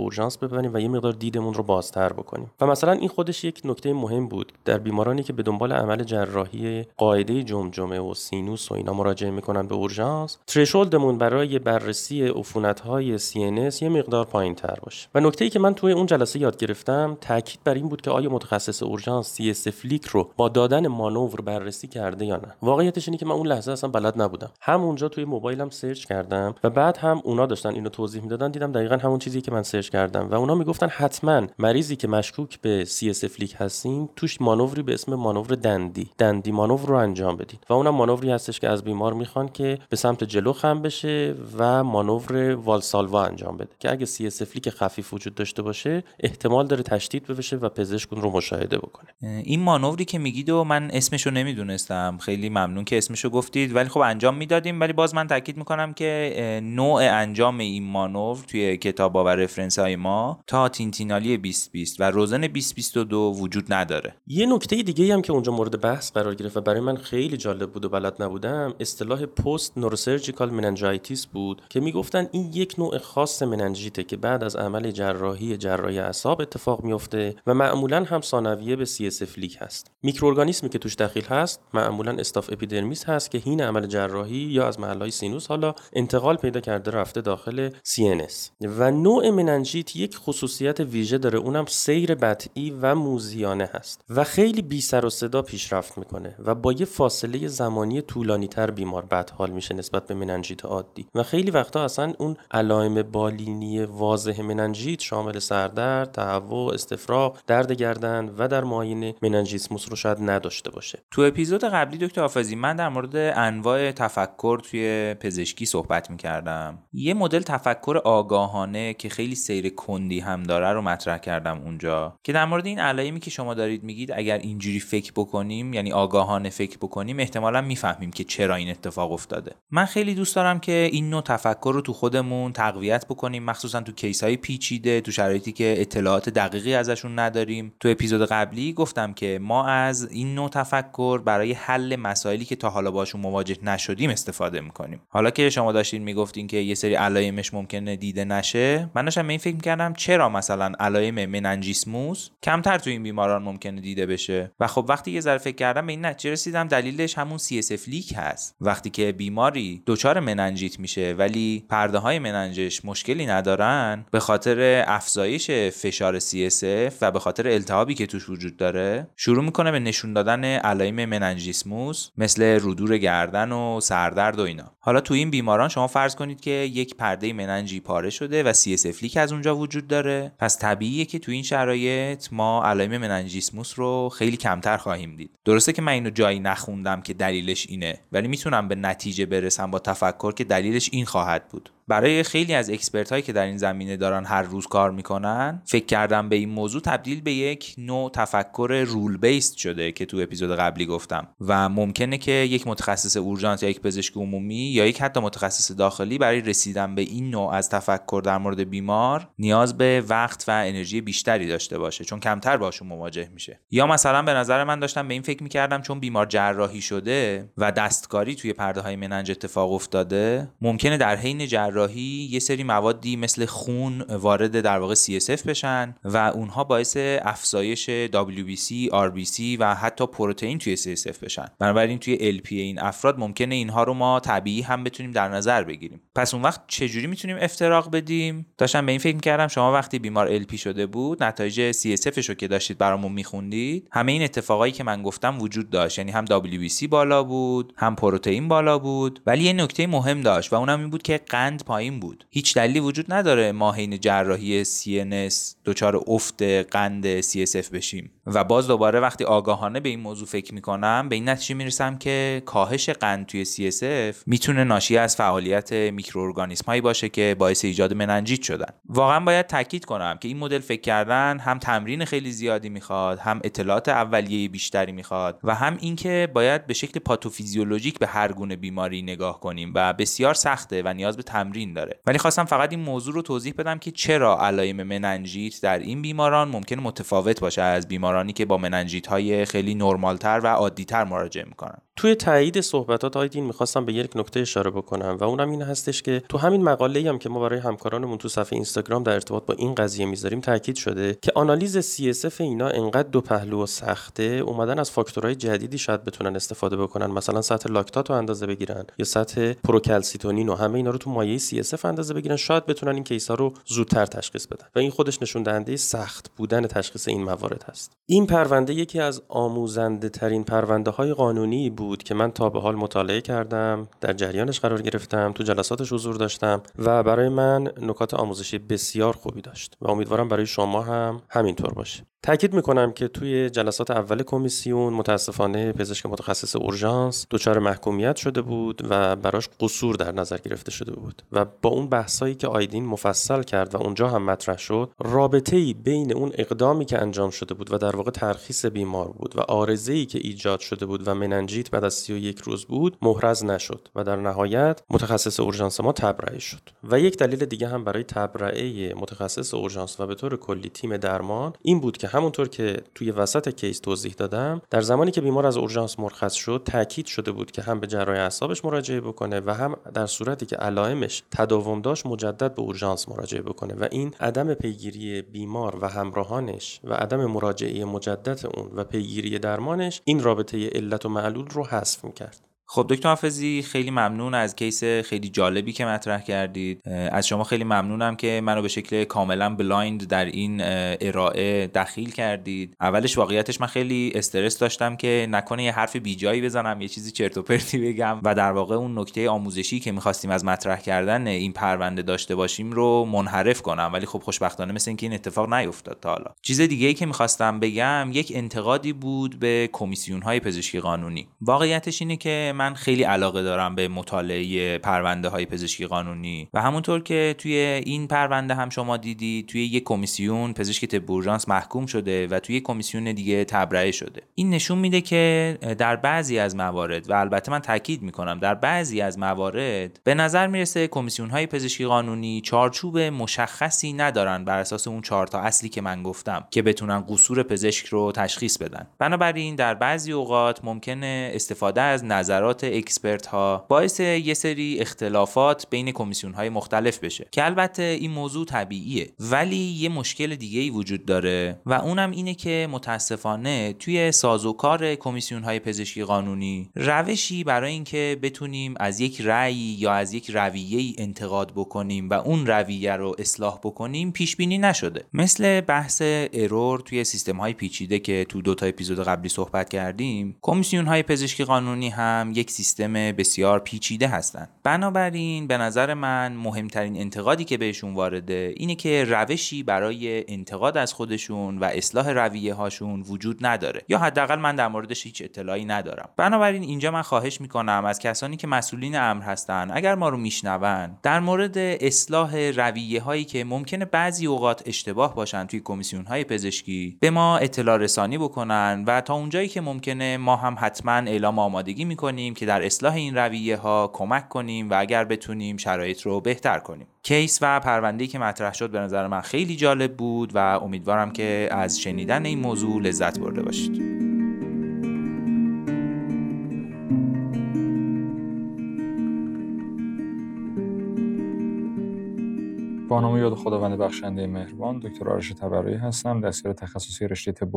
B: ببریم و یه مقدار دیدمون رو بازتر بکنیم. و مثلا این خودش یک نکته مهم بود. در بیمارانی که به دنبال عمل جراحی قاعده جمجمه و سینوس و اینا مراجعه می‌کنن به اورژانس threshold مون برای بررسی عفونت های CNS یه مقدار پایین تر باشه. و نکته ای که من توی اون جلسه یاد گرفتم تاکید بر این بود که آیا متخصص اورژانس CSF leak رو با دادن مانور بررسی کرده یا نه. واقعیتش اینه که من اون لحظه اصلا بلد نبودم. همونجا توی موبایلم search کردم و بعد هم اونا داشتن اینو توضیح می‌دادن دیدم دقیقا همون چیزی که من search کردم و اونا می‌گفتن حتما مریضی که مشکوک به CSF leak هستین توش مانوری به اسم مانور Dandy. Dandy maneuver رو انجام بدین. و اونم مانوری هستش که از بیمار می‌خوان که به سمت جلو خم بشه و مانور والسالوا انجام بده. که اگه CSF لیک خفیف وجود داشته باشه احتمال داره تشدید بشه و پزشک اون رو مشاهده بکنه.
A: این مانوری که میگید و من اسمشو نمی‌دونستم. خیلی ممنون که اسمشو گفتید. ولی خب انجام می‌دادیم. ولی باز من تاکید می‌کنم که نوع انجام این مانور توی کتاب و رفرنس های ما تا تینتینالی 2020 و روزن 2022 وجود نداره.
B: یه نکته دیگه هم که اونجا مورد بحث قرار گرفت و برای من خیلی جالب بود و بلد نبودم اصطلاح پست نوروسرجیکال مننجایتیس بود که می‌گفتن این یک نوع خاص مننجیته که بعد از عمل جراحی جراحی اعصاب اتفاق میفته و معمولا هم ثانویه به CSF leak هست. میکروارگانیسمی که توش دخیل هست معمولا Staph epidermidis هست که هین عمل جراحی یا از محلهای سینوس حالا انتقال پیدا کرده رفته داخل CNS و نوع مننژیت یک خصوصیت ویژه داره اونم سیر بطئی و موذیانه هست و خیلی بی سر و صدا پیشرفت می‌کنه و با یه فاصله زمانی طولانی تر بیمار بدحال میشه نسبت به مننژیت عادی. و خیلی وقتا اصلا اون علائم بالینی واضح مننژیت شامل سردرد، تهوع، استفراغ، درد گردن و در معاینه مننجیسموس رو شاید نداشته باشه.
A: تو اپیزود قبلی دکتر حافظی من در مورد انواع تفکر توی پزشکی صحبت می‌کردم. یه مدل تفکر آگاهانه که خیلی سیر کندی هم داره رو مطرح کردم اونجا که در مورد این علائمی که شما دارید میگید اگر اینجوری فکر بکنیم یعنی آگاهانه فکر بکنیم احتمالا می‌فهمیم که چرا این اتفاق افتاده من خیلی دوست دارم که این نوع تفکر رو تو خودمون تقویت بکنیم مخصوصا تو کیس های پیچیده تو شرایطی که اطلاعات دقیقی ازشون نداریم. تو اپیزود قبلی گفتم که ما از این نوع تفکر برای حل مسائلی که تا حالا باشون مواجه نشدیم استفاده می‌کنیم. حالا که شما داشتین می‌گفتین که یه سری علائمش ممکنه دیده نشه من داشتم به این فکر می‌کردم چرا مثلا علائم meningismus کمتر تو این بیماران ممکنه دیده بشه؟ و خب وقتی یه ذره فکر کردم به این نتیجه رسیدم دلیلش همون CSF leak هست. وقتی که بیماری دچار مننژیت میشه ولی پرده های مننژش مشکلی ندارن به خاطر افزایش فشار CSF و به خاطر التهابی که توش وجود داره شروع می‌کنه به نشون دادن علائم meningismus مثل ردور گردن و سردرد و اینا. حالا تو این بیماران شما فرض کنید که یک پرده مننژی پاره شده و CSF leak از اونجا وجود داره. پس طبیعیه که تو این شرایط ما علائم meningismus رو خیلی کمتر خواهیم دید. درسته که من اینو جایی نخوندم که دلیلش اینه ولی می‌تونم به نتیجه برسم با تفکر که دلیلش این خواهد بود. برای خیلی از expert هایی که در این زمینه دارن هر روز کار می‌کنن فکر کردم به این موضوع تبدیل به یک نوع تفکر rule-based شده که تو اپیزود قبلی گفتم و ممکنه که یک متخصص اورژانس یا یک پزشک عمومی یا یک حتی متخصص داخلی برای رسیدن به این نوع از تفکر در مورد بیمار نیاز به وقت و انرژی بیشتری داشته باشه چون کمتر باشون مواجه میشه. یا مثلا به نظر من داشتم به این فکر می‌کردم چون بیمار جراحی شده و دستکاری توی پرده های مننژ اتفاق افتاده ممکنه در حین جراحی جراحی یه سری موادی مثل خون وارد در واقع CSF بشن و اونها باعث افزایش WBC, RBC و حتی پروتئین توی CSF بشن. بنابراین توی LP این افراد ممکنه اینها رو ما طبیعی هم بتونیم در نظر بگیریم. پس اون وقت چجوری می‌تونیم افتراق بدیم؟ داشتم به این فکر می‌کردم شما وقتی بیمار LP شده بود نتایج CSF رو که داشتید برامون میخوندید همه این اتفاقایی که من گفتم وجود داشت. یعنی هم WBC بالا بود هم پروتئین بالا بود ولی یه نکته مهم داشت و اونم این بود که قند پایین بود. هیچ دلیلی وجود نداره ما حین جراحی CNS دچار افت قند CSF بشیم. و باز دوباره وقتی آگاهانه به این موضوع فکر می‌کنم به این نتیجه می‌رسم که کاهش قند توی CSF می‌تونه ناشی از فعالیت میکروارگانیسم هایی باشه که باعث ایجاد مننجیت شدن. واقعا باید تاکید کنم که این مدل فکر کردن هم تمرین خیلی زیادی می‌خواد هم اطلاعات اولیه بیشتری می‌خواد و هم اینکه باید به شکل پاتوفیزیولوژیک به هر گونه بیماری نگاه کنیم و بسیار سخته و نیاز به تمرین داره. ولی خواستم فقط این موضوع رو توضیح بدم که چرا علائم مننجیت در این بیماران ممکن متفاوت باشه از بیمارانی که با مننجیت های خیلی نرمالتر و عادیتر مراجعه می‌کنن.
B: توی تایید صحبتات آیدین می‌خواستم به یک نکته اشاره بکنم و اونم این هستش که تو همین مقاله هم که ما برای همکارانمون تو صفحه اینستاگرام در ارتباط با این قضیه می‌ذاریم تاکید شده که آنالیز CSF اینا انقدر دو پهلو و سخته اومدن از فاکتورهای جدیدی شاید بتونن استفاده بکنن. مثلا سطح لاکتات رو اندازه بگیرن یا سطح پروکلسیتونین و همه اینا رو تو مایع CSF اندازه بگیرن شاید بتونن این کیسا رو زودتر تشخیص بدن. و این خودش نشون دهنده سخت بودن تشخیص این موارد هست. این پرونده یکی از آموزنده ترین پرونده های قانونی بود. که من تا به حال مطالعه کردم در جریانش قرار گرفتم تو جلساتش حضور داشتم و برای من نکات آموزشی بسیار خوبی داشت و امیدوارم برای شما هم همینطور باشه. تاکید می‌کنم که توی جلسات اول کمیسیون متاسفانه پزشک متخصص اورژانس دچار محکومیت شده بود و براش قصور در نظر گرفته شده بود و با اون بحثایی که آیدین مفصل کرد و اونجا هم مطرح شد رابطه ای بین اون اقدامی که انجام شده بود و در واقع ترخیص بیمار بود و عارضه ای که ایجاد شده بود و مننژیت بعد از 31 روز بود محرز نشد و در نهایت متخصص اورژانس ما تبرئه شد. و یک دلیل دیگه هم برای تبرئه متخصص اورژانس و به طور کلی تیم درمان این بود که همونطور که توی وسط case توضیح دادم در زمانی که بیمار از اورژانس مرخص شد تاکید شده بود که هم به جراح اعصابش مراجعه بکنه و هم در صورتی که علائمش تداوم داشت مجدد به اورژانس مراجعه بکنه و این عدم پیگیری بیمار و همراهانش و عدم مراجعه مجدد اون و پیگیری درمانش این رابطه علت و معلول رو حذف می‌کرد.
A: خب دکتر حافظی خیلی ممنون از case خیلی جالبی که مطرح کردید. از شما خیلی ممنونم که منو به شکل کاملا blind در این ارائه دخیل کردید. اولش واقعیتش من خیلی استرس داشتم که نکنه یه حرف بیجایی بزنم یه چیزی چرت و پرتی بگم. و در واقع اون نکته آموزشی که می‌خواستیم از مطرح کردن این پرونده داشته باشیم رو منحرف کنم. ولی خب خوشبختانه مثل اینکه این اتفاق نیفتاد تا حالا. چیز دیگه ای که می‌خواستم بگم یک انتقادی بود به کمیسیون های پزشکی قانونی. واقعیتش اینه که من خیلی علاقه دارم به مطالعه پرونده های پزشکی قانونی و همونطور که توی این پرونده هم شما دیدی توی یک کمیسیون پزشک طب محکوم شده و توی یک کمیسیون دیگه تبرئه شده. این نشون میده که در بعضی از موارد و البته من تاکید می‌کنم در بعضی از موارد به نظر می‌رسه کمیسیون های پزشکی قانونی چارچوب مشخصی ندارن بر اساس اون چهار تا اصلی که من گفتم که بتونن قصور پزشک رو تشخیص بدن. بنابراین در بعضی اوقات ممکنه استفاده از نظرات expert ها باعث یه سری اختلافات بین کمیسیون های مختلف بشه که البته این موضوع طبیعیه ولی یه مشکل دیگه ای وجود داره و اونم اینه که متاسفانه توی سازوکار کمیسیون های پزشکی قانونی روشی برای اینکه بتونیم از یک رأی یا از یک رویه انتقاد بکنیم و اون رویه رو اصلاح بکنیم پیش بینی نشده. مثل بحث ارور توی سیستم های پیچیده که تو دو تا اپیزود قبلی صحبت کردیم کمیسیون های پزشکی قانونی هم یک سیستم بسیار پیچیده هستند. بنابراین به نظر من مهمترین انتقادی که بهشون وارده اینه که روشی برای انتقاد از خودشون و اصلاح رویه هاشون وجود نداره. یا حداقل من در موردش هیچ اطلاعی ندارم. بنابراین اینجا من خواهش می‌کنم از کسانی که مسئولین امر هستن اگر ما رو میشنون در مورد اصلاح رویه هایی که ممکنه بعضی اوقات اشتباه باشن توی کمیسیون های پزشکی به ما اطلاع رسانی بکنن و تا اونجایی که ممکنه ما هم حتما اعلام آمادگی می‌کنیم که در اصلاح این رویه ها کمک کنیم و اگر بتونیم شرایط رو بهتر کنیم. کیس و پرونده‌ای که مطرح شد به نظر من خیلی جالب بود و امیدوارم که از شنیدن این موضوع لذت برده باشید.
E: با نام یاد خداوند بخشنده مهربان دکتر آرش تبرایی هستم دستیار تخصصی رشته طب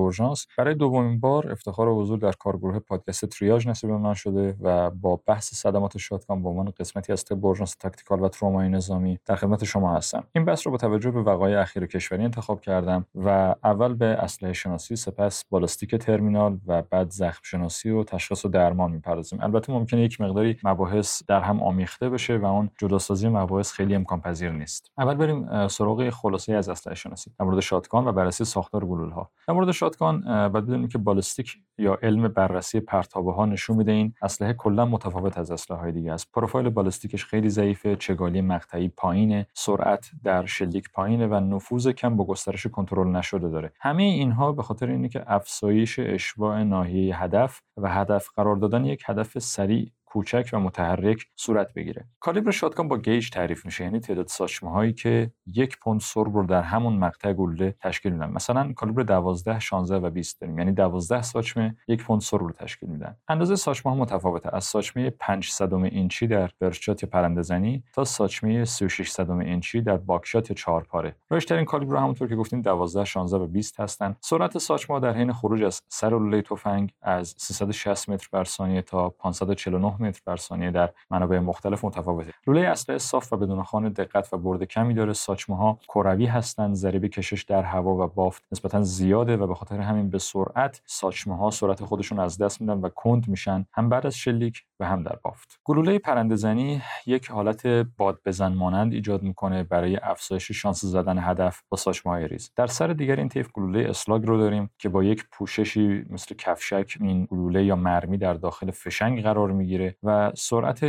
E: برای دومین بار افتخار حضور در کارگروه پادکست تریاژ نصیب من شده و با بحث صدمات shotgun به عنوان قسمتی از طب اورژانس tactical و ترومای نظامی در خدمت شما هستم. این بحث رو با توجه به وقایع اخیر کشوری انتخاب کردم و اول به اسلحه شناسی سپس بالستیک ترمینال و بعد زخم شناسی و تشخیص و درمان می‌پردازیم. البته ممکنه یک مقداری مباحث در هم آمیخته بشه و اون جداسازی مباحث خیلی امکان پذیر نیست. اول بریم سراغ خلاصه از اسلحه شناسی در مورد shotgun و بررسی ساختار گلوله ها در مورد shotgun باید بدونیم که بالستیک یا علم بررسی پرتابه ها نشون میده این اسلحه کلا متفاوت از اسلحه های دیگه است. پروفایل بالستیکش خیلی ضعیفه چگالی مقطعی پایینه سرعت در شلیک پایینه و نفوذ کم با گسترش کنترل نشده داره. همه اینها به خاطر اینه که افزایش اشباع ناحیه هدف و هدف قرار دادن یک هدف سریع کوچک و متحرک صورت بگیره. کالیبر شاتگان با گیج تعریف میشه یعنی تعداد ساچمه هایی که یک پوند سرب در همون مقطع گلوله تشکیل میدن. مثلا کالیبر 12 16 و 20 داریم یعنی 12 ساچمه یک پوند سرب رو تشکیل میدن. اندازه ساچمه ها متفاوته از ساچمه 5 صدم اینچی در birdshot یا پرنده زنی تا ساچمه 36 صدم اینچی در buckshot چهار پاره رایجترین کالیبر همونطور که گفتیم 12 16 و 20 هستن. سرعت ساچمه در حین خروج از سر لوله تفنگ از 360 متر بر ثانیه تا 549 متر بر ثانیه در منابع مختلف متفاوته. لوله اسلحه صاف و بدون خان دقت و برد کمی داره. ساچمه ها کروی هستند ضریب کشش در هوا و بافت نسبتا زیاده و به خاطر همین به سرعت ساچمه ها سرعت خودشون از دست میدن و کند میشن هم بعد از شلیک و هم در بافت. گلوله پرنده زنی یک حالت بادبزن مانند ایجاد می‌کنه برای افزایش شانس زدن هدف با ساچمه ریز. در سر دیگر این طیف گلوله slug رو داریم که با یک پوششی مثل کفشک این گلوله یا مرمی در داخل فشنگ قرار می‌گیره. و سرعت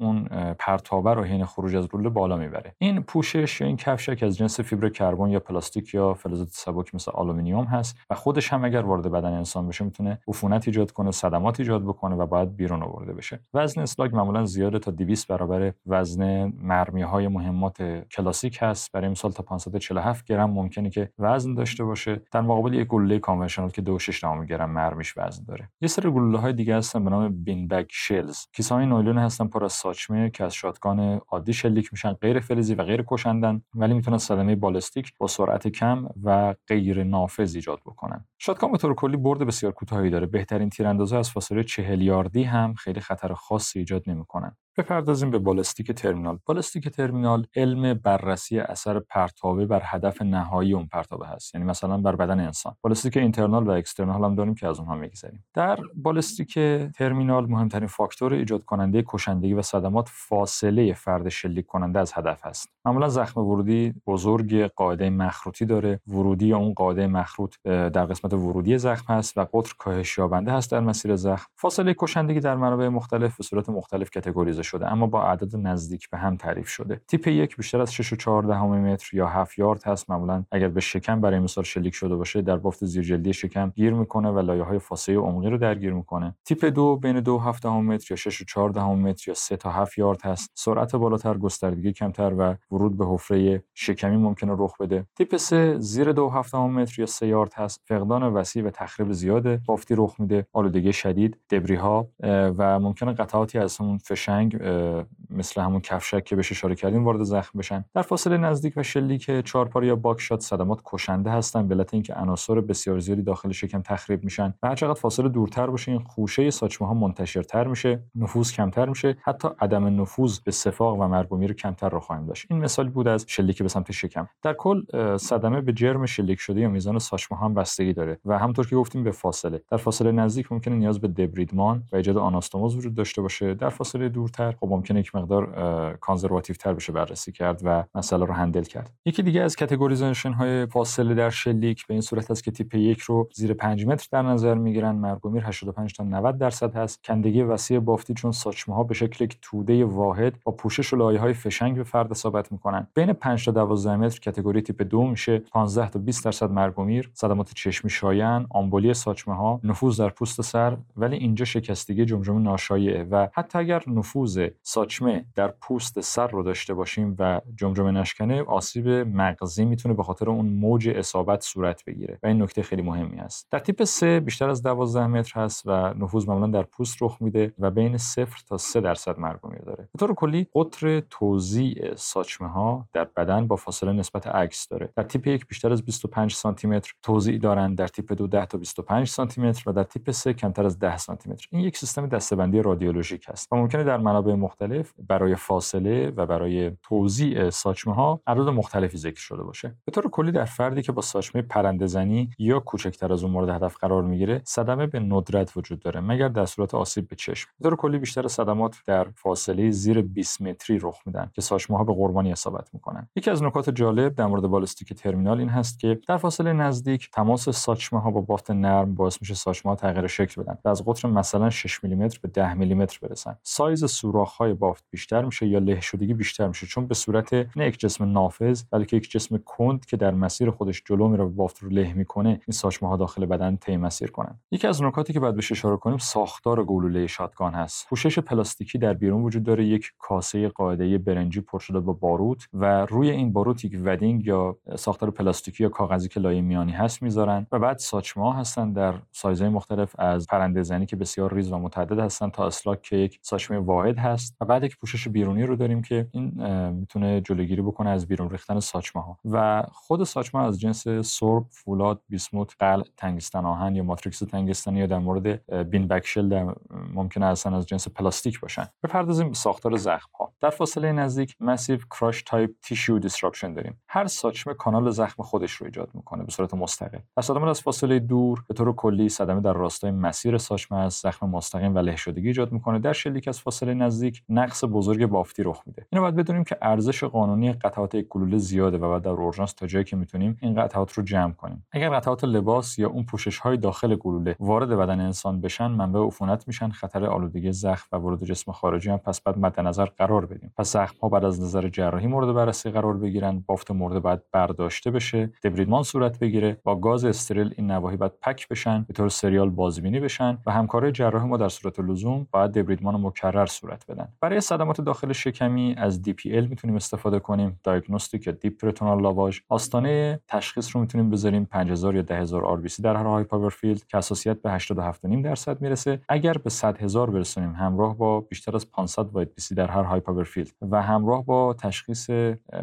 E: اون پرتابه رو حین خروج از گلوله بالا می‌بره. این پوشش یا این کفشک از جنس فیبر کربن یا پلاستیک یا فلزات سبک مثل آلومینیوم هست و خودش هم اگر وارد بدن انسان بشه می‌تونه عفونت ایجاد کنه صدمات ایجاد بکنه و باید بیرون آورده بشه. وزن slug معمولا زیاده تا 200 برابر وزن مرمی های مهمات کلاسیک هست. برای مثال تا 547 گرم ممکنه که وزن داشته باشه. در مقابل یک گلوله conventional که 2.6 گرم مرمیش وزن داره. یه سری گلوله های دیگه هستن به نام bean bag shells کیسه های نایلون هستن پر از ساچمه که از شاتگان عادی شلیک میشن غیر فلزی و غیر کشندن ولی می‌تونن صدمه بالستیک با سرعت کم و غیر نافذ ایجاد بکنن. شاتگان به طور کلی برد بسیار کوتاهی داره. بهترین تیراندازها از فاصله 40 یاردی هم خیلی خطر خاصی ایجاد نمی‌کنن. بپردازیم به بالستیک ترمینال. بالستیک ترمینال علم بررسی اثر پرتابه بر هدف نهایی اون پرتابه هست. یعنی مثلا بر بدن انسان. بالستیک اینترنال و اکسترنال هم داریم که از اونها میگذریم. در بالستیک ترمینال مهمترین فاکتور ایجاد کننده کشندگی و صدمات فاصله فرد شلیک کننده از هدف هست معمولا زخم ورودی بزرگ قاعده مخروطی داره. ورودی اون قاعده مخروط در قسمت ورودی زخم هست و قطر کاهش یابنده هست در مسیر زخم. فاصله کشندگی در منابع مختلف به صورت مختلف کاتگوریزه شده اما با اعداد نزدیک به هم تعریف شده. تیپ یک بیشتر از 6 و 14 متر یا 7 یارد هست. معمولا اگر به شکم برای مثال شلیک شده باشه در بافت زیرجلدی شکم گیر می‌کنه و لایه های فاصله عمقی رو درگیر می‌کنه. تیپ دو بین 2 7 متر یا 6 و 14 متر یا 3 تا 7 یارد هست. سرعت بالاتر گستردگی کمتر و ورود به حفره شکمی ممکنه رخ بده. تیپ 3 زیر 2 7 متر یا 3 یارد هست. فقدان وسیع و تخریب زیاده. بافتی رخ میده. آلودگی شدید. دبری ها و ممکنه قطعاتی از اون فشنگ مثل همون کفشک که بهش اشاره کردیم وارد زخم بشن. در فاصله نزدیک و شلیک چهارپاره یا buckshot صدمات کشنده هستن. به علت اینکه عناصر بسیار زیادی داخل شکم تخریب میشن. و هر چقدر فاصله دورتر باشه این خوشه ساچمه ها منتشرتر میشه. نفوذ کمتر میشه. حتی عدم نفوذ به صفاق و مرگ و میر کمتر رو خواهیم داشت. این مثالی بود از شلیک به سمت شکم. در کل صدمه به جرم شلیک شده یا میزان ساچمه هم بستگی داره و همونطور که گفتیم به فاصله. در فاصله نزدیک ممکنه نیاز به debridement و ایجاد آناستوموز وجود داشته باشه. در فاصله دورتر خب ممکنه یک مقدار conservative تر بشه بررسی کرد و مسئله رو handle کرد. یکی دیگه از categorization های فاصله در شلیک به این صورت است که تیپ یک رو زیر 5 متر در نظر می‌گیرن. مرگ و میر 85 تا 90 درصد هست. کندگی وسیع بافتی چون ساچمه ها به شکل یک توده واحد با پوشش و لایه های فشنگ به فرد اصابت می‌کنن. بین 5 تا 12 متر کاتگوری تیپ دو میشه 15 تا 20 درصد مرگومیر صدمات چشمی شایان آمبولی ساچمه ها نفوذ در پوست سر ولی اینجا شکستگی جمجمه ناشایعه و حتی اگر نفوذ ساچمه در پوست سر رو داشته باشیم و جمجمه نشکنه آسیب مغزی می‌تونه به خاطر اون موج اصابت صورت بگیره و این نکته خیلی مهمی است در تیپ 3 بیشتر از 12 متر هست و نفوذ معمولا در پوست رخ میده و بین 0 تا 3 درصد مرگ داره. به طور کلی قطر توزیع ساچمه ها در بدن با فاصله نسبت عکس داره. در تیپ 1 بیشتر از 25 سانتی متر توزیع دارند در تیپ 2 10 تا 25 سانتی متر و در تیپ 3 کمتر از 10 سانتی متر این یک سیستم دسته‌بندی رادیولوژیک است و ممکنه در منابع مختلف برای فاصله و برای توزیع ساچمه ها اعداد مختلفی ذکر شده باشه. به طور کلی در فردی که با ساچمه پرنده زنی یا کوچکتر از اون مورد هدف قرار می‌گیره صدمه به ندرت وجود داره مگر در صورت آسیب به چشم. به کلی بیشتر صدمات در فاصله زیر 20 متری رخ میدن که ساچمه ها به قربانی اصابت می‌کنن. یکی از نکات جالب در مورد بالستیک ترمینال این هست که در فاصله نزدیک تماس ساچمه ها با بافت نرم باعث میشه ساچمه ها تغییر شکل بدن از قطر مثلا 6 میلیمتر به 10 میلیمتر برسن. سایز سوراخ های بافت بیشتر میشه یا له شدگی بیشتر میشه چون به صورت نه یک جسم نافذ بلکه یک جسم کند که در مسیر خودش جلو میره و بافت رو له می‌کنه این ساچمه ها داخل بدن طی مسیر کنن. یکی از نکاتی که باید بهش اشاره کنیم ساختار گلوله شاتگان پوشش پلاستیکی در بیرون وجود داره. یک کاسه قاعده برنجی پر شده با باروت و روی این باروت یک wadding یا ساختار پلاستیکی یا کاغذی که لایه میانی هست می‌ذارن و بعد ساچمه ها هستن در سایزهای مختلف از پرنده زنی که بسیار ریز و متعدد هستن تا slug که یک ساچمه واحد هست. و بعد یک پوشش بیرونی رو داریم که این می‌تونه جلوگیری بکنه از بیرون ریختن ساچمه ها و خود ساچمه از جنس سرب، فولاد، بیسموت، قلع، تنگستن آهن یا ماتریکس تنگستانی یا در مورد bean bag shell در ممکنه اصلا از جنس پلاستیک باشن. بپردازیم به ساختار زخم ها در فاصله نزدیک massive crush type tissue disruption داریم. هر ساچمه کانال زخم خودش رو ایجاد می‌کنه به صورت مستقل در صدمات از فاصله دور به طور کلی صدمه در راستای مسیر ساچمه از زخم مستقیم و له شدگی ایجاد می‌کنه. در شلیک از فاصله نزدیک نقص بزرگ بافتی رخ میده. اینو باید بدونیم که ارزش قانونی قطعات یک گلوله زیاده و باید در اورژانس تا جایی که می‌تونیم این قطعات رو جمع کنیم. اگر قطعات لباس یا اون پوشش های داخل گلوله وارد بدن انسان بشن منبع عفونت میشن خطر آلودگی زخم و ورود جسم خارجی هم پس باید مد نظر قرار بدیم. پس زخم ها باید از نظر جراحی مورد بررسی قرار بگیرن. بافت مرده باید برداشته بشه. debridement صورت بگیره. با گاز استریل این نواحی باید pack بشن. به طور serial بازبینی بشن. و همکارای جراح ما در صورت لزوم باید debridement مکرر صورت بدن. برای صدمات داخل شکمی از DPL می‌تونیم استفاده کنیم. diagnostic یا deep peritoneal lavage. آستانه تشخیص رو می‌تونیم بذاریم. 5000 یا 10000 RBC در هر high power field که حساسیت به 87.5 درصد می‌رسه. اگر به 100000 برسونیم همراه با بیشتر از 500 WBC در هر high field و همراه با تشخیص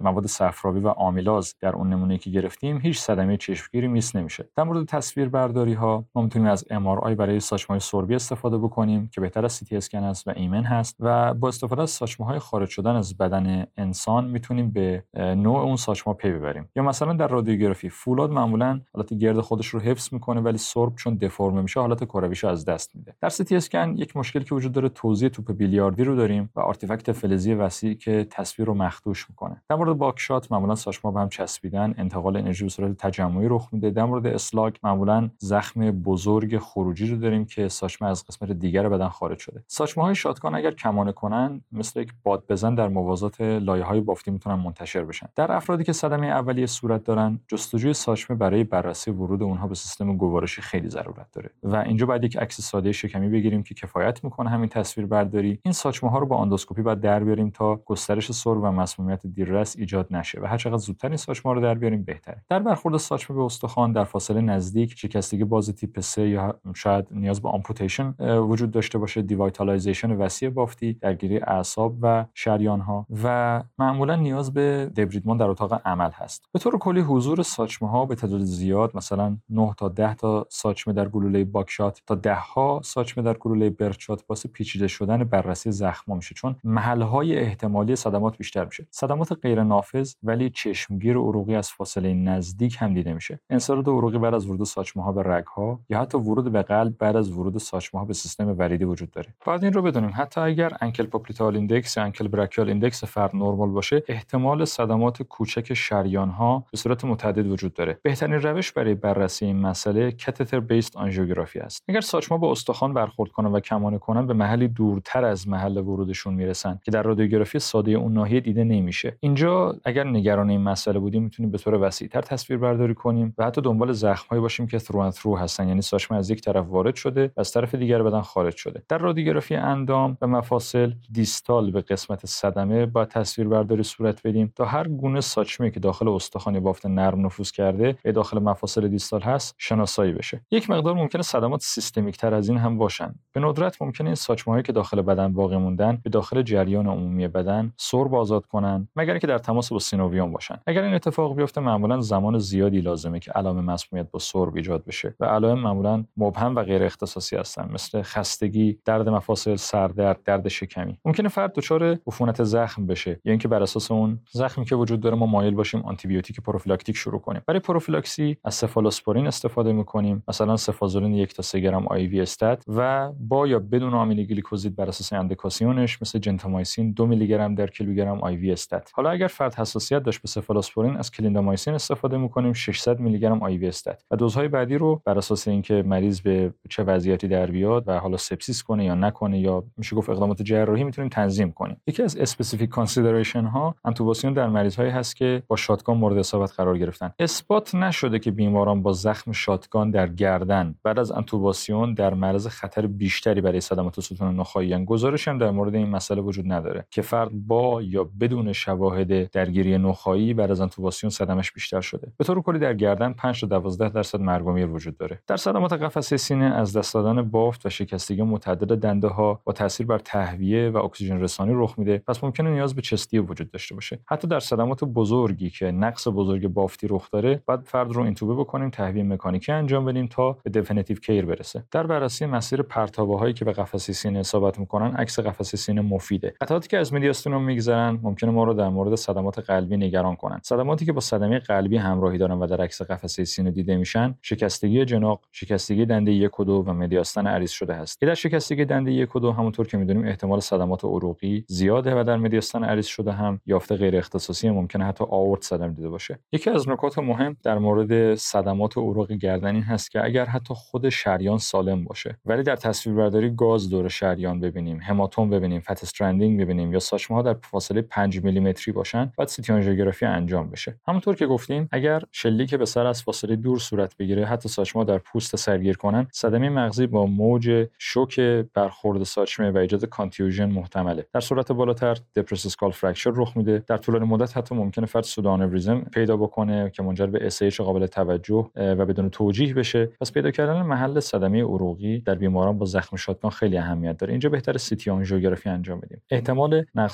E: مواد صفراوی و آمیلاز در اون نمونه که گرفتیم هیچ صدمه چشمگیری miss نمیشه در مورد تصویر برداری ها ما می‌تونیم از MRI برای ساچمه سربی استفاده بکنیم که بهتر از سی تی اسکن است و ایمن هست و با استفاده از ساچمه های خارج شدن از بدن انسان می‌تونیم به نوع اون ساچمه پی ببریم. یا مثلا در رادیوگرافی فولاد معمولا حالت گرد خودش رو حفظ می‌کنه ولی سرب چون deform میشه حالت کرویش از دست میده. در سی تی اسکن یک مشکلی که وجود داره توزیع توپ بیلیاردی رو داریم و artifact فلزی وسیعی که تصویر رو مخدوش می‌کنه. در مورد buckshot معمولا ساچمه به هم چسبیدن انتقال انرژی به صورت تجمعی رخ میده. در مورد slug معمولا زخم بزرگ خروجی رو داریم که ساچمه از قسمت دیگر بدن خارج شده. ساچمه های اگر کمانه کنن مثل یک باد بزن در موازات لایه های بافتی می‌تونن منتشر بشن. در افرادی که صدمه اولیه صورت دارن جستجوی ساچمه برای بررسی ورود اونها به سیستم گوارشی خیلی ضرورت داره. و اینجا باید یک عکس ساده شکمی بگیریم که کفایت می‌کنه همین تصویر برداری این ساچمه ها رو با اندوسکوپی باید در بیاریم تا گسترش سرب و مسمومیت دیررس ایجاد نشه و هر چقدر زودتر این ساچمه رو در بیاریم بهتره. در برخورد ساچمه به استخوان در فاصله نزدیک شکستگی باز تیپ 3 یا شاید نیاز به amputation وجود داشته باشه devitalization وسیع بافتی درگیری اعصاب و شریان ها و معمولا نیاز به دبریدمان در اتاق عمل هست. به طور کلی حضور ساچمه ها به تعداد زیاد مثلا 9 تا 10 تا ساچمه در گلوله buckshot تا 10 ها ساچمه در گلوله birdshot باعث پیچیده شدن بررسی زخم میشه. چون محل های احتمالی صدمات بیشتر میشه. صدمات غیر نافذ ولی چشمگیر عروقی از فاصله نزدیک هم دیده میشه. انسداد عروقی بعد از ورود ساچمه ها به رگ ها یا حتی ورود به قلب بعد از ورود ساچمه ها به سیستم وریدی وجود داره. باید این رو بدونیم. حتی اگر ankle popliteal index یا ankle brachial index فرد نرمال باشه احتمال صدمات کوچک شریان ها به صورت متعدد وجود داره. بهترین روش برای بررسی این مسئله catheter based angiography است. اگر ساچمه با استخوان برخورد کنن و کمانه کنن به محلی دورتر از محل ورودشون می‌رسن که در رادیوگرافی ساده اون ناحیه دیده نمیشه. اینجا اگر نگران این مسئله بودیم می‌تونیم به طور وسیعتر تصویر برداری کنیم و حتی دنبال زخمهایی باشیم که through through هستن. یعنی ساچمه از یک طرف وارد شده و از طرف دیگر بدن خارج شده. در رادیوگرافی اندام و مفاصل distal به قسمت صدمه با تصویر برداری صورت بدیم تا هر گونه ساچمه که داخل استخوان بافت نرم نفوذ کرده به داخل مفاصل distal هست شناسایی بشه. یک مقدار ممکنه صدمات سیستمیک تر از این هم باشن. به ندرت ممکنه این ساچمه هایی که داخل بدن باقی موندن به داخل جریان عمومی بدن سرب آزاد کنن مگر اینکه در تماس با synovium باشن. اگر این اتفاق بیفته معمولا زمان زیادی لازمه که علائم مسمومیت با سرب ایجاد بشه و علائم معمولا مبهم و غیر اختصاصی هستن مثل خستگی درد مفاصل سردرد درد شکمی. ممکنه فرد دچار عفونت زخم بشه یا اینکه بر اساس اون زخمی که وجود داره ما مایل باشیم آنتی بیوتیک پروفیلاکتیک شروع کنیم. برای پروفیلاکسی از سفالوسپورین استفاده می‌کنیم مثلا سفازولین یک تا 3 گرم IV stat و با یا بدون آمینو گلیکوزید بر اساس اندیکاسیونش مثل جنتامایسین 2 میلی گرم در کیلوگرم IV stat حالا اگر فرد حساسیت داشت به سفالوسپورین از کلیندامایسین استفاده می‌کنیم 600 میلی گرم IV stat و دوزهای بعدی رو بر اساس اینکه مریض به چه وضعیتی در بیاد و حالا سپسیس کنه یا نکنه یا میشه گفت اقدامات جراحی می‌تونیم تنظیم کنیم. یکی از specific consideration ها انتوباسیون در مریض هایی هست که با shotgun مورد اصابت قرار گرفتن. اثبات نشده که بیماران با زخم shotgun در گردن بعد از انتوباسیون در معرض خطر بیشتری برای صدمات ستون نخاعی گزارش هم در مورد این مسئله وجود نداره. که فرد با یا بدون شواهد درگیری نخاعی بعد از انتوباسیون صدمش بیشتر شده. به طور کلی در گردن 5 تا 12 درصد مرگ وجود داره. در صدمات قفسه سینه از دست دادن بافت و شکستگی متعدد دنده ها با تاثیر بر تهویه و اکسیژن رسانی رخ میده. پس ممکنه نیاز به chest tube وجود داشته باشه. حتی در صدمات بزرگی که نقص بزرگ بافتی رخ داره باید فرد رو اینتوبه بکنیم تهویه مکانیکی انجام بدیم تا به definitive care برسه. در بررسی مسیر پرتابه هایی که به قفسه سینه اصابت می‌کنن عکس قفسه سینه مفیده. قطعات صدماتی که از مدیاستینوم میگذرن ممکنه ما رو در مورد صدمات قلبی نگران کنن. صدماتی که با صدمه قلبی همراهی دارن و در عکس قفسه سینه دیده میشن شکستگی جناق شکستگی دنده یک و دو و مدیاستن عریض شده هست. که در شکستگی دنده یک و دو همونطور که می‌دونیم احتمال صدمات عروقی زیاده و در مدیاستن عریض شده هم یافته غیر اختصاصی ممکنه حتی آورت صدمه دیده باشه. یکی از نکات مهم در مورد صدمات عروق گردن این هست که اگر حتی خود شریان سالم باشه ولی در تصویربرداری گاز دور شریان ببینیم هماتوم ببینیم fat stranding یا ساچمه ها در فاصله 5 میلیمتری باشن باید CT angiography انجام بشه. همونطور که گفتیم اگر شلیک به سر از فاصله دور صورت بگیره حتی ساچمه در پوست سر گیر کنن صدمه مغزی با موج شوک برخورد ساچمه و ایجاد contusion محتمله. در صورت بالاتر depressed skull fracture رخ میده. در طولانی مدت حتی ممکنه فرد pseudoaneurysm پیدا بکنه که منجر به SAH قابل توجه و بدون توجیه بشه. پس پیدا کردن محل صدمه عروقی در بیماران با زخم shotgun خیلی اهمیت داره. اینجا بهتر CT angiography انجام بدیم. احتمال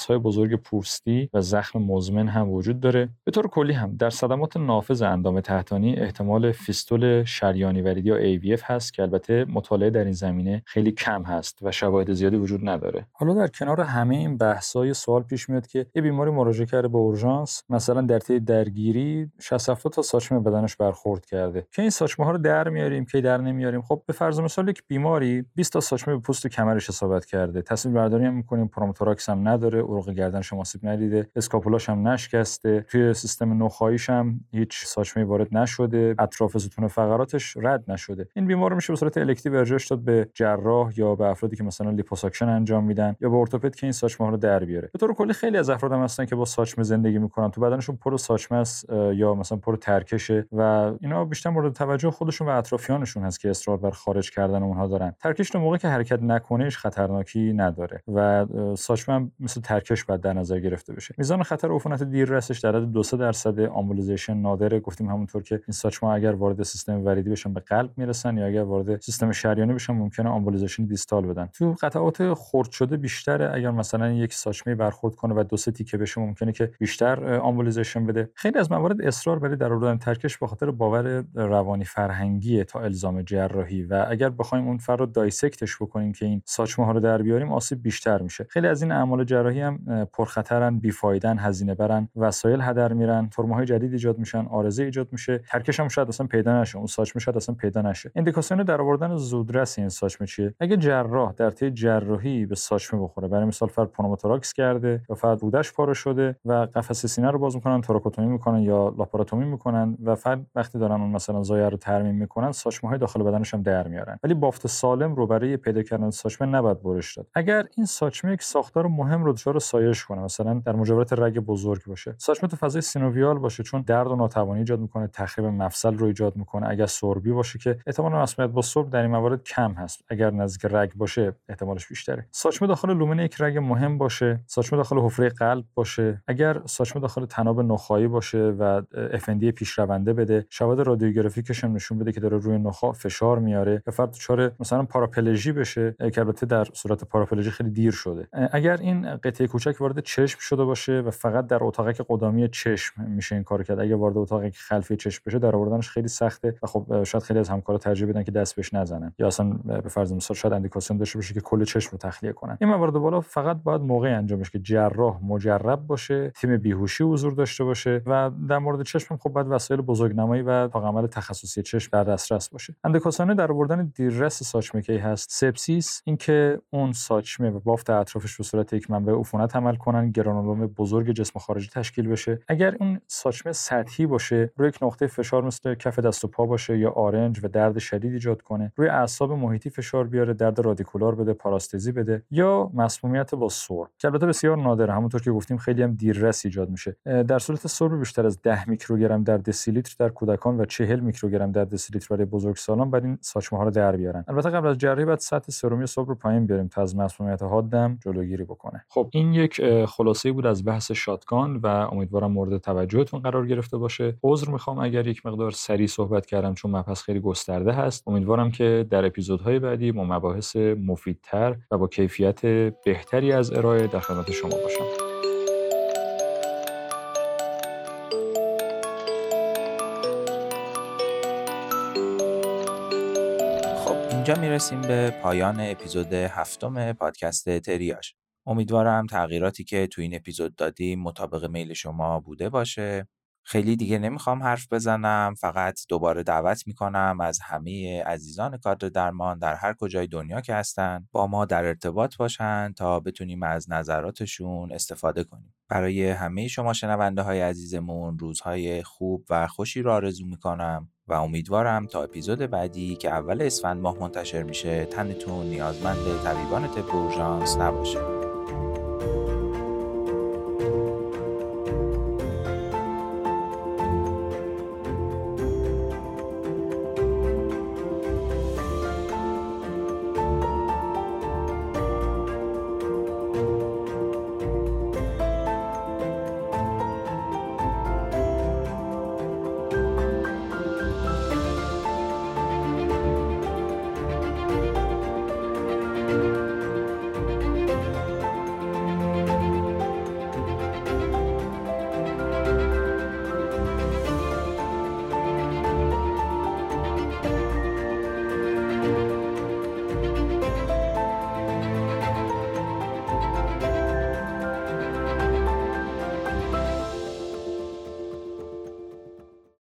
E: های بزرگ پوستی و زخم مزمن هم وجود داره. به طور کلی هم در صدمات نافذ اندام تحتانی احتمال فیستول شریانی وریدی یا AVF هست که البته مطالعه در این زمینه خیلی کم هست و شواهد زیادی وجود نداره. حالا در کنار همه این بحث‌ها یه سوال پیش میاد که یه بیماری مراجعه کرده به اورژانس مثلا در طی درگیری 60 70 تا ساچمه بدنش برخورد کرده. که این ساچمه ها رو در میاریم که در نمیاریم خب به فرض مثال یک بیماری 20 تا ساچمه به پوست کمرش اصابت کرده. تصویر برداری هم می‌کنیم پنوموتوراکس نداره عروق گردنش آسیب ندیده اسکاپولاش هم نشکسته توی سیستم نخاییش هم هیچ ساچمه وارد نشده اطراف ستون فقراتش رد نشده. این بیمار میشه به صورت elective ارجاعش داد به جراح یا به افرادی که مثلا لیپوساکشن انجام میدن یا به ارتوپد که این ساچمه رو در بیاره. به طور کلی خیلی از افراد هم هستن که با ساچمه زندگی می‌کنن. تو بدنشون پر ساچمه است یا مثلا پر ترکشه و اینا بیشتر مورد توجه خودشون و اطرافیانشون هست که اصرار بر خارج کردن اونها دارن. ترکش تا موقعی که حرکت نکنه خطرناکی نداره و ساچمه مثل ترکش باید در نظر گرفته بشه. میزان خطر عفونت دیررسش در حد 2 درصد. embolization نادره. گفتیم همونطور که این ساچمه اگر وارد سیستم وریدی بشن به قلب می‌رسن یا اگر وارد سیستم شریانی بشن ممکنه embolization distal بدن. تو قطعات خرد شده بیشتره. اگر مثلا یک ساچمه برخورد کنه و دو سه تیکه بشه ممکنه که بیشتر embolization بده. خیلی از موارد اصرار برای در آوردن ترکش به خاطر باور روانی فرهنگی تا الزام جراحی. و اگر بخوایم اون فرد رو dissect ش بکنیم که این ساچمه ها رو در بیاریم آسیب بیشتر میشه. خیلی از این اعمال جراحی هم پرخطرن بیفایدن هزینه برن وسایل هدر میرن های جدید ایجاد میشن عارضه ایجاد میشه. ترکش هم شاید اصلا پیدا نشه اون ساچمه شاید اصلا پیدا نشه. ایندیکاسیون در آوردن زودرس این ساچمه چیه؟ اگه جراح در طی جراحی به ساچمه بخوره برای مثال فرد پنوماتوراکس کرده یا فرد رودش پاره شده و قفسه سینه رو باز می‌کنن توراکوتومی می‌کنن یا لاپاراتومی می‌کنن و فرد وقتی دارن اون مثلا ضایعه رو ترمیم می‌کنن ساچمه های داخل بدنش هم در میارن. ولی بافت سالم رو برای پیدا کردن ساچمه نباید برش داد. اگر این ساچمه یک ساختار مهم رو دچار سایش کنه. مثلا در مجاورت رگ بزرگ باشه. ساچمه تو فضای سینوویال باشه چون درد و ناتوانی ایجاد می‌کنه تخریب مفصل رو ایجاد می‌کنه. اگر سربی باشه که احتمال مسمومیت با سرب در این موارد کم هست. اگر نزدیک رگ باشه احتمالش بیشتره. ساچمه داخل لومن یک رگ مهم باشه. ساچمه داخل حفره قلب باشه. اگر ساچمه داخل طناب نخاعی باشه و روندی پیشرونده بده شواهد رادیوگرافیکش هم نشون بده که داره روی نخاع فشار میاره یا فرد دچار مثلا پاراپلژی بشه که البته در صورت پاراپلژی خیلی دیر شده. اگر این قطعه کوچک وارد چشم شده باشه و فقط در اتاقک قدامی چشم میشه این کار کرد. اگر وارد اتاقک خلفی چشم بشه در آوردنش خیلی سخته و خب شاید خیلی از همکارا ترجیح بدن که دست بهش نزنن. یا اصلا به فرض مثال شاید اندیکاسیون داشته باشه که کل چشم رو تخلیه کنن. این موارد بالا فقط باید موقعی انجام بشه که جراح مجرب باشه تیم بیهوشی حضور داشته باشه و در مورد چشم خب باید وسایل بزرگنمایی و عمل تخصصی چشم در دسترس باشه. اندیکاسیون در آوردن دیررس ساچمه هست. سپسیس اینکه اون ساچمه بافت اطرافش به صورت یک منبع عفونت عمل کنن گرانولوم بزرگ جسم خارجی تشکیل بشه. اگر اون ساچمه سطحی باشه روی یک نقطه فشار مثل کف دست و پا باشه یا آرنج و درد شدید ایجاد کنه روی اعصاب محیطی فشار بیاره درد رادیکولار بده پاراستزی بده یا مسمومیت با سرب. که البته بسیار نادره. همونطور که گفتیم خیلی هم دیررس ایجاد میشه. در صورت سرب بیشتر از 10 میکروگرم در دسیلیتر در کودکان و 40 میکروگرم در دسیلیتر برای بزرگسالان باید این ساچمه ها رو در بیارن. البته قبل از جراحی باید سطح سرمی سرب رو پایین بیاریم تا از مسمومیت حاد جلوگیری بکنه خب. این یک خلاصه بود از بحث shotgun و امیدوارم مورد توجهتون قرار گرفته باشه. عذر می‌خوام اگر یک مقدار سریع صحبت کردم چون مبحث خیلی گسترده هست. امیدوارم که در اپیزودهای بعدی با مباحث مفیدتر و با کیفیت بهتری از ارائه در خدمت شما باشم.
A: خب اینجا می‌رسیم به پایان اپیزود هفتم پادکست تریاش امیدوارم تغییراتی که تو این اپیزود دادیم مطابق میل شما بوده باشه. خیلی دیگه نمی‌خوام حرف بزنم فقط دوباره دعوت می‌کنم از همه عزیزان کادر درمان در هر کجای دنیا که هستن با ما در ارتباط باشن تا بتونیم از نظراتشون استفاده کنیم. برای همه شما شنونده های عزیزمون روزهای خوب و خوشی را آرزو می‌کنم و امیدوارم تا اپیزود بعدی که اول اسفند ماه منتشر میشه تنتون نیازمند طبیبان طب نباشه.